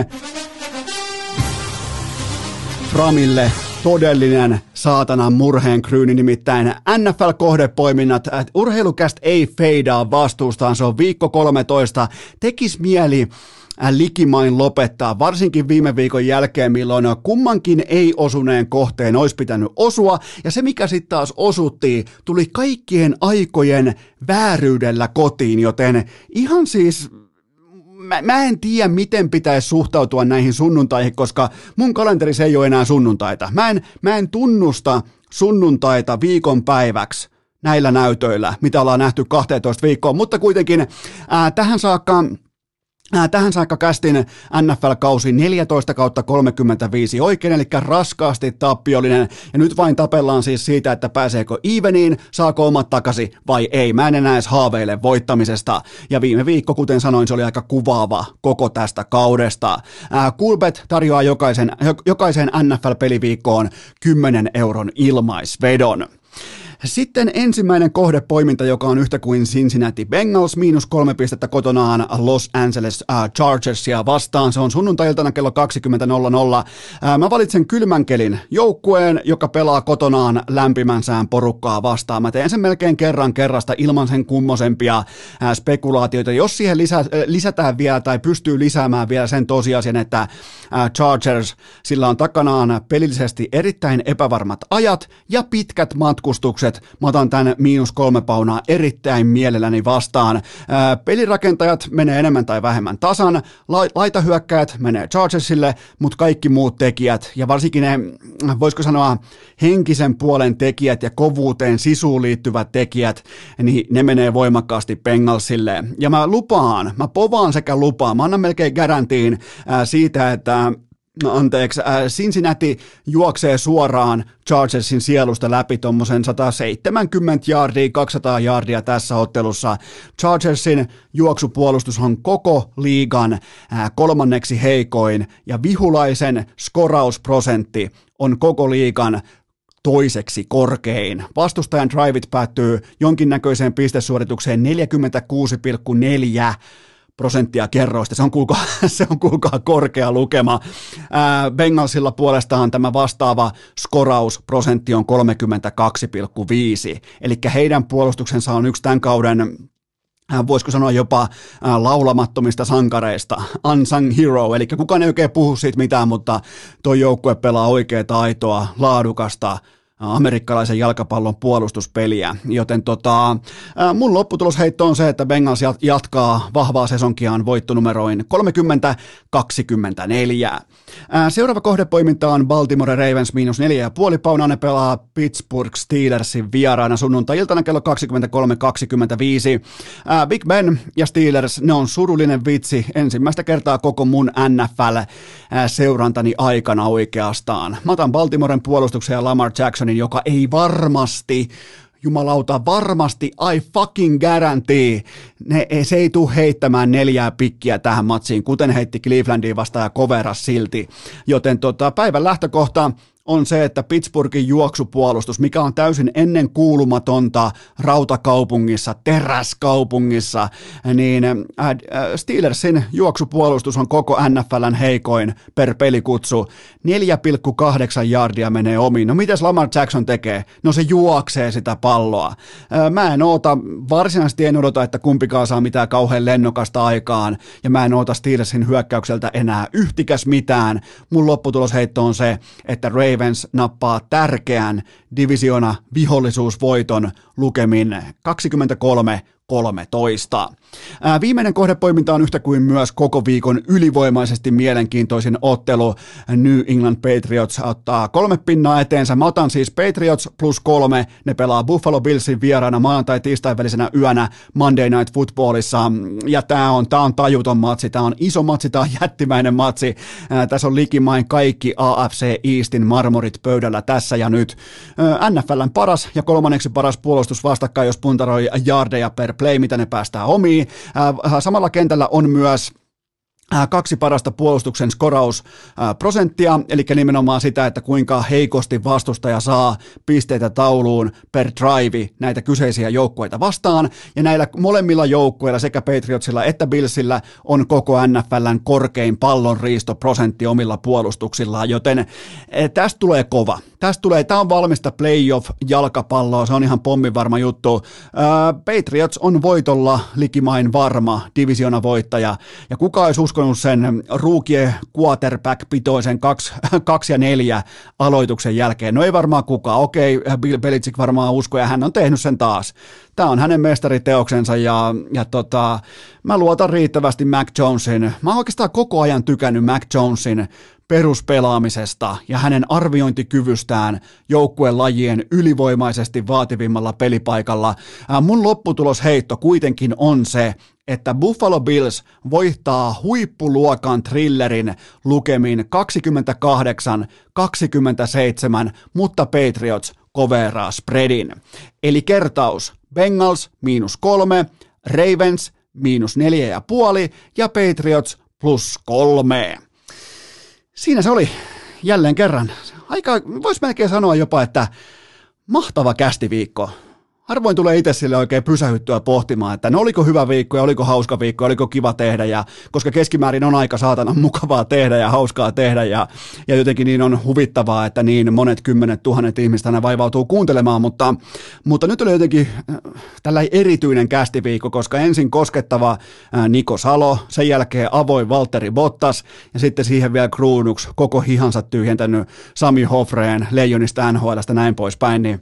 Framille todellinen saatanan murheen kryyni, nimittäin NFL-kohdepoiminnat. Urheilukäst ei feidaa vastuustaan, se on viikko 13. Tekis mieli äh, likimain lopettaa, varsinkin viime viikon jälkeen, milloin kummankin ei osuneen kohteen olisi pitänyt osua, ja se mikä sitten taas osutti, tuli kaikkien aikojen vääryydellä kotiin, joten ihan siis mä, mä en tiedä, miten pitäisi suhtautua näihin sunnuntaihin, koska mun kalenterissa ei ole enää sunnuntaita. Mä en, mä en tunnusta sunnuntaita viikonpäiväksi näillä näytöillä, mitä ollaan nähty 12 viikkoa, mutta kuitenkin ää, tähän saakka Tähän saakka kästin NFL-kausi 14 kautta 35 oikein, eli raskaasti tappiollinen, ja nyt vain tapellaan siis siitä, että pääseekö eveniin, saako omat takaisin vai ei. Mä en enää edes haaveile voittamisesta, ja viime viikko, kuten sanoin, se oli aika kuvaava koko tästä kaudesta. Kulbet tarjoaa jokaisen, jokaisen NFL-peliviikkoon 10 euron ilmaisvedon. Sitten ensimmäinen kohdepoiminta, joka on yhtä kuin Cincinnati Bengals, miinus kolme pistettä kotonaan Los Angeles uh, Chargersia vastaan. Se on sunnuntailtana kello 20.00. Uh, mä valitsen kylmän kelin joukkueen, joka pelaa kotonaan lämpimän sään porukkaa vastaan. Mä teen sen melkein kerran kerrasta ilman sen kummosempia uh, spekulaatioita. Jos siihen lisä, uh, lisätään vielä tai pystyy lisäämään vielä sen tosiasian, että Chargers, sillä on takanaan pelillisesti erittäin epävarmat ajat ja pitkät matkustukset odotukset. Mä otan tämän miinus kolme paunaa erittäin mielelläni vastaan. Ää, pelirakentajat menee enemmän tai vähemmän tasan, La- laitahyökkäät menee Chargersille, mutta kaikki muut tekijät ja varsinkin ne, voisiko sanoa, henkisen puolen tekijät ja kovuuteen sisuun liittyvät tekijät, niin ne menee voimakkaasti Bengalsille. Ja mä lupaan, mä povaan sekä lupaan, mä annan melkein garantiin ää, siitä, että no anteeksi, äh, Cincinnati juoksee suoraan Chargersin sielusta läpi tuommoisen 170 jardia, 200 jardia tässä ottelussa. Chargersin juoksupuolustus on koko liigan äh, kolmanneksi heikoin ja vihulaisen skorausprosentti on koko liigan toiseksi korkein. Vastustajan driveit päättyy jonkinnäköiseen pistesuoritukseen 46,4 prosenttia kerroista. Se on kuulkaa, [laughs] se on kuulkaa korkea lukema. Ää, Bengalsilla puolestaan tämä vastaava skorausprosentti on 32,5. Eli heidän puolustuksensa on yksi tämän kauden voisiko sanoa jopa laulamattomista sankareista, unsung hero, eli kukaan ei oikein puhu siitä mitään, mutta tuo joukkue pelaa oikeaa taitoa, laadukasta, amerikkalaisen jalkapallon puolustuspeliä, joten tota, mun lopputulosheitto on se, että Bengals jatkaa vahvaa sesonkiaan voittonumeroin 30-24. Seuraava kohdepoiminta on Baltimore Ravens miinus neljä ja puoli paunaa. Ne pelaa Pittsburgh Steelersin vieraana sunnuntai-iltana kello 23.25. Big Ben ja Steelers, ne on surullinen vitsi ensimmäistä kertaa koko mun NFL-seurantani aikana oikeastaan. Mä otan Baltimoren puolustuksen ja Lamar Jacksonin, joka ei varmasti jumalauta, varmasti, I fucking guarantee, ne, se ei tule heittämään neljää pikkiä tähän matsiin, kuten heitti Clevelandiin vastaan ja coveras silti. Joten tota, päivän lähtökohta on se, että Pittsburghin juoksupuolustus, mikä on täysin ennen kuulumatonta rautakaupungissa, teräskaupungissa, niin äh, äh, Steelersin juoksupuolustus on koko NFLn heikoin per pelikutsu. 4,8 jardia menee omiin. No mitäs Lamar Jackson tekee? No se juoksee sitä palloa. Äh, mä en oota, varsinaisesti en odota, että kumpikaan saa mitään kauhean lennokasta aikaan, ja mä en oota Steelersin hyökkäykseltä enää yhtikäs mitään. Mun lopputulosheitto on se, että Ray Ravens nappaa tärkeän divisiona vihollisuusvoiton lukemin 13. Ää, viimeinen kohdepoiminta on yhtä kuin myös koko viikon ylivoimaisesti mielenkiintoisin ottelu. New England Patriots ottaa kolme pinnaa eteensä. Mä otan siis Patriots plus kolme. Ne pelaa Buffalo Billsin vieraana maanantai tiistain välisenä yönä Monday Night Footballissa. Ja tää on, tää on tajuton matsi, tää on iso matsi, tää on jättimäinen matsi. Ää, tässä on likimain kaikki AFC Eastin marmorit pöydällä tässä ja nyt. Ää, NFLn paras ja kolmanneksi paras puolustus vastakkain, jos puntaroi jardeja per play, mitä ne päästää omiin. Samalla kentällä on myös kaksi parasta puolustuksen skorausprosenttia, eli nimenomaan sitä, että kuinka heikosti vastustaja saa pisteitä tauluun per drive näitä kyseisiä joukkueita vastaan, ja näillä molemmilla joukkueilla, sekä Patriotsilla että Billsillä, on koko NFLn korkein pallonriistoprosentti omilla puolustuksillaan, joten e, tästä tulee kova. Tästä tulee, tämä on valmista playoff-jalkapalloa, se on ihan pommivarma juttu. Patriots on voitolla likimain varma divisiona voittaja, ja kuka olisi uskonut sen ruukie quarterback-pitoisen 2 [laughs] ja 4 aloituksen jälkeen? No ei varmaan kukaan. Okei, Bill Belichick varmaan uskoo ja hän on tehnyt sen taas. Tämä on hänen mestariteoksensa ja, ja tota, mä luotan riittävästi Mac Jonesin. Mä oon oikeastaan koko ajan tykännyt Mac Jonesin peruspelaamisesta ja hänen arviointikyvystään joukkueen lajien ylivoimaisesti vaativimmalla pelipaikalla. Mun lopputulos heitto kuitenkin on se, että Buffalo Bills voittaa huippuluokan thrillerin lukemin 28-27, mutta Patriots koveraa spreadin. Eli kertaus, Bengals miinus kolme, Ravens miinus neljä ja puoli ja Patriots plus kolme. Siinä se oli jälleen kerran. Aika, voisi melkein sanoa jopa, että mahtava kästiviikko harvoin tulee itse sille oikein pysähyttyä pohtimaan, että no oliko hyvä viikko ja oliko hauska viikko, oliko kiva tehdä, ja koska keskimäärin on aika saatana [laughs] mukavaa tehdä ja hauskaa tehdä, ja, ja jotenkin niin on huvittavaa, että niin monet kymmenet tuhannet ihmistä aina vaivautuu kuuntelemaan, mutta, mutta nyt oli jotenkin äh, tällä erityinen kästiviikko, koska ensin koskettava äh, Niko Salo, sen jälkeen avoin Valtteri Bottas, ja sitten siihen vielä kruunuksi koko hihansa tyhjentänyt Sami Hofreen Leijonista NHLstä näin poispäin, niin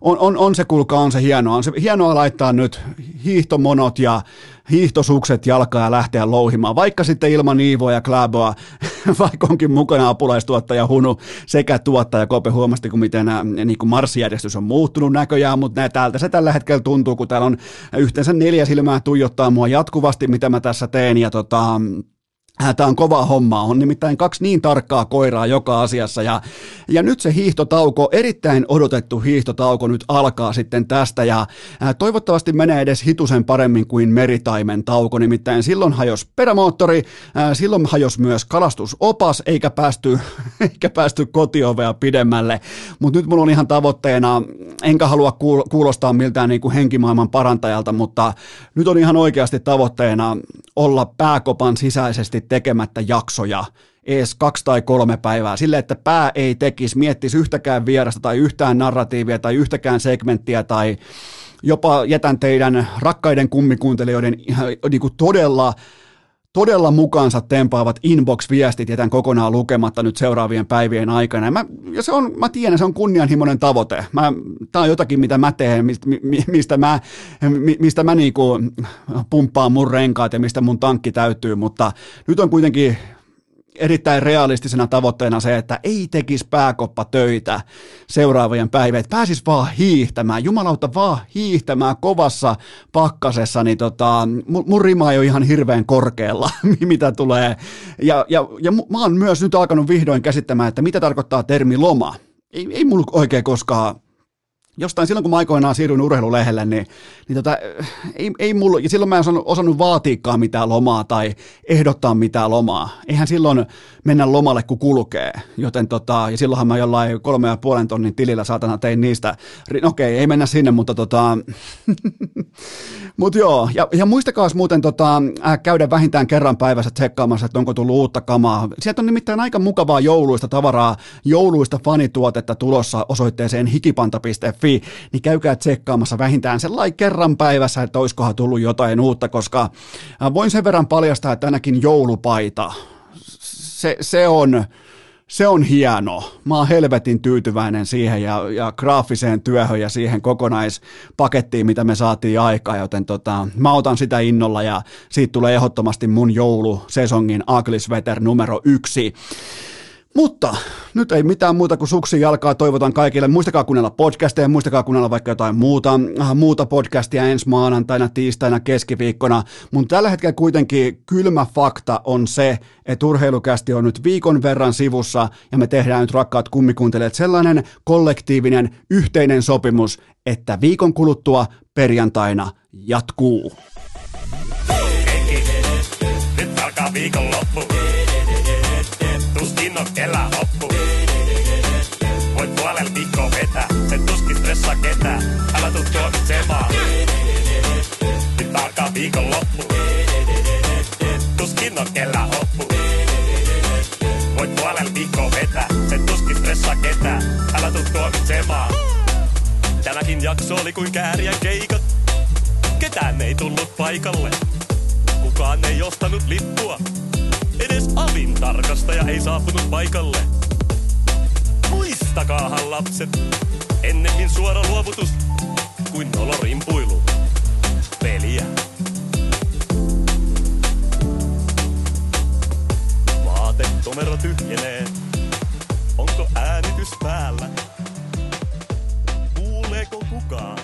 on, on, on se kuulkaa, on se hienoa. On se hienoa laittaa nyt hiihtomonot ja hiihtosukset jalkaa ja lähteä louhimaan, vaikka sitten ilman Iivoa ja Klaboa, [laughs] vaikka onkin mukana apulaistuottaja Hunu sekä tuottaja Kope huomasti, kun miten nämä, niin kuin marssijärjestys on muuttunut näköjään, mutta täältä se tällä hetkellä tuntuu, kun täällä on yhteensä neljä silmää tuijottaa mua jatkuvasti, mitä mä tässä teen, ja tota, Äh, Tämä on kova homma, on nimittäin kaksi niin tarkkaa koiraa joka asiassa. Ja, ja nyt se hiihtotauko, erittäin odotettu hiihtotauko nyt alkaa sitten tästä. Ja äh, toivottavasti menee edes hitusen paremmin kuin meritaimen tauko, nimittäin silloin hajos perämoottori, äh, silloin hajos myös kalastusopas eikä päästy, [laughs] eikä päästy kotiovea pidemmälle, mutta nyt mulla on ihan tavoitteena, enkä halua kuulostaa miltään niin kuin henkimaailman parantajalta, mutta nyt on ihan oikeasti tavoitteena olla pääkopan sisäisesti tekemättä jaksoja ees kaksi tai kolme päivää, sille että pää ei tekisi, miettisi yhtäkään vierasta tai yhtään narratiivia tai yhtäkään segmenttiä tai jopa jätän teidän rakkaiden kummikuuntelijoiden niin kuin todella todella mukaansa tempaavat inbox-viestit jätän kokonaan lukematta nyt seuraavien päivien aikana. Ja, mä, ja se on, mä tiedän, se on kunnianhimoinen tavoite. Tämä on jotakin, mitä mä teen, mistä, mistä mä, mistä mä niinku pumppaan mun renkaat ja mistä mun tankki täytyy, mutta nyt on kuitenkin erittäin realistisena tavoitteena se, että ei tekisi pääkoppa töitä seuraavien päivien, että pääsis vaan hiihtämään, jumalauta vaan hiihtämään kovassa pakkasessa, niin tota, mun rima ei ole ihan hirveän korkealla, [laughs] mitä tulee. Ja, ja, ja mä oon myös nyt alkanut vihdoin käsittämään, että mitä tarkoittaa termi loma. Ei, ei mulla oikein koskaan jostain silloin, kun mä aikoinaan siirryin urheilulehelle, niin, niin tota, ei, ei mulla, ja silloin mä en osannut, osannut vaatiikaan mitään lomaa tai ehdottaa mitään lomaa. Eihän silloin mennä lomalle, kun kulkee. Joten tota, ja silloinhan mä jollain kolme ja puolen tonnin tilillä saatana tein niistä. No okei, okay, ei mennä sinne, mutta tota, [laughs] mut joo. Ja, ja muistakaa muuten tota, äh, käydä vähintään kerran päivässä tsekkaamassa, että onko tullut uutta kamaa. Sieltä on nimittäin aika mukavaa jouluista tavaraa, jouluista fanituotetta tulossa osoitteeseen hikipanta.fi, niin käykää tsekkaamassa vähintään sellainen kerran päivässä, että olisikohan tullut jotain uutta, koska äh, voin sen verran paljastaa, että ainakin joulupaita, se, se on, se on hieno. Mä oon helvetin tyytyväinen siihen ja, ja graafiseen työhön ja siihen kokonaispakettiin, mitä me saatiin aikaa, joten tota, mä otan sitä innolla ja siitä tulee ehdottomasti mun joulusesongin Aglisveter numero yksi. Mutta nyt ei mitään muuta kuin suksi jalkaa. Toivotan kaikille. Muistakaa kuunnella podcasteja, muistakaa kuunnella vaikka jotain muuta, äh, muuta podcastia ensi maanantaina, tiistaina, keskiviikkona. Mun tällä hetkellä kuitenkin kylmä fakta on se, että urheilukästi on nyt viikon verran sivussa ja me tehdään nyt rakkaat kummikuuntelijat sellainen kollektiivinen yhteinen sopimus, että viikon kuluttua perjantaina jatkuu. Nyt alkaa viikonloppu. Kellä hoppu. Voit puolella viikkoa vetää, et tuskin stressaa ketään. Älä tuu tuomitsemaan. Nyt alkaa viikonloppu. Tuskin on kellä hoppu. Voit puolella viikkoa vetää, et tuskin stressaa ketään. Älä tuu tuomitsemaan. Tämäkin jakso oli kuin kääriän keikat. Ketään ei tullut paikalle. Kukaan ei ostanut lippua. Edes avin tarkastaja ei saapunut paikalle. Muistakaahan lapset, ennemmin suora luovutus kuin nolo puilu Peliä. Vaatetomero tyhjenee. Onko äänitys päällä? Kuuleeko kukaan?